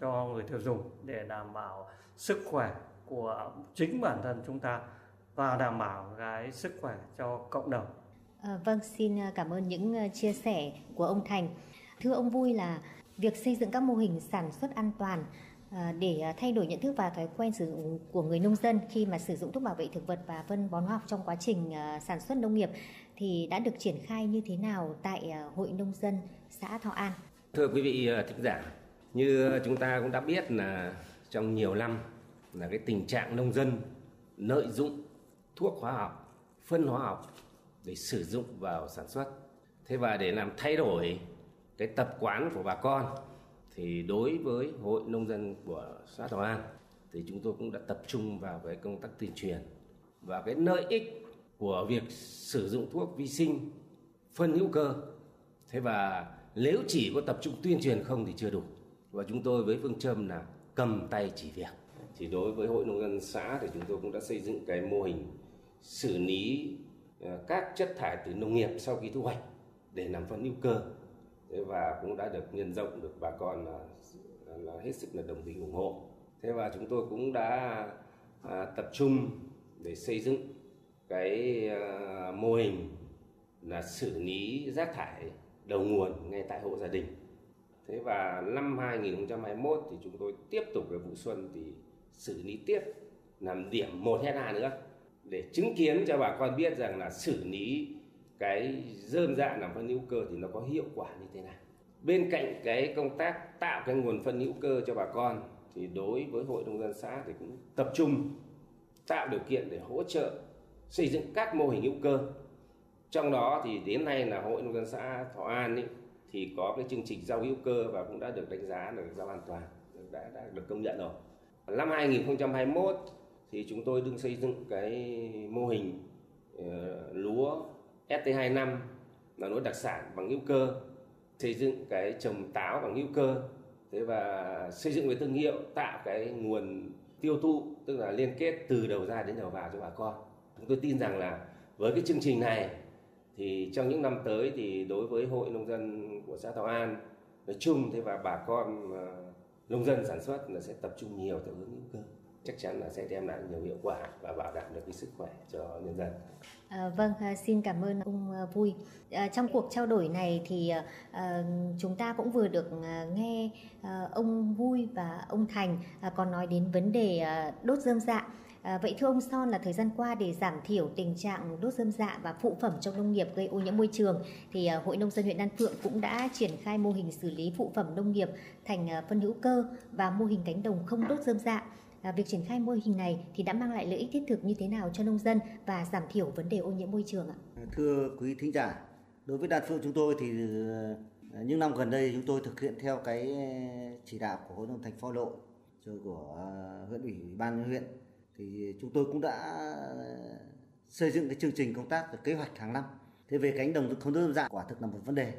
cho người tiêu dùng để đảm bảo sức khỏe của chính bản thân chúng ta và đảm bảo cái sức khỏe cho cộng đồng. À, vâng, xin cảm ơn những ờ, chia sẻ của ông Thành. Thưa ông Vui là việc xây dựng các mô hình sản xuất an toàn à, để à, thay đổi nhận thức và thói quen sử dụng của người nông dân khi mà sử dụng thuốc bảo vệ thực vật và phân bón hóa học trong quá trình à, sản xuất nông nghiệp thì đã được triển khai như thế nào tại hội nông dân xã Thọ An? Thưa quý vị thính giả, như chúng ta cũng đã biết là trong nhiều năm là cái tình trạng nông dân lợi dụng thuốc hóa học, phân hóa học để sử dụng vào sản xuất. Thế và để làm thay đổi cái tập quán của bà con. Thì đối với hội nông dân của xã Thọ An, thì chúng tôi cũng đã tập trung vào cái công tác tuyên truyền và cái lợi ích của việc sử dụng thuốc vi sinh, phân hữu cơ. Thế và nếu chỉ có tập trung tuyên truyền không thì chưa đủ. Và chúng tôi với phương châm là cầm tay chỉ việc. Thì đối với hội nông dân xã thì chúng tôi cũng đã xây dựng cái mô hình xử lý à, các chất thải từ nông nghiệp sau khi thu hoạch để làm phân hữu cơ thế và cũng đã được nhân rộng được bà con là, là hết sức là đồng tình ủng hộ. Thế và chúng tôi cũng đã à, tập trung để xây dựng cái à, mô hình là xử lý rác thải đầu nguồn ngay tại hộ gia đình. Thế và năm 2021 thì chúng tôi tiếp tục cái vụ xuân thì xử lý tiếp làm điểm một hectare nữa để chứng kiến cho bà con biết rằng là xử lý cái dơm dạ làm phân hữu cơ thì nó có hiệu quả như thế nào? Bên cạnh cái công tác tạo cái nguồn phân hữu cơ cho bà con thì đối với hội nông dân xã thì cũng tập trung tạo điều kiện để hỗ trợ xây dựng các mô hình hữu cơ. Trong đó thì đến nay là hội nông dân xã Thọ An ấy, thì có cái chương trình rau hữu cơ và cũng đã được đánh giá là rau an toàn đã, đã được công nhận rồi. Năm 2021 thì chúng tôi đương xây dựng cái mô hình uh, lúa ST25 là lúa đặc sản bằng hữu cơ, xây dựng cái trồng táo bằng hữu cơ. Thế và xây dựng cái thương hiệu, tạo cái nguồn tiêu thụ, tức là liên kết từ đầu ra đến đầu vào cho bà con. Chúng tôi tin rằng là với cái chương trình này thì trong những năm tới thì đối với hội nông dân của xã Thọ An nói chung, thế và bà con ờ, nông dân sản xuất là sẽ tập trung nhiều theo hướng hữu cơ chắc chắn là sẽ đem lại nhiều hiệu quả và bảo đảm được cái sức khỏe cho nhân dân. À, vâng, à, xin cảm ơn ông à, Vui. À, trong cuộc trao đổi này thì à, à chúng ta cũng vừa được nghe à, ông Vui và ông Thành à, còn nói đến vấn đề à, đốt dơm dạ. À, vậy thưa ông Son là thời gian qua để giảm thiểu tình trạng đốt dơm dạ và phụ phẩm trong nông nghiệp gây ô nhiễm môi trường thì à, Hội nông dân huyện Đan Phượng cũng đã triển khai mô hình xử lý phụ phẩm nông nghiệp thành à, phân hữu cơ và mô hình cánh đồng không đốt dơm dạ. À, việc triển khai mô hình này thì đã mang lại lợi ích thiết thực như thế nào cho nông dân và giảm thiểu vấn đề ô nhiễm môi trường ạ? Thưa quý thính giả, đối với Đạt Phượng chúng tôi thì ờ, những năm gần đây chúng tôi thực hiện theo cái ờ, chỉ đạo của hội đồng thành phố lộ, rồi của ờ, huyện ủy ban huyện thì chúng tôi cũng đã xây dựng cái chương trình công tác và kế hoạch hàng năm. Thế về cánh đồng không đơn giản quả thực là một vấn đề.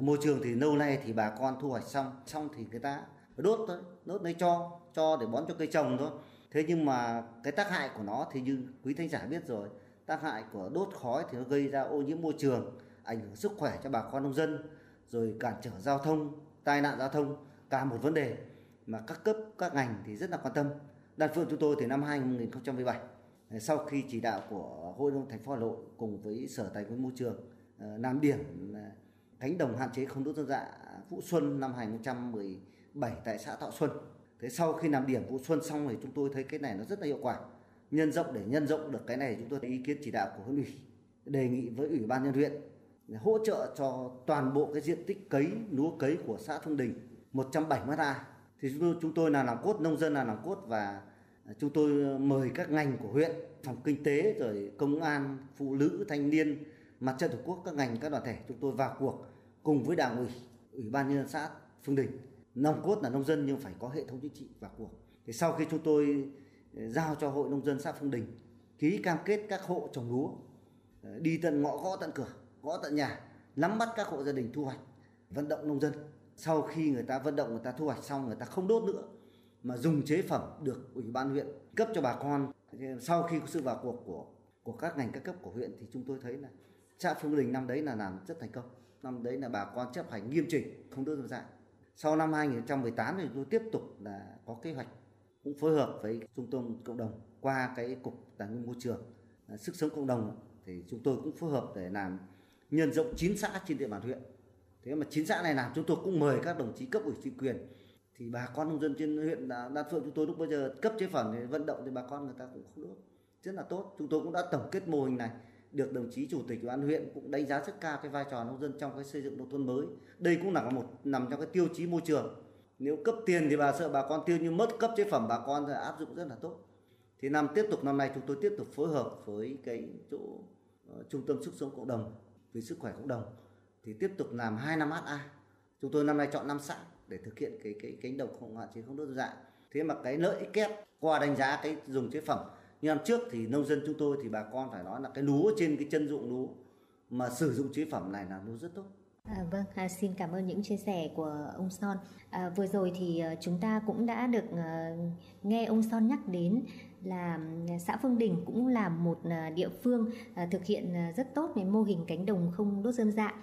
Môi trường thì lâu nay thì bà con thu hoạch xong, xong thì người ta đốt thôi, đốt lấy cho, cho để bón cho cây trồng thôi. Thế nhưng mà cái tác hại của nó thì như quý thính giả biết rồi, tác hại của đốt khói thì nó gây ra ô nhiễm môi trường, ảnh hưởng sức khỏe cho bà con nông dân, rồi cản trở giao thông, tai nạn giao thông, cả một vấn đề mà các cấp các ngành thì rất là quan tâm. Đan Phượng chúng tôi từ năm 2017 ờ, sau khi chỉ đạo của Hội đồng thành phố Hà Nội cùng với Sở Tài nguyên Môi trường ờ, làm điểm cánh ờ, đồng hạn chế không đốt dơm dạ vụ xuân năm 2017 tại xã Thọ Xuân. Thế sau khi làm điểm vụ xuân xong thì chúng tôi thấy cái này nó rất là hiệu quả. Nhân rộng để nhân rộng được cái này chúng tôi ý kiến chỉ đạo của huyện ủy đề nghị với ủy ban nhân huyện để hỗ trợ cho toàn bộ cái diện tích cấy lúa cấy của xã Phương Đình 170 ha thì chúng tôi, chúng tôi là làm cốt nông dân là làm cốt và chúng tôi mời các ngành của huyện phòng kinh tế rồi công an phụ nữ thanh niên mặt trận tổ quốc các ngành các đoàn thể chúng tôi vào cuộc cùng với đảng ủy ủy ban nhân dân xã phương đình nòng cốt là nông dân nhưng phải có hệ thống chính trị vào cuộc. Thì sau khi chúng tôi ờ, giao cho hội nông dân xã phương đình ký cam kết các hộ trồng lúa ờ, đi tận ngõ gõ tận cửa, gõ tận nhà, nắm bắt các hộ gia đình thu hoạch, vận động nông dân. Sau khi người ta vận động, người ta thu hoạch xong, người ta không đốt nữa, mà dùng chế phẩm được ủy ban huyện cấp cho bà con sau khi có sự vào cuộc của của các ngành, các cấp của huyện thì chúng tôi thấy là xã Phương Đình năm đấy là làm rất thành công. Năm đấy là bà con chấp hành nghiêm chỉnh, không đốt dâm dạng sau năm 2018 thì tôi tiếp tục là có kế hoạch, cũng phối hợp với trung tâm cộng đồng qua cái cục tài nguyên môi trường sức sống cộng đồng. Thì chúng tôi cũng phối hợp để làm nhân rộng 9 xã trên địa bàn huyện. Thế mà chín xã này làm, chúng tôi cũng mời các đồng chí cấp ủy chính quyền. Thì bà con nông dân trên huyện đan phượng chúng tôi lúc bây giờ cấp chế phẩm thì vận động thì bà con người ta cũng không đốt rất là tốt. Chúng tôi cũng đã tổng kết mô hình này được đồng chí chủ tịch ủy ban huyện cũng đánh giá rất cao cái vai trò nông dân trong cái xây dựng nông thôn mới. Đây cũng là một nằm trong cái tiêu chí môi trường. Nếu cấp tiền thì bà sợ bà con tiêu nhưng mất cấp chế phẩm bà con thì áp dụng rất là tốt. Thì năm tiếp tục năm nay chúng tôi tiếp tục phối hợp với cái chỗ uh, trung tâm sức sống cộng đồng vì sức khỏe cộng đồng thì tiếp tục làm hai năm HA chúng tôi năm nay chọn năm xã để thực hiện cái cái cánh đồng không hạn chế không đốt dạng. thế mà cái lợi ích kép qua đánh giá cái dùng chế phẩm như năm trước thì nông dân chúng tôi thì bà con phải nói là cái lúa trên cái chân ruộng lúa mà sử dụng chế phẩm này là lúa rất tốt À, vâng, à, xin cảm ơn những chia sẻ của ông Son. À, vừa rồi thì uh, chúng ta cũng đã được uh, nghe ông Son nhắc đến là à, xã Phương Đình cũng là một uh, địa phương uh, thực hiện uh, rất tốt về mô hình cánh đồng không đốt dơm dạ.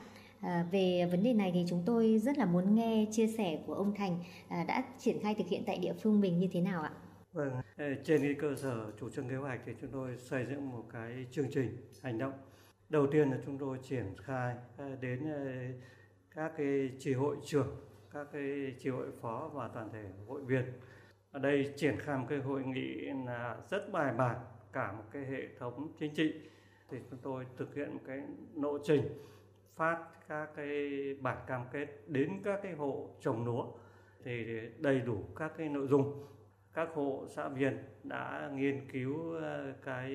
À, về vấn đề này thì chúng tôi rất là muốn nghe chia sẻ của ông Thành à, đã triển khai thực hiện tại địa phương mình như thế nào ạ? Vâng, ờ, trên cái cơ sở chủ trương kế hoạch thì chúng tôi xây dựng một cái chương trình hành động. Đầu tiên là chúng tôi triển khai ờ, đến ờ, các cái chỉ hội trưởng, các cái chỉ hội phó và toàn thể hội viên. Ở đây triển khai một cái hội nghị là rất bài bản cả một cái hệ thống chính trị thì chúng tôi thực hiện một cái lộ trình phát các cái bản cam kết đến các cái hộ trồng lúa thì đầy đủ các cái nội dung các hộ xã viên đã nghiên cứu ờ, cái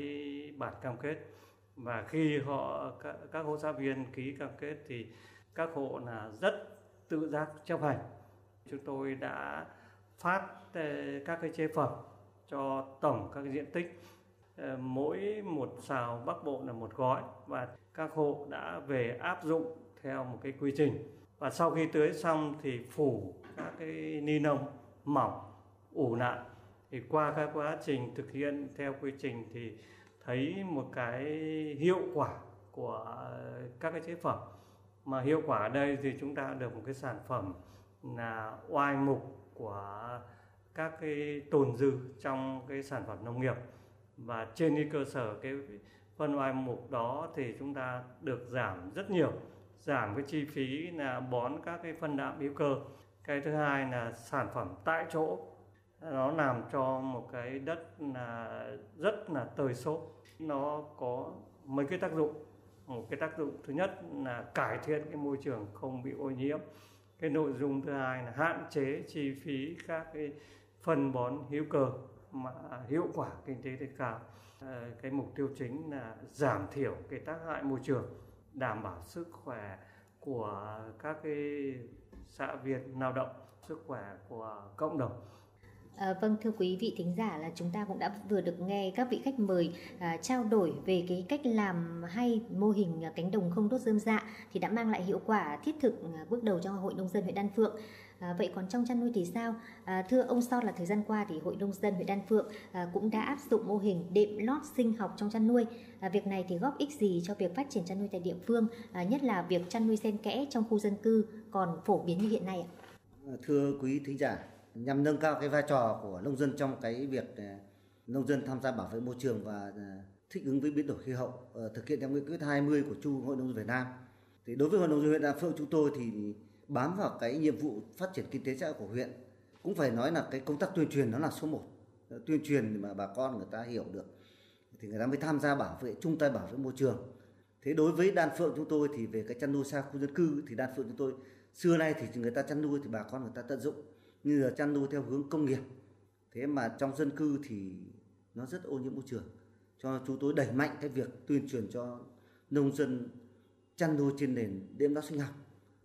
bản cam kết. Và khi họ các, các hộ xã viên ký cam kết thì các hộ là rất tự giác chấp hành. Chúng tôi đã phát ờ, các cái chế phẩm cho tổng các cái diện tích. Ờ, mỗi một xào bắc bộ là một gói và các hộ đã về áp dụng theo một cái quy trình. Và sau khi tưới xong thì phủ các cái ni lông mỏng ủ lại thì qua các quá trình thực hiện theo quy trình thì thấy một cái hiệu quả của các cái chế phẩm. Mà hiệu quả ở đây thì chúng ta được một cái sản phẩm là oai mục của các cái tồn dư trong cái sản phẩm nông nghiệp. Và trên cái cơ sở cái phân oai mục đó thì chúng ta được giảm rất nhiều, giảm cái chi phí là bón các cái phân đạm hữu cơ. Cái thứ hai là sản phẩm tại chỗ nó làm cho một cái đất là rất là tơi xốp. Nó có mấy cái tác dụng. Một cái tác dụng thứ nhất là cải thiện cái môi trường không bị ô nhiễm. Cái nội dung thứ hai là hạn chế chi phí các cái phân bón hữu cơ mà à, hiệu quả kinh tế thì cao. À, cái mục tiêu chính là giảm thiểu cái tác hại môi trường đảm bảo sức khỏe của các cái xã viên lao động sức khỏe của cộng đồng. À, vâng thưa quý vị thính giả là chúng ta cũng đã vừa được nghe các vị khách mời à, trao đổi về cái cách làm hay mô hình à, cánh đồng không đốt rơm dạ thì đã mang lại hiệu quả thiết thực à, bước đầu cho hội nông dân huyện Đan Phượng. À, vậy còn trong chăn nuôi thì sao? À, thưa ông Son là thời gian qua thì hội nông dân huyện Đan Phượng à, cũng đã áp dụng mô hình đệm lót sinh học trong chăn nuôi. À, việc này thì góp ích gì cho việc phát triển chăn nuôi tại địa phương, à, nhất là việc chăn nuôi xen kẽ trong khu dân cư còn phổ biến như hiện nay ạ? Thưa quý thính giả, nhằm nâng cao cái vai trò của nông dân trong cái việc ờ, nông dân tham gia bảo vệ môi trường và ờ, thích ứng với biến đổi khí hậu ờ, thực hiện theo nghị quyết 20 của trung Hội nông dân Việt Nam. Thì đối với Hội nông dân huyện Đan Phượng chúng tôi thì bám vào cái nhiệm vụ phát triển kinh tế xã hội của huyện cũng phải nói là cái công tác tuyên truyền nó là số 1. Tuyên truyền mà bà con người ta hiểu được thì người ta mới tham gia bảo vệ, chung tay bảo vệ môi trường. Thế đối với Đan Phượng chúng tôi thì về cái chăn nuôi xa khu dân cư thì Đan Phượng chúng tôi xưa nay thì người ta chăn nuôi thì bà con người ta tận dụng như là chăn nuôi theo hướng công nghiệp. Thế mà trong dân cư thì nó rất ô nhiễm môi trường. Cho chúng tôi đẩy mạnh cái việc tuyên truyền cho nông dân chăn nuôi trên nền đệm lót sinh học.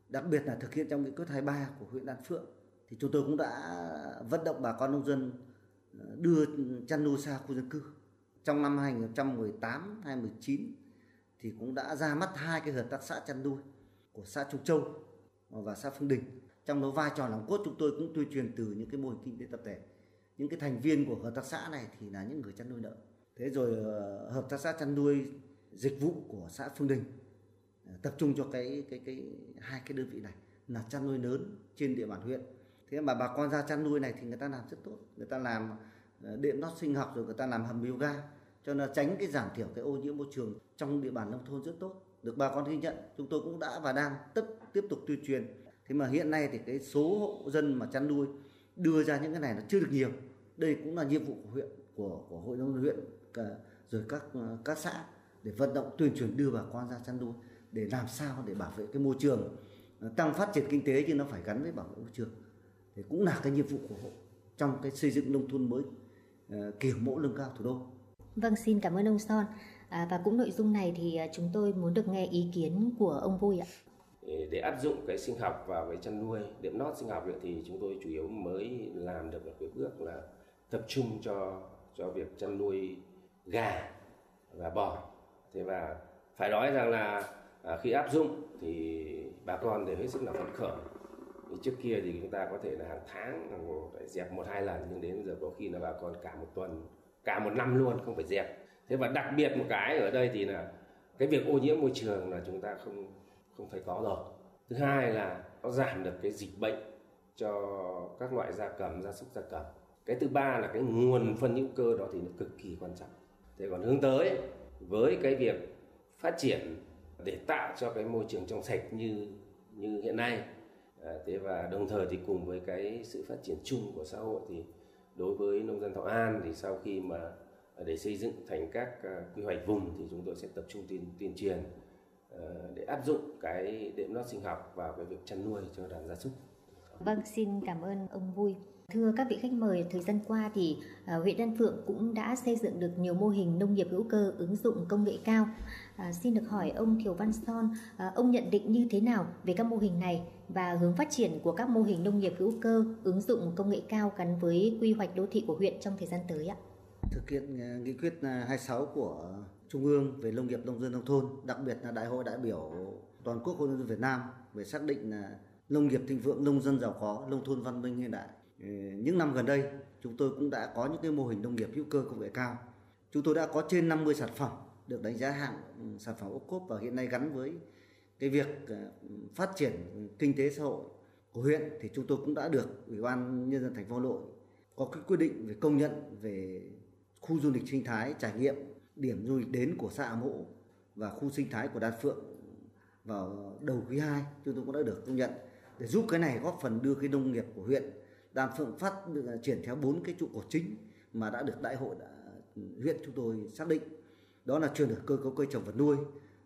Đặc biệt là thực hiện trong nghị quyết 23 của huyện Đan Phượng. Thì chúng tôi cũng đã vận động bà con nông dân ờ, đưa chăn nuôi xa khu dân cư. Trong năm 2018 2019 thì cũng đã ra mắt hai cái hợp tác xã chăn nuôi của xã Trung Châu và xã Phương Đình trong đó vai trò nòng cốt chúng tôi cũng tuyên truyền từ những cái mô hình kinh tế tập thể. Những cái thành viên của hợp tác xã này thì là những người chăn nuôi lợn. Thế rồi ờ, hợp tác xã chăn nuôi dịch vụ của xã Phương Đình ờ, tập trung cho cái cái cái, hai cái đơn vị này là chăn nuôi lớn trên địa bàn huyện. Thế mà bà con ra chăn nuôi này thì người ta làm rất tốt. Người ta làm đệm điện lót sinh học rồi người ta làm hầm bioga, cho nên tránh cái giảm thiểu cái ô nhiễm môi trường trong địa bàn nông thôn rất tốt. Được bà con ghi nhận, chúng tôi cũng đã và đang tiếp tiếp tục tuyên truyền thế mà hiện nay thì cái số hộ dân mà chăn nuôi đưa ra những cái này nó chưa được nhiều đây cũng là nhiệm vụ của huyện của của hội nông dân huyện cả, rồi các ờ, các xã để vận động tuyên truyền đưa bà con ra chăn nuôi để làm sao để bảo vệ cái môi trường ờ, tăng phát triển kinh tế nhưng nó phải gắn với bảo vệ môi trường thì cũng là cái nhiệm vụ của hội trong cái xây dựng nông thôn mới ờ, kiểu mẫu lương cao thủ đô. Vâng, xin cảm ơn ông Son. À, và cũng nội dung này thì chúng tôi muốn được nghe ý kiến của ông Vui ạ để áp dụng cái sinh học vào cái chăn nuôi đệm nót sinh học thì chúng tôi chủ yếu mới làm được một cái bước là tập trung cho cho việc chăn nuôi gà và bò. Thế và phải nói rằng là à, khi áp dụng thì bà con đều hết sức là phấn khởi. Trước kia thì chúng ta có thể là hàng tháng phải dẹp một hai lần nhưng đến bây giờ có khi là bà con cả một tuần cả một năm luôn không phải dẹp. Thế và đặc biệt một cái ở đây thì là cái việc ô nhiễm môi trường là chúng ta không không phải có rồi. Thứ hai là nó giảm được cái dịch bệnh cho các loại gia cầm gia súc gia cầm. Cái thứ ba là cái nguồn phân hữu cơ đó thì nó cực kỳ quan trọng. Thế còn hướng tới với cái việc phát triển để tạo cho cái môi trường trong sạch như như hiện nay à, thế và đồng thời thì cùng với cái sự phát triển chung của xã hội thì đối với nông dân Thọ An thì sau khi mà để xây dựng thành các à, quy hoạch vùng thì chúng tôi sẽ tập trung tuyên tuyên truyền để áp dụng cái đệm lót sinh học vào cái việc chăn nuôi cho đàn gia súc. Vâng, xin cảm ơn ông Vui. Thưa các vị khách mời, thời gian qua thì uh, huyện Đan Phượng cũng đã xây dựng được nhiều mô hình nông nghiệp hữu cơ ứng dụng công nghệ cao. Uh, xin được hỏi ông Thiều Văn Son, uh, ông nhận định như thế nào về các mô hình này và hướng phát triển của các mô hình nông nghiệp hữu cơ ứng dụng công nghệ cao gắn với quy hoạch đô thị của huyện trong thời gian tới ạ? Thực hiện uh, nghị quyết 26 của Trung ương về nông nghiệp nông dân nông thôn, đặc biệt là Đại hội đại biểu toàn quốc hội nông dân Việt Nam về xác định là nông nghiệp thịnh vượng, nông dân giàu có, nông thôn văn minh hiện đại. Ờ, những năm gần đây, chúng tôi cũng đã có những cái mô hình nông nghiệp hữu cơ công nghệ cao. Chúng tôi đã có trên 50 sản phẩm được đánh giá hạng ừ, sản phẩm ô cốp và hiện nay gắn với cái việc ờ, phát triển kinh tế xã hội của huyện thì chúng tôi cũng đã được ủy ban nhân dân thành phố Hà Nội có cái quyết định về công nhận về khu du lịch sinh thái trải nghiệm điểm du lịch đến của xã Mộ và khu sinh thái của Đan Phượng vào đầu quý 2 chúng tôi cũng đã được công nhận. Để giúp cái này góp phần đưa cái nông nghiệp của huyện Đan Phượng phát à, triển theo bốn cái trụ cột chính mà đã được đại hội đã, huyện chúng tôi xác định. Đó là chuyển đổi cơ cấu cây trồng vật nuôi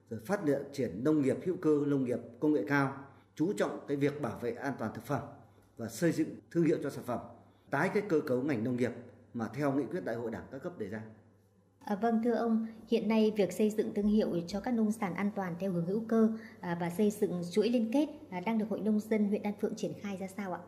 rồi phát triển nông nghiệp hữu cơ nông nghiệp công nghệ cao chú trọng cái việc bảo vệ an toàn thực phẩm và xây dựng thương hiệu cho sản phẩm tái cái cơ cấu ngành nông nghiệp mà theo nghị quyết đại hội đảng các cấp đề ra. À, vâng thưa ông, hiện nay việc xây dựng thương hiệu cho các nông sản an toàn theo hướng hữu cơ à, và xây dựng chuỗi liên kết à, đang được Hội nông dân huyện Đan Phượng triển khai ra sao ạ?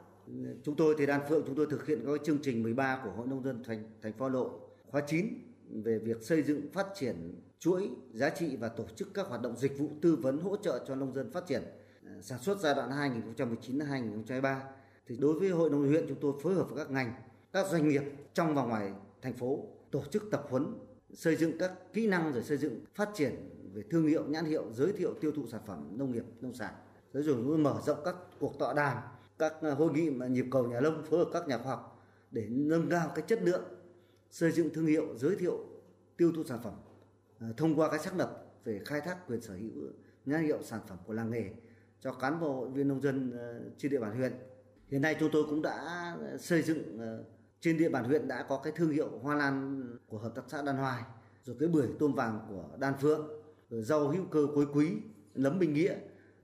Chúng tôi thì Đan Phượng chúng tôi thực hiện các chương trình 13 của Hội nông dân thành thành phố lộ khóa 9 về việc xây dựng phát triển chuỗi giá trị và tổ chức các hoạt động dịch vụ tư vấn hỗ trợ cho nông dân phát triển à, sản xuất giai đoạn 2019 2023 thì đối với hội nông huyện chúng tôi phối hợp với các ngành các doanh nghiệp trong và ngoài thành phố tổ chức tập huấn xây dựng các kỹ năng rồi xây dựng phát triển về thương hiệu, nhãn hiệu, giới thiệu tiêu thụ sản phẩm nông nghiệp, nông sản. Rồi rồi mở rộng các cuộc tọa đàm, các à, hội nghị mà nhịp cầu nhà nông phối hợp các nhà khoa học để nâng cao cái chất lượng xây dựng thương hiệu, giới thiệu tiêu thụ sản phẩm à, thông qua cái xác lập về khai thác quyền sở hữu nhãn hiệu sản phẩm của làng nghề cho cán bộ hội viên nông dân à, trên địa bàn huyện. Hiện nay chúng tôi cũng đã xây dựng trên địa bàn huyện đã có cái thương hiệu hoa lan của hợp tác xã Đan Hoài rồi cái bưởi tôm vàng của Đan Phượng rồi rau hữu cơ cuối quý nấm bình nghĩa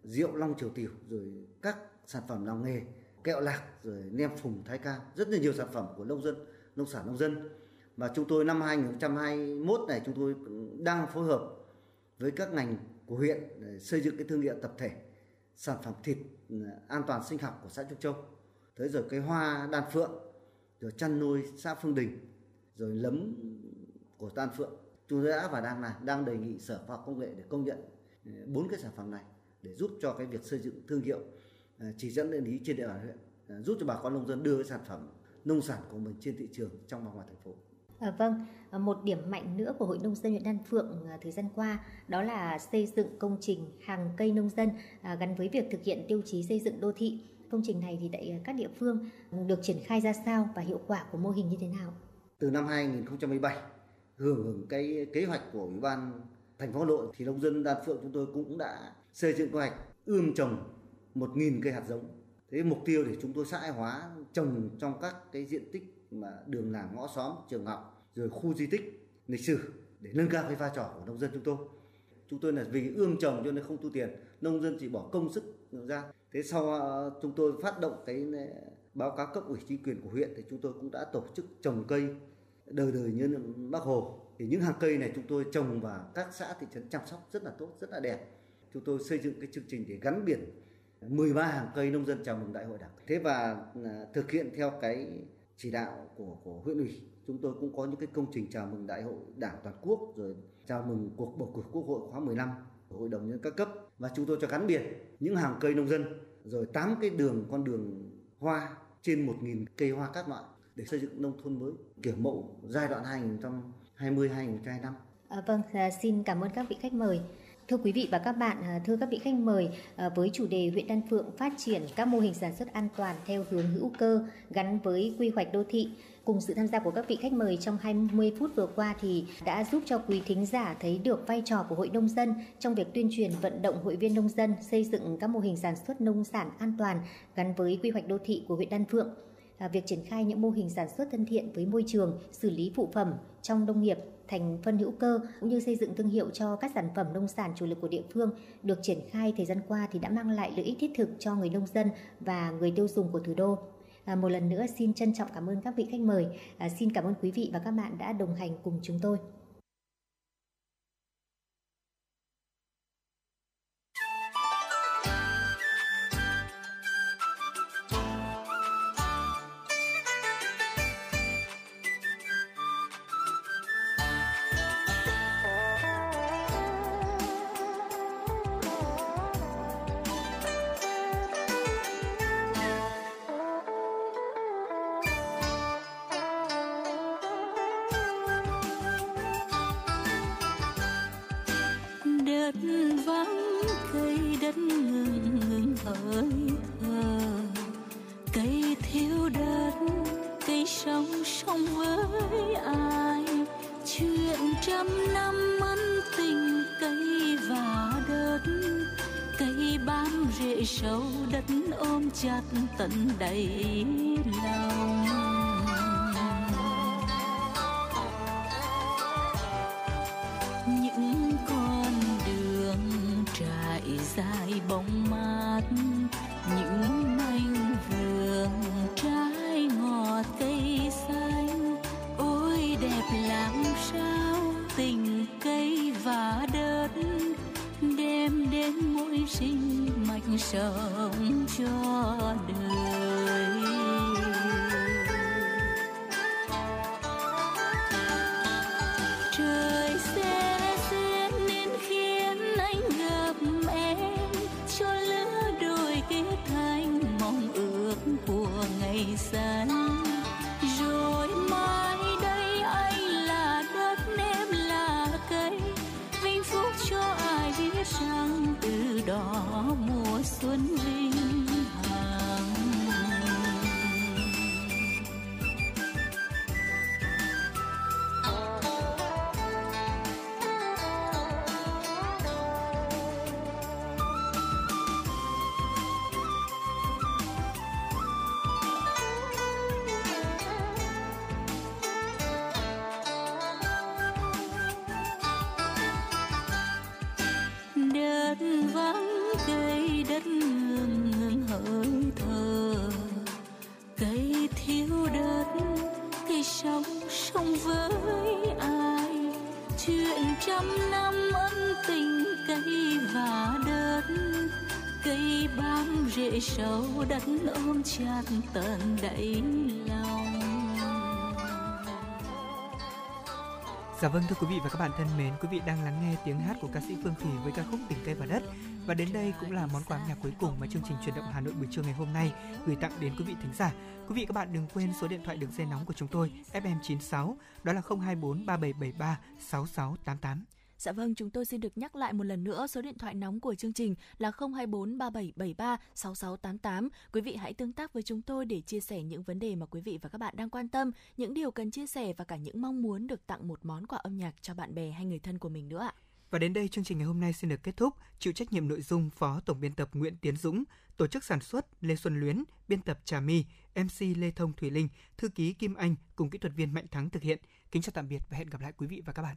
rượu long triều tiểu rồi các sản phẩm làng nghề kẹo lạc rồi nem phùng thái Ca, rất là nhiều sản phẩm của nông dân nông sản nông dân và chúng tôi năm 2021 này chúng tôi đang phối hợp với các ngành của huyện để xây dựng cái thương hiệu tập thể sản phẩm thịt ừ, an toàn sinh học của xã Trúc Châu. Thế rồi cái hoa đan phượng, rồi chăn nuôi xã Phương Đình, rồi lấm của tan Phượng. Chúng tôi đã và đang là đang đề nghị Sở Khoa học Công nghệ để công nhận ừ, bốn cái sản phẩm này để giúp cho cái việc xây dựng thương hiệu à, chỉ dẫn địa lý trên địa bàn huyện, à, giúp cho bà con nông dân đưa cái sản phẩm nông sản của mình trên thị trường trong và ngoài thành phố. À, vâng, à, một điểm mạnh nữa của Hội Nông dân huyện Đan Phượng thời gian qua đó là xây dựng công trình hàng cây nông dân à, gắn với việc thực hiện tiêu chí xây dựng đô thị. Công trình này thì tại à, các địa phương được triển khai ra sao và hiệu quả của mô hình như thế nào? Từ năm 2017, hưởng ứng cái kế hoạch của Ủy ban thành phố Hà Nội thì nông dân Đan Phượng chúng tôi cũng đã xây dựng kế hoạch ươm trồng 1.000 cây hạt giống. Thế mục tiêu để chúng tôi xã hóa trồng trong các cái diện tích mà đường làng ngõ xóm trường học rồi khu di tích lịch sử để nâng cao cái vai trò của nông dân chúng tôi chúng tôi là vì ươm trồng cho nên không thu tiền nông dân chỉ bỏ công sức ra thế sau ờ, chúng tôi phát động cái ờ, báo cáo cấp ủy chính quyền của huyện thì chúng tôi cũng đã tổ chức trồng cây đời đời như bác hồ. Thì những hàng cây này chúng tôi trồng và các xã, thị trấn chăm sóc rất là tốt, rất là đẹp. Chúng tôi xây dựng cái chương trình để gắn biển 13 hàng cây nông dân chào mừng đại hội đảng. Thế và ờ, thực hiện theo cái chỉ đạo của của huyện ủy, chúng tôi cũng có những cái công trình chào mừng đại hội đảng toàn quốc, rồi chào mừng cuộc bầu cử quốc hội khóa 15 hội đồng nhân các cấp và chúng tôi cho gắn biển những hàng cây nông dân rồi tám cái đường con đường hoa trên 1.000 cây hoa các loại để xây dựng nông thôn mới kiểu mẫu giai đoạn 2020 2025. À, vâng, à, xin cảm ơn các vị khách mời. Thưa quý vị và các bạn, à, thưa các vị khách mời, à, với chủ đề huyện Đan Phượng phát triển các mô hình sản xuất an toàn theo hướng hữu cơ gắn với quy hoạch đô thị, cùng sự tham gia của các vị khách mời trong 20 phút vừa qua thì đã giúp cho quý thính giả thấy được vai trò của hội nông dân trong việc tuyên truyền vận động hội viên nông dân xây dựng các mô hình sản xuất nông sản an toàn gắn với quy hoạch đô thị của huyện Đan Phượng. À, việc triển khai những mô hình sản xuất thân thiện với môi trường, xử lý phụ phẩm trong nông nghiệp thành phân hữu cơ cũng như xây dựng thương hiệu cho các sản phẩm nông sản chủ lực của địa phương được triển khai thời gian qua thì đã mang lại lợi ích thiết thực cho người nông dân và người tiêu dùng của thủ đô. À, một lần nữa xin trân trọng cảm ơn các vị khách mời. À, xin cảm ơn quý vị và các bạn đã đồng hành cùng chúng tôi. Dạ vâng thưa quý vị và các bạn thân mến, quý vị đang lắng nghe tiếng hát của ca sĩ Phương Thủy với ca khúc Tình cây và đất. Và đến đây cũng là món quà âm nhạc cuối cùng mà chương trình truyền động Hà Nội buổi trưa ngày hôm nay gửi tặng đến quý vị thính giả. Quý vị các bạn đừng quên số điện thoại đường dây nóng của chúng tôi FM96 đó là 024 3773 6688. Dạ vâng, chúng tôi xin được nhắc lại một lần nữa số điện thoại nóng của chương trình là 024 3773 6688. Quý vị hãy tương tác với chúng tôi để chia sẻ những vấn đề mà quý vị và các bạn đang quan tâm, những điều cần chia sẻ và cả những mong muốn được tặng một món quà âm nhạc cho bạn bè hay người thân của mình nữa ạ. Và đến đây chương trình ngày hôm nay xin được kết thúc. Chịu trách nhiệm nội dung Phó Tổng biên tập Nguyễn Tiến Dũng, tổ chức sản xuất Lê Xuân Luyến, biên tập Trà My, MC Lê Thông Thủy Linh, thư ký Kim Anh cùng kỹ thuật viên Mạnh Thắng thực hiện. Kính chào tạm biệt và hẹn gặp lại quý vị và các bạn.